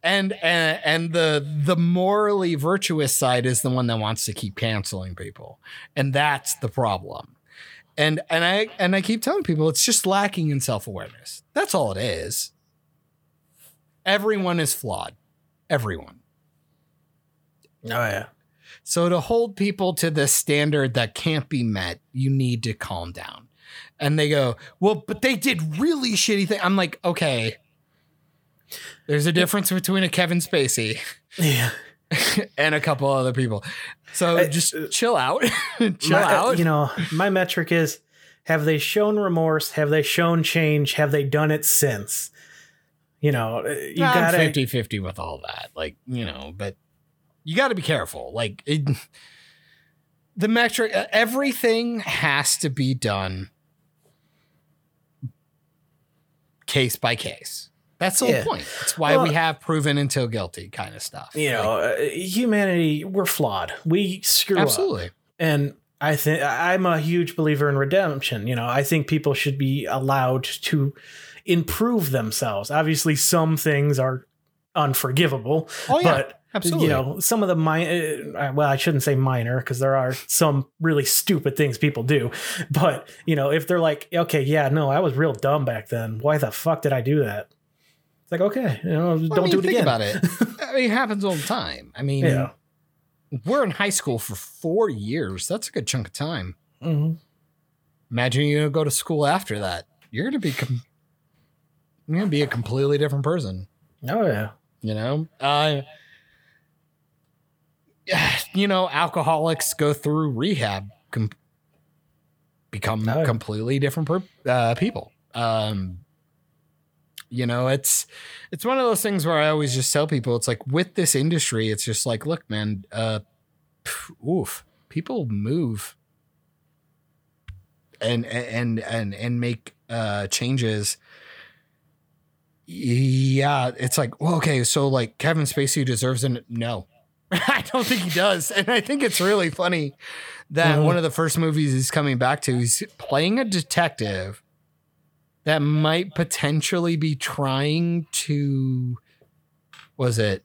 and and and the the morally virtuous side is the one that wants to keep canceling people. And that's the problem. And and I and I keep telling people it's just lacking in self-awareness. That's all it is. Everyone is flawed. Everyone. Oh yeah. So to hold people to the standard that can't be met, you need to calm down. And they go, "Well, but they did really shitty thing I'm like, "Okay. There's a difference between a Kevin Spacey Yeah. and a couple other people. So I- just uh, chill out. chill My- uh, out. You know, my metric is have they shown remorse? Have they shown change? Have they done it since? You know, you gotta 50-50 with all that. Like, you know, but you got to be careful. Like it, the metric, uh, everything has to be done case by case. That's the Yeah. whole point. That's why Well- we have proven until guilty kind of stuff. You know, uh, humanity, we're flawed. We screw Like, up. absolutely. and I think I'm a huge believer in redemption. You know, I think people should be allowed to improve themselves. Obviously, some things are unforgivable. Oh, yeah. but Absolutely. you know, some of the minor. Well, I shouldn't say minor because there are some really stupid things people do. But you know, if they're like, okay, yeah, no, I was real dumb back then. Why the fuck did I do that? Like, okay, you know, Well, don't mean, do it think again. about it. I mean, it happens all the time. I mean, Yeah. we're in high school for four years. That's a good chunk of time. Mhm. Imagine you go to school after that. You're gonna be com- you're gonna be a completely different person. Oh yeah. You know, uh, you know, alcoholics go through rehab, com- become Oh, completely different per- uh, people. Um, you know, it's it's one of those things where I always just tell people, it's like with this industry, it's just like, look, man, uh, oof, people move and and and and make uh changes. Yeah it's like well okay so like kevin spacey deserves an no. I don't think he does. And i think it's really funny that Mhm. one of the first movies he's coming back to he's playing a detective that might potentially be trying to was it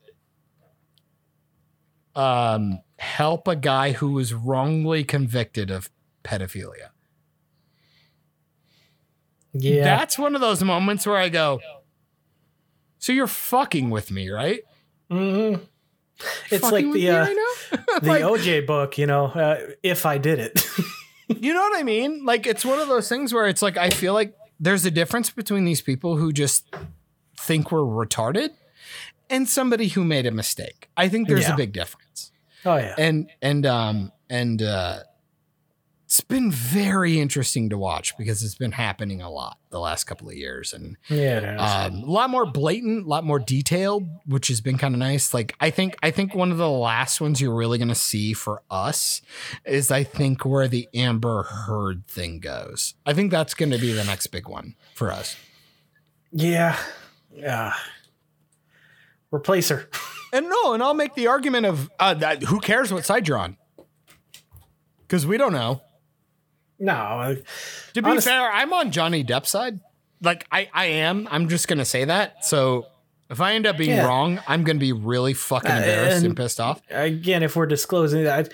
um help a guy who was wrongly convicted of pedophilia Yeah. that's one of those moments where I go, so you're fucking with me, right? Mm-hmm. It's Fucking like the uh, right the Like, OJ book, you know, uh, if I did it. you know what I mean? Like it's one of those things where it's like I feel like there's a difference between these people who just think we're retarded and somebody who made a mistake. I think there's Yeah. a big difference. oh yeah. And and um and uh it's been very interesting to watch because it's been happening a lot the last couple of years and Yeah. um, a lot more blatant, a lot more detailed, which has been kind of nice. Like I think I think one of the last ones you're really gonna see for us is I think where the Amber Heard thing goes. I think that's gonna be the next big one for us. yeah. Yeah. Replace her. And no, and I'll make the argument of uh, that who cares what side you're on, because we don't know. No. To be Honest- fair, I'm on Johnny Depp's side. Like I, I am. I'm just gonna say that. So if I end up being Yeah. wrong, I'm gonna be really fucking Uh, embarrassed and, and- pissed off. Again, if we're disclosing that,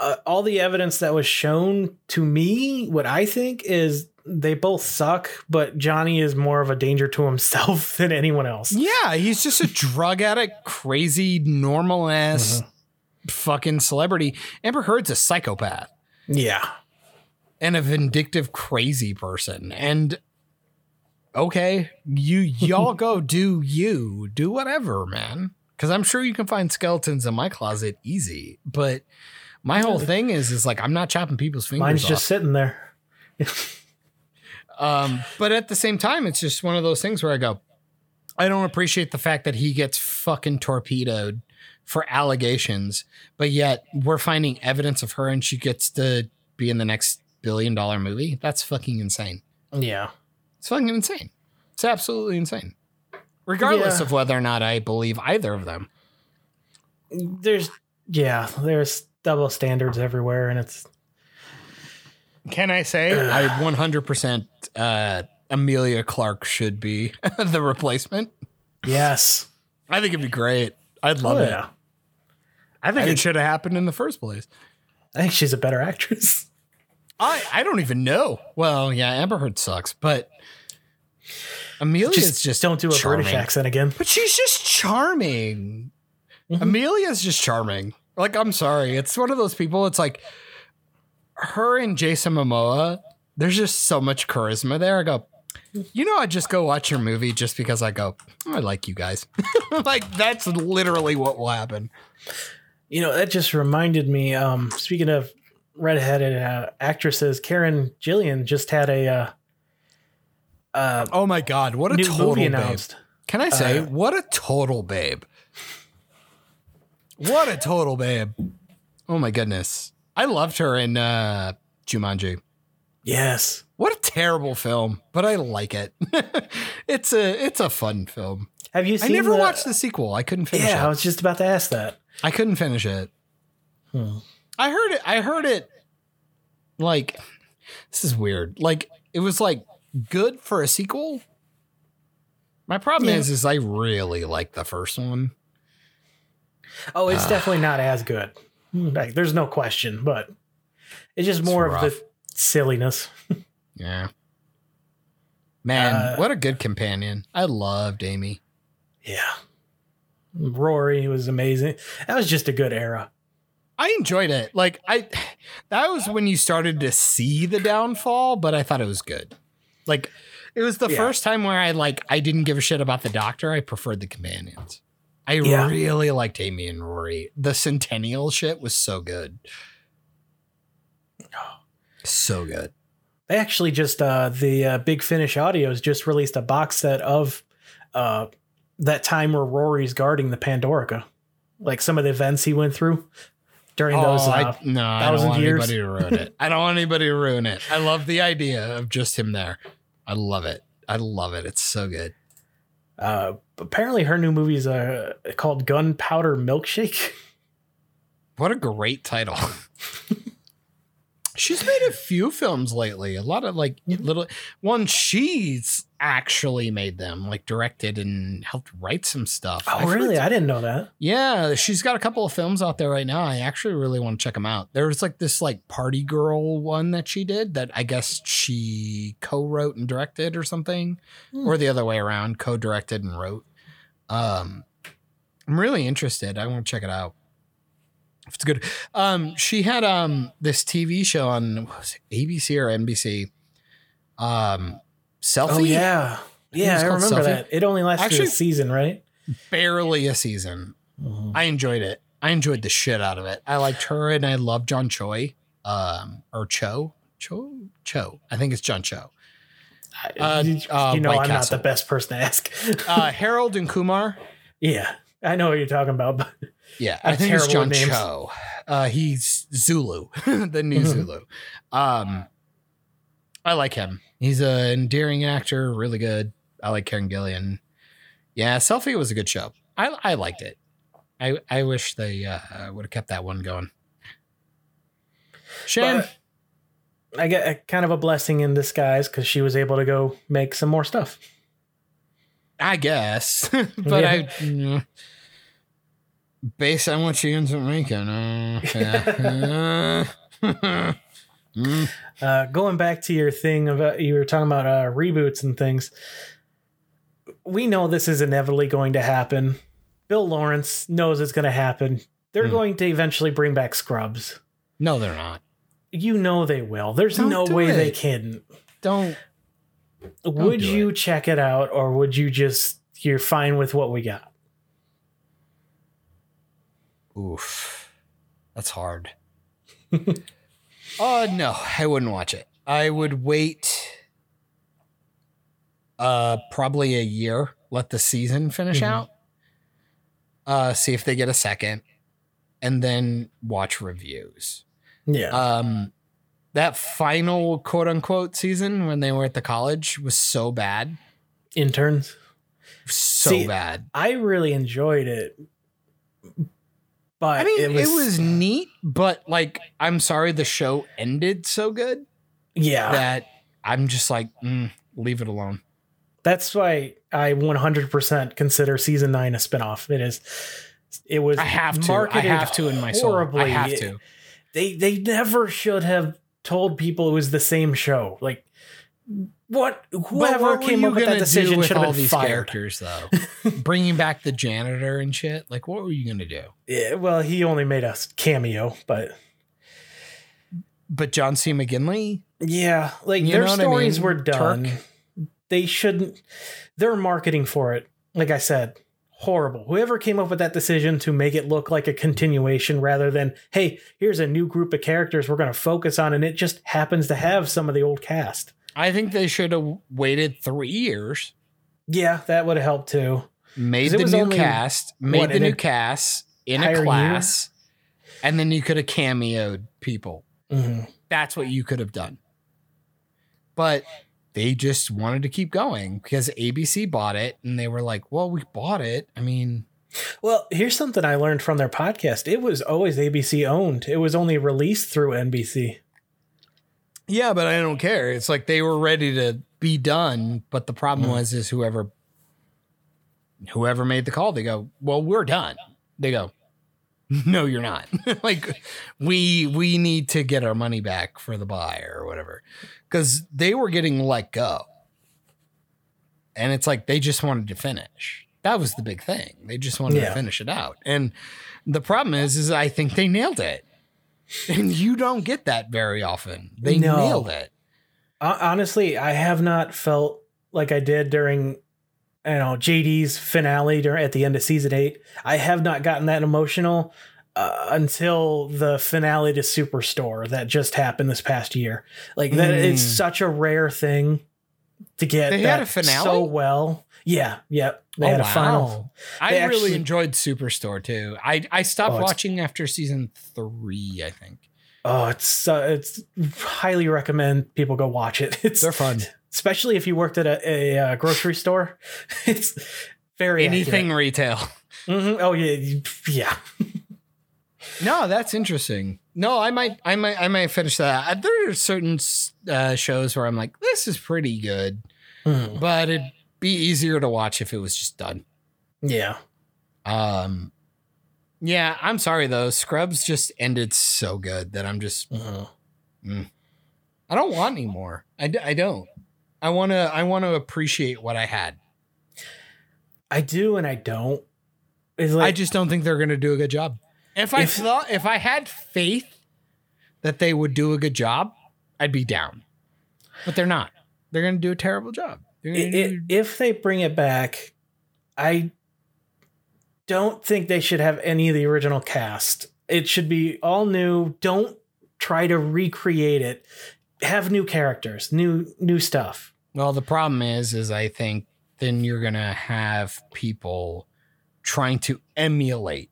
uh, all the evidence that was shown to me, what I think is they both suck, but Johnny is more of a danger to himself than anyone else. Yeah, he's just a drug addict, crazy, normal ass fucking celebrity. Amber Heard's a psychopath Yeah. And a vindictive, crazy person. And okay, you y'all go do you, do whatever, man. Because I'm sure you can find skeletons in my closet easy. But my whole thing is, is like I'm not chopping people's fingers Mine's off. just sitting there. Um, but at the same time, it's just one of those things where I go, I don't appreciate the fact that he gets fucking torpedoed for allegations, but yet we're finding evidence of her and she gets to be in the next billion dollar movie. That's fucking insane. Yeah. It's fucking insane. It's absolutely insane. Regardless Yeah. of whether or not I believe either of them. There's, yeah, there's double standards everywhere, and it's, Can I say I 100% uh, Emilia Clarke should be the replacement? yes. I think it'd be great. I'd love Oh, it. I think I- it should have happened in the first place. I think she's a better actress. I I don't even know. Well, yeah, Amber Heard sucks, but Emilia's Just, just, don't do a charming. British accent again. But she's just charming. Mhm. Emilia's just charming. Like I'm sorry, it's one of those people. It's like her and Jason Momoa. There's just so much charisma there. I go. You know, I just go watch your movie just because I go. "Oh, I like you guys. like that's literally what will happen. You know, that just reminded me. Um, speaking of redheaded uh, actresses, Karen Gillan just had a uh, uh, Oh my god, what a total babe. announced. Can I say, Uh, what a total babe? What a total babe. Oh my goodness. I loved her in uh, Jumanji. Yes. What a terrible film, but I like it. it's a it's a fun film. Have you I never the- watched the sequel. I couldn't finish it. Yeah, I was just about to ask that. I couldn't finish it. Hmm. I heard it. I heard it. Like this is weird. Like it was like good for a sequel. My problem Yeah. is, is I really like the first one. Oh, it's Ah. definitely not as good. Like, there's no question, but it's just more of the silliness. Yeah. Man, Uh, what a good companion. I loved Amy. Yeah. Rory was amazing. That was just a good era. I enjoyed it. Like I that was when you started to see the downfall, but I thought it was good. Like it was the Yeah. first time where I like I didn't give a shit about the doctor. I preferred the companions. I Yeah. really liked Amy and Rory. The Centennial shit was so good. So good. They actually just uh the uh, Big Finish Audios just released a box set of uh that time where Rory's guarding the Pandorica. Like some of the events he went through during those Oh, uh, I, no, I don't thousand want years. anybody to ruin it. I don't want anybody to ruin it. I love the idea of just him there. I love it. I love it. It's so good. uh apparently her new movie is uh, called Gunpowder Milkshake. What a great title. She's made a few films lately. A lot of like little one. She's actually made them, like directed and helped write some stuff. I Oh forget- really? I didn't know that. Yeah, she's got a couple of films out there right now. I actually really want to check them out. There's like this like party girl one that she did that I guess she co-wrote and directed or something, Hmm. or the other way around, co-directed and wrote. Um, I'm really interested. I want to check it out. If it's good. Um, she had um this TV show on ABC or NBC. Um, selfie. Oh yeah. Yeah, was I called remember Selfie. that. It only lasted Actually- a season, right? barely a season. I enjoyed it. I enjoyed the shit out of it. I liked her and I love John Choi. Um, or Cho. Cho? Cho. I think it's John Cho. Uh, you, uh, you know White I'm Castle. not the best person to ask. Uh, Harold and Kumar. yeah, I know what you're talking about. But Yeah, I think it's terrible John names. Cho. Uh, he's Zulu, the new Mhm. Zulu. Um, I like him. He's an endearing actor, really good. I like Karen Gillan. Yeah, Selfie was a good show. I I liked it. I I wish they uh, would have kept that one going. Shame. But I get a, kind of a blessing in disguise because she was able to go make some more stuff. I guess, but Yeah. I. based on what she ends up making, uh, yeah. Mm. Uh, going back to your thing about you were talking about uh, reboots and things. We know this is inevitably going to happen. Bill Lawrence knows it's going to happen. They're Hmm. going to eventually bring back Scrubs. No, they're not. You know they will. There's Don't no way they it. can. Don't. would do you check it out, or would you just you're fine with what we got? Oof, that's hard. Oh no, I wouldn't watch it. I would wait. Uh, probably a year. Let the season finish Mhm. out. Uh, see if they get a second, and then watch reviews. Yeah. Um, that final quote unquote season when they were at the college was so bad, Interns. so See, bad. I really enjoyed it. But I mean, it was, it was neat, but like, I'm sorry, the show ended so good yeah. that I'm just like, mm, leave it alone. That's why I 100% consider season 9 a spinoff. It is it was I have to. I have to in my soul. I horribly. have to. They they never should have told people it was the same show. Like what whoever what came up with that decision should have been these fired. characters, though. Bringing back the janitor and shit. Like, what were you gonna do? Yeah, well, he only made a cameo, but But John C. McGinley, yeah, like You their what I stories mean? were done. Turk. They shouldn't. Their marketing for it, like I said, horrible. Whoever came up with that decision to make it look like a continuation rather than, hey, here's a new group of characters we're going to focus on, and it just happens to have some of the old cast. I think they should have waited three years, Yeah, that would have helped too. Made the new cast, made what, the new cast in a year? class. and then you could have cameoed people. Mhm. That's what you could have done. But they just wanted to keep going because ABC bought it and they were like, well, we bought it. I mean, Well, here's something I learned from their podcast. It was always ABC owned. It was only released through NBC. Yeah, but I don't care. It's like they were ready to be done. But the problem Mm. was, is whoever, whoever made the call, they go, well, we're done. They go, no, you're not. like we, we need to get our money back for the buyer or whatever. Cause they were getting let go. And it's like they just wanted to finish. That was the big thing. They just wanted Yeah. to finish it out. And the problem is, is I think they nailed it. And you don't get that very often. They No. nailed it. Honestly, I have not felt like I did during, you know, JD's finale during at the end of season eight. I have not gotten that emotional uh, until the finale to Superstore that just happened this past year. Like that, it's Mm. such a rare thing to get. They that had a finale? so well. Yeah, yeah. They Oh, had a wow. final. I They really enjoyed Superstore too. I, I stopped Oh, watching after season three, I think. Oh, it's uh, it's highly recommend people go watch it. It's They're fun. especially if you worked at a, a, uh grocery store. It's very Anything retail. hmm Oh yeah, yeah. No, that's interesting. No, I might, I might, I might finish that. Uh, There are certain uh, shows where I'm like, this is pretty good, Mhm. but it'd be easier to watch if it was just done. Yeah. Um, yeah, I'm sorry though. Scrubs just ended so good that I'm just, Mhm. I don't want any more. I, I don't. I want to, I want to appreciate what I had. I do and I don't. It's I just don't think they're going to do a good job. If I If- thought, if I had faith that they would do a good job, I'd be down. But they're not. They're going to do a terrible job. They're i- gonna i- do- if they bring it back, I don't think they should have any of the original cast. It should be all new. Don't try to recreate it. Have new characters, new new stuff. well, the problem is, is I think then you're going to have people trying to emulate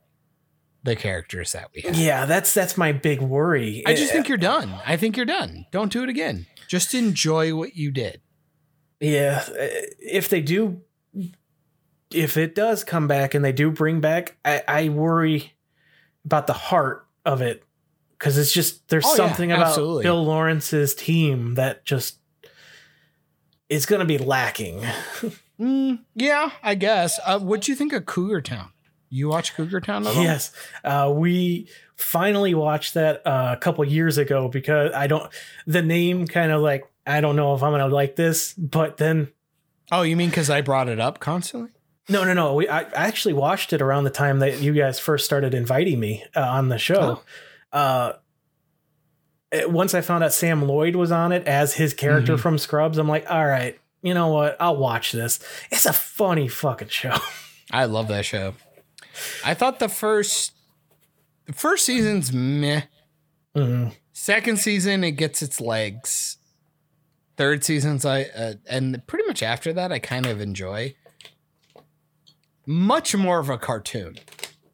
the characters that we have. Yeah, that's that's my big worry. I just eh, think you're done. I think you're done. Don't do it again. Just enjoy what you did. Yeah, uh, if they do, if it does come back and they do bring back, I, I worry about the heart of it because it's just there's Oh, yeah, something about absolutely. Bill Lawrence's team that just is going to be lacking. Mm, yeah, I guess. Uh, what do you think of Cougar Town? You watch Cougar Town at all? yes, uh, we finally watched that uh, a couple years ago because I don't the name kind of like I don't know if I'm to like this, but then Oh, you mean because I brought it up constantly? No, no, no. We I I actually watched it around the time that you guys first started inviting me uh, on the show. Uh, it- once I found out Sam Lloyd was on it as his character Mhm. from Scrubs, I'm like, all right, you know what? I'll watch this. It's a funny fucking show. I love that show. I thought the first the first season's meh. Mhm. Second season it gets its legs. Third season's I uh, and pretty much after that I kind of enjoy. Much more of a cartoon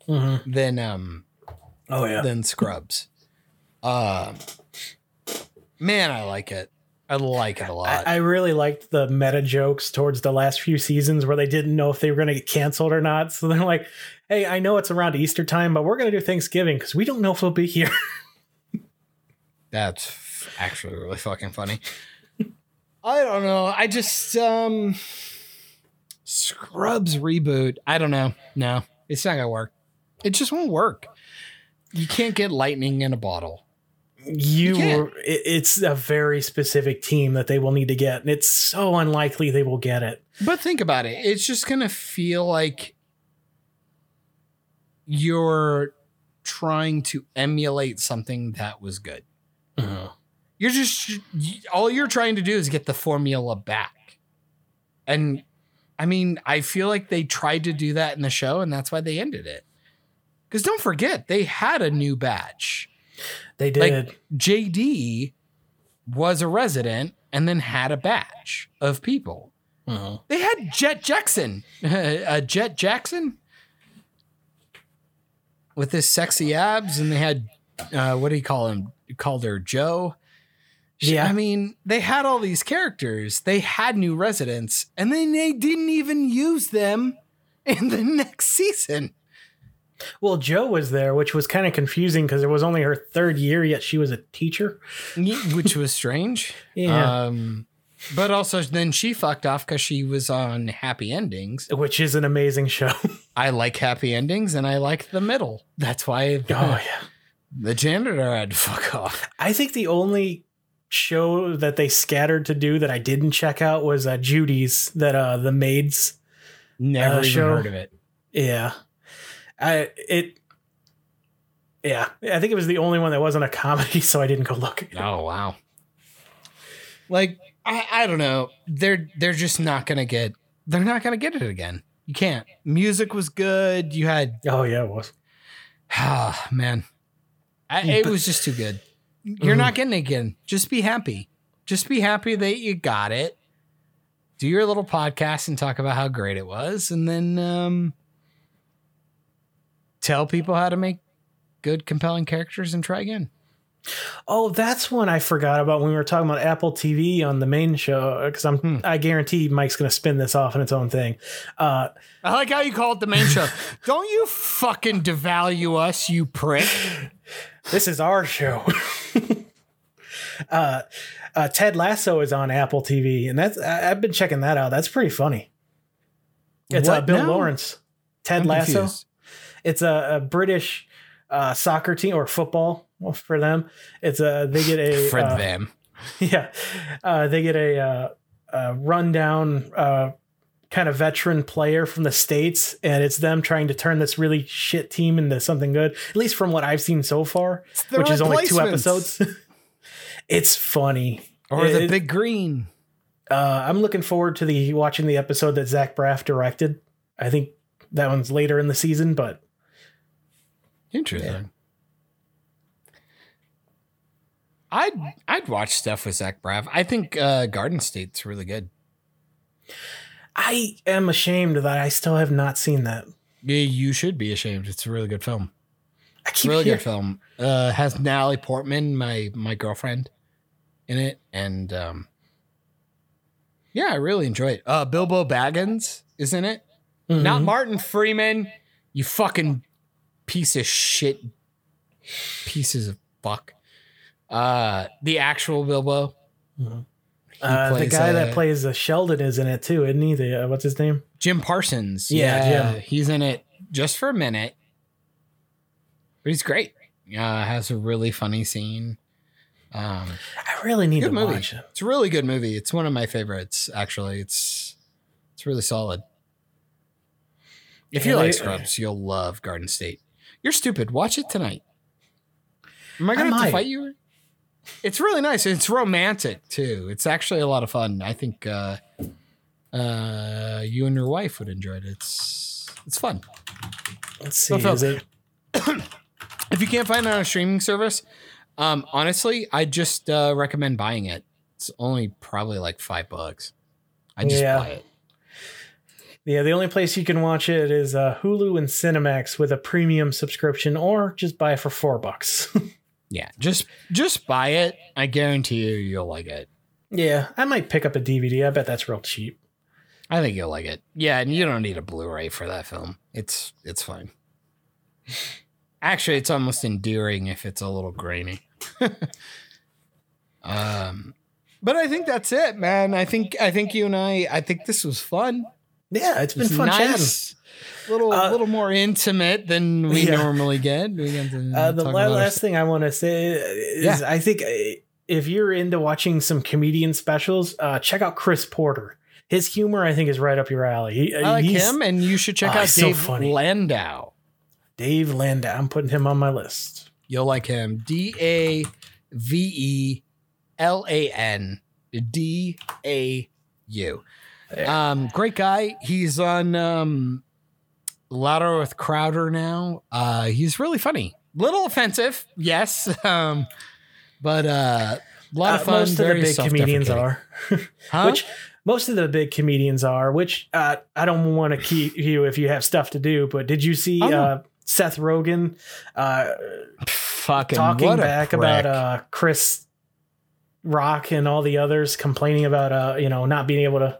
Mhm. than um Oh yeah. than Scrubs. Um man, I like it. I like it a lot. I, I really liked the meta jokes towards the last few seasons where they didn't know if they were going to get canceled or not. So they're like, "Hey, I know it's around Easter time, but we're going to do Thanksgiving because we don't know if we'll be here." That's actually really fucking funny. I don't know. I just um Scrubs reboot. I don't know. No, it's not gonna work. It just won't work. You can't get lightning in a bottle. you, can't. it's a very specific team that they will need to get and it's so unlikely they will get it But think about it. It's just gonna feel like you're trying to emulate something that was good. You're just all you're trying to do is get the formula back. And I mean, I feel like they tried to do that in the show and that's why they ended it. Cuz don't forget, they had a new batch. they did Like JD was a resident and then had a batch of people. They had Jet Jackson. uh, Jet Jackson. with his sexy abs, and they had uh, what do you call him? Called her Joe. Yeah. I mean, they had all these characters. They had new residents, and then they didn't even use them in the next season. Well, Joe was there, which was kind of confusing because it was only her third year, yet she was a teacher. which was strange. Yeah. Um, but also, then she fucked off because she was on Happy Endings. Which is an amazing show. I like happy endings, and I like the middle. That's why the, oh yeah. the janitor had to fuck off. I think the only show that they scattered to do that I didn't check out was uh, Judy's that uh the maids. Never Uh, even show. heard of it. Yeah. I it yeah, I think it was the only one that wasn't a comedy, so I didn't go look. Oh wow. Like I, I don't know. They're they're just not gonna get. They're not gonna get it again. You can't. Music was good. You had Oh yeah, it was. ah man. I, it was just too good. You're not getting it again. Just be happy. Just be happy that you got it. Do your little podcast and talk about how great it was, and then um, tell people how to make good, compelling characters and try again. Oh, that's one I forgot about when we were talking about Apple TV on the main show. Because I'm, Hmm. I guarantee Mike's going to spin this off in its own thing. Uh, I like how you call it the main show. Don't you fucking devalue us, you prick. This is our show. uh, uh, Ted Lasso is on Apple TV, and that's I, I've been checking that out. That's pretty funny. It's uh, Bill now? Lawrence. Ted I'm Lasso. confused. It's a, a British uh, soccer team or football for them. It's a they get a Fred uh, Vam. yeah uh, they get a, uh, a rundown uh, kind of veteran player from the states and it's them trying to turn this really shit team into something good at least from what i've seen so far which is only two episodes it's funny Or the It- big green. uh, i'm looking forward to the watching the episode that zach braff directed i think that one's later in the season but Interesting. I'd I'd watch stuff with Zach Braff. I think uh, Garden State's really good. I am ashamed that i still have not seen that Yeah, you should be ashamed. It's a really good film. i keep really hearing- good film. Uh, has Natalie Portman, my my girlfriend, in it, and um, yeah, I really enjoy it. Uh, Bilbo Baggins is in it. Not Mhm. Martin Freeman. You fucking piece of shit. Pieces of fuck. Uh, the actual Bilbo. Mhm. He Uh, the guy uh, that plays uh, Sheldon is in it too, isn't he? The, uh, what's his name? Jim Parsons. Yeah, Jim. He's in it just for a minute. But he's great. Uh, has a really funny scene. Um, I really need good to movie. watch it. It's a really good movie. It's one of my favorites, actually. It's it's really solid. If you Yeah, like Scrubs, you'll love Garden State. You're stupid. Watch it tonight. Am I I gonna have to might. fight you? It's really nice. It's romantic too. It's actually a lot of fun. I think uh, uh, you and your wife would enjoy it. It's it's fun. Let's see. Phil. Is it? If you can't find it on a streaming service, um, honestly, I just uh, recommend buying it. It's only probably like five bucks. I just Yeah. buy it. Yeah, the only place you can watch it is uh, Hulu and Cinemax with a premium subscription, or just buy it for four bucks. Yeah, just just buy it. I guarantee you, you'll like it. yeah, I might pick up a DVD. I bet that's real cheap. I think you'll like it. Yeah, and you don't need a Blu-ray for that film. It's it's fine. Actually, it's almost endearing if it's a little grainy. um, but I think that's it, man. I think I think you and I. I think this was fun. Yeah, it's been It's fun chatting. Little Uh, little more intimate than we Yeah. normally get. We get to Uh, the la- last thing I want to say is I think uh, if you're into watching some comedian specials, uh, check out Chris Porter. His humor, I think, is right up your alley. He, I like him, and you should check Oh, out so Dave funny. Landau. Dave Landau. I'm putting him on my list. You'll like him. D A V E L A N D A U. Um, great guy. He's on um, Louder with Crowder now. Uh, he's really funny. Little offensive, yes, um, but uh, a lot of Uh, fun. most of the big comedians are. Huh? Which most of the big comedians are. Which uh, I don't want to keep you if you have stuff to do. But did you see Oh, uh, Seth Rogen uh, Fucking talking back about uh, Chris Rock and all the others complaining about uh, you know not being able to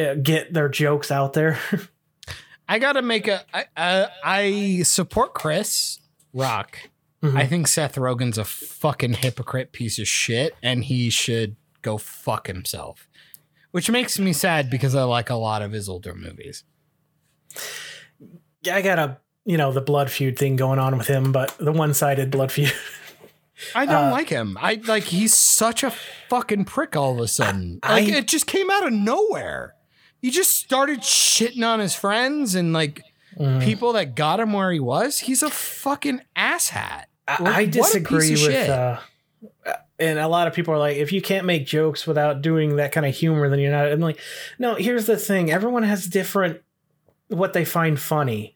uh, get their jokes out there. I gotta make a. I, uh, support Chris Rock. Mhm. I think Seth Rogen's a fucking hypocrite piece of shit, and he should go fuck himself. Which makes me sad because I like a lot of his older movies. I got a you know the blood feud thing going on with him, but the one sided blood feud. I don't Uh, like him. I like he's such a fucking prick all of a sudden. I- like it just came out of nowhere. He just started shitting on his friends and like Mm. people that got him where he was. He's a fucking asshat. I, I disagree with. Uh, and a lot of people are like, if you can't make jokes without doing that kind of humor, then you're not. I'm like, no. Here's the thing: everyone has different what they find funny,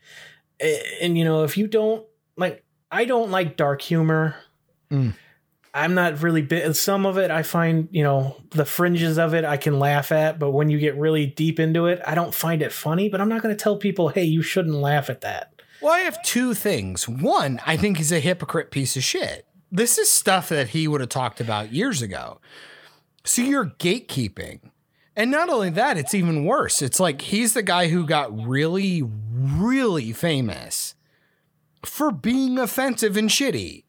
A- and you know, if you don't like, I don't like dark humor. Mm. I'm not really bit. Some of it I find, you know, the fringes of it I can laugh at, but when you get really deep into it, I don't find it funny. But I'm not going to tell people, hey, you shouldn't laugh at that. Well, I have two things. One, I think he's a hypocrite piece of shit. This is stuff that he would have talked about years ago. So you're gatekeeping. And not only that, it's even worse. It's like he's the guy who got really, really famous for being offensive and shitty.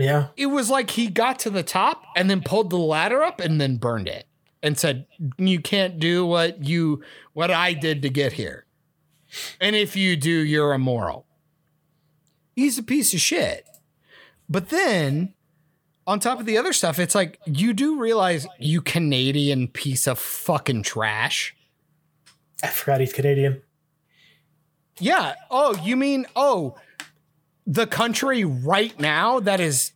Yeah. It was like he got to the top and then pulled the ladder up and then burned it and said, You can't do what you what I did to get here. And if you do, you're immoral. He's a piece of shit. But then on top of the other stuff, it's like you do realize you Canadian piece of fucking trash. I forgot he's Canadian. Yeah. Oh, you mean oh, the country right now that is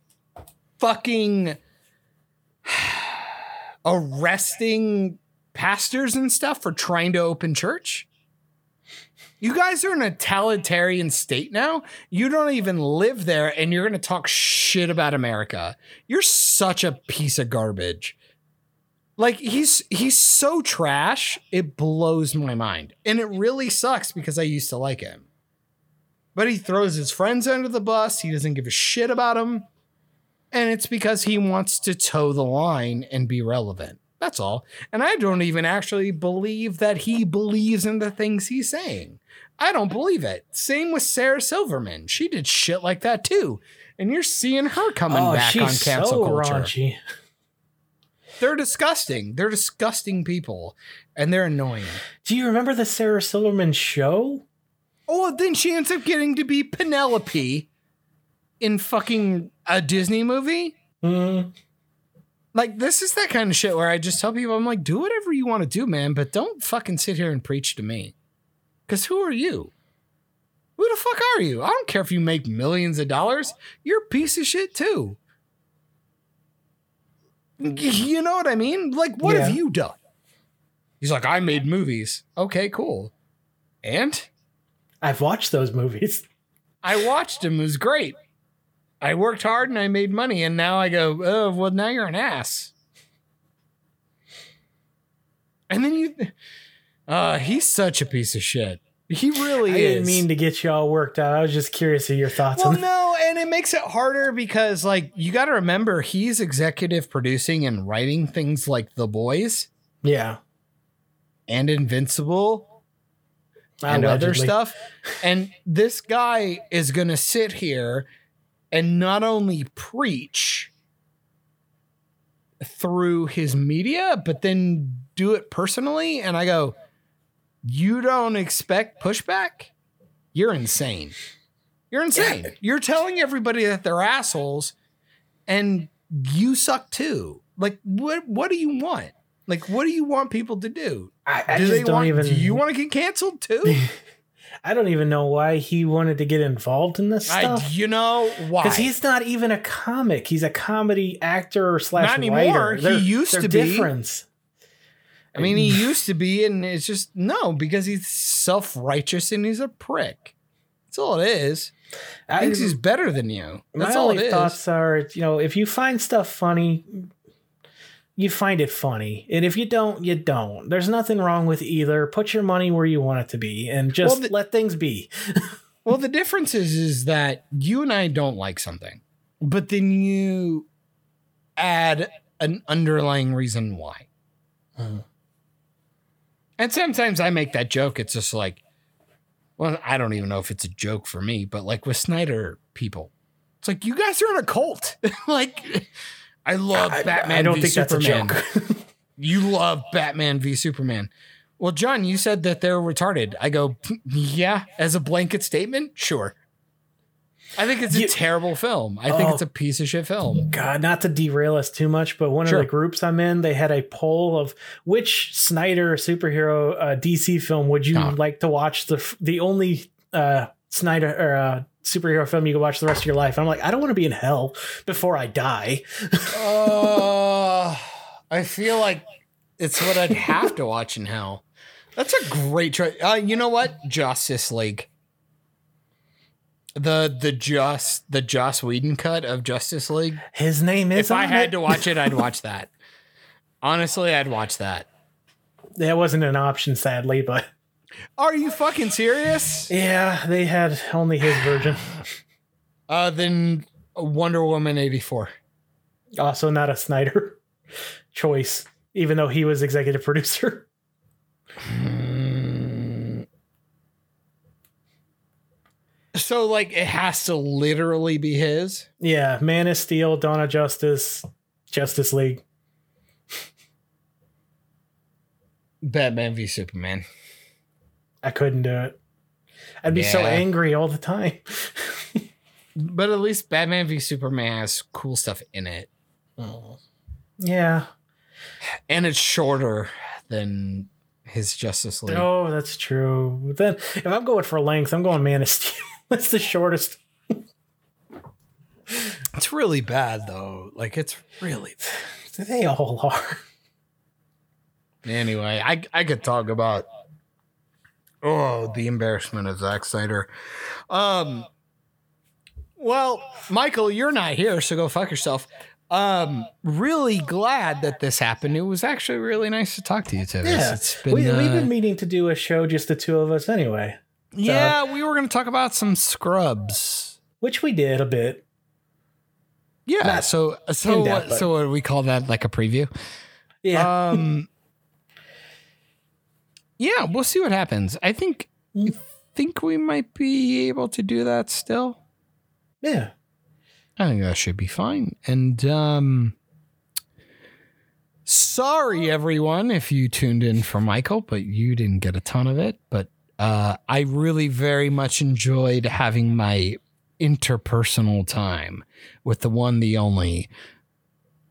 fucking arresting pastors and stuff for trying to open church? You guys are in a totalitarian state now. You don't even live there and you're going to talk shit about America. You're such a piece of garbage. Like he's he's so trash, it blows my mind. And it really sucks because I used to like him. But he throws his friends under the bus. He doesn't give a shit about them. And it's because he wants to toe the line and be relevant. That's all. And I don't even actually believe that he believes in the things he's saying. I don't believe it. Same with Sarah Silverman. She did shit like that too. And you're seeing her coming oh, back on cancel so culture. raunchy. They're disgusting. They're disgusting people. And they're annoying. Do you remember the Sarah Silverman show? Oh, then she ends up getting to be Penelope in fucking a Disney movie. Mm, Like, this is that kind of shit where I just tell people, I'm like, do whatever you want to do, man, but don't fucking sit here and preach to me. Because who are you? Who the fuck are you? I don't care if you make millions of dollars. You're a piece of shit too. You know what I mean? Like, what have you done? He's like, I made movies. Okay, cool. And? I've watched those movies. I watched him. It was great. I worked hard and I made money, and now I go, oh, well, now you're an ass. And then you, uh, he's such a piece of shit. He really I is. didn't mean to get you all worked out. I was just curious of your thoughts well, on that. no, and it makes it harder because, like, you got to remember he's executive producing and writing things like The Boys Yeah. and Invincible and other stuff. And this guy is going to sit here and not only preach through his media, but then do it personally. And I go, You don't expect pushback? You're insane. You're insane. You're telling everybody that they're assholes and you suck too. Like, what, what do you want? Like, what do you want people to do? I, I do just they don't want, even. Do you want to get canceled too? I don't even know why he wanted to get involved in this I, stuff. you know why? Because he's not even a comic. He's a comedy actor slash Not anymore. writer. He used to be. different. I mean, he used to be, and it's just no because he's self righteous and he's a prick. That's all it is. I, Thinks he's better than you. my That's all only it is. thoughts are, you know, if you find stuff funny, you find it funny, and if you don't, you don't. There's nothing wrong with either. Put your money where you want it to be, and just Well, the- let things be. Well, the difference is is that you and I don't like something, but then you add an underlying reason why. Mhm. And sometimes I make that joke. It's just like, well, I don't even know if it's a joke for me, but like with Snyder people, it's like you guys are in a cult. like, I love I, Batman. I don't v think Superman. that's a joke. You love Batman v Superman. Well, John, you said that they're retarded. I go, yeah, as a blanket statement, sure. I think it's a You- terrible film. I think Oh. it's a piece of shit film. God, not to derail us too much, but one Sure. of the groups I'm in, they had a poll of which Snyder superhero uh, DC film would you Oh. like to watch the the only uh, Snyder or uh, superhero film you can watch the rest of your life. I'm like, I don't want to be in hell before I die. Uh, I feel like it's what I'd have to watch in hell. That's a great choice. Uh, you know what? Justice League. The the just the Joss Whedon cut of Justice League. His name is. If I had it. to watch it, I'd watch that. Honestly, I'd watch that. that wasn't an option, sadly, but Are you fucking serious? yeah, they had only his version. Uh, then Wonder Woman eighty four. Also, not a Snyder choice, even though he was executive producer. So like, it has to literally be his. Yeah, Man of Steel, Dawn of Justice, Justice League. Batman v Superman. I couldn't do it. I'd be so angry all the time. But at least Batman v Superman has cool stuff in it. Yeah. And it's shorter than his Justice League. Oh, that's true. But then if I'm going for length, I'm going Man of Steel. that's the shortest. It's really bad though. Like it's really They all are. Anyway, I I could talk about oh the embarrassment of Zack Snyder. Um well, Michael, you're not here, so go fuck yourself. Um, really glad that this happened. It was actually really nice to talk to you, Tivis. Yeah. It's been, we, we've uh, been meaning to do a show just the two of us anyway, yeah, we were going to talk about some scrubs. which we did a bit. Yeah, Not so so in-depth, what, but- so what do we call that like a preview? Yeah. Um, yeah, we'll see what happens. I think I think we might be able to do that still. yeah. I think that should be fine. And um sorry everyone if you tuned in for Michael, but you didn't get a ton of it, but uh I really very much enjoyed having my interpersonal time with the one the only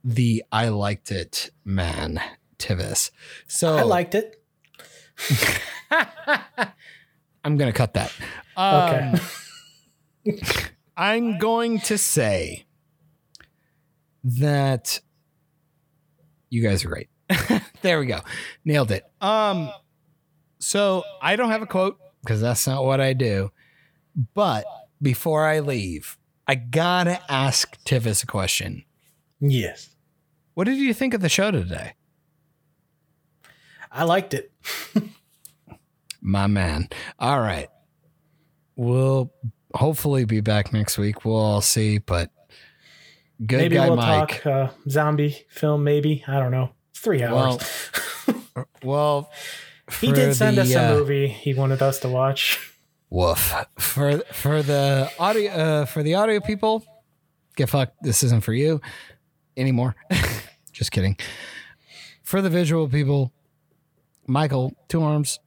the I liked it man Tivis. So I liked it. I'm going to cut that. Um, Okay. I'm going to say that you guys are great. there we go. Nailed it. Um so I don't have a quote because that's not what I do. But before I leave, I got to ask Tivis a question. yes. What did you think of the show today? I liked it. My man. All right. We'll hopefully be back next week. We'll all see, but good maybe guy we'll Mike. talk uh, zombie film, maybe. I don't know. It's three hours. Well, well, he did send the, us a uh, movie he wanted us to watch. Woof. For for the audio uh, for the audio people, get fucked. This isn't for you anymore. Just kidding. For the visual people, Michael, two arms.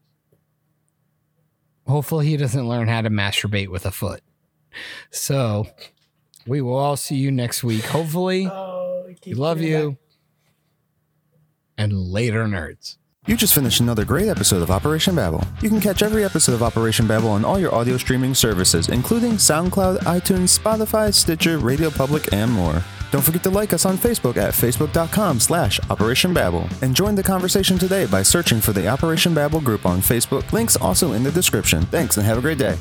Hopefully he doesn't learn how to masturbate with a foot. So we will all see you next week. Hopefully. Oh, We love you. And later nerds. You just finished another great episode of Operation Babble. You can catch every episode of Operation Babble on all your audio streaming services, including SoundCloud, iTunes, Spotify, Stitcher, Radio Public, and more. Don't forget to like us on Facebook at facebook.com slash Operation Babble. And join the conversation today by searching for the Operation Babble group on Facebook. Links also in the description. Thanks and have a great day.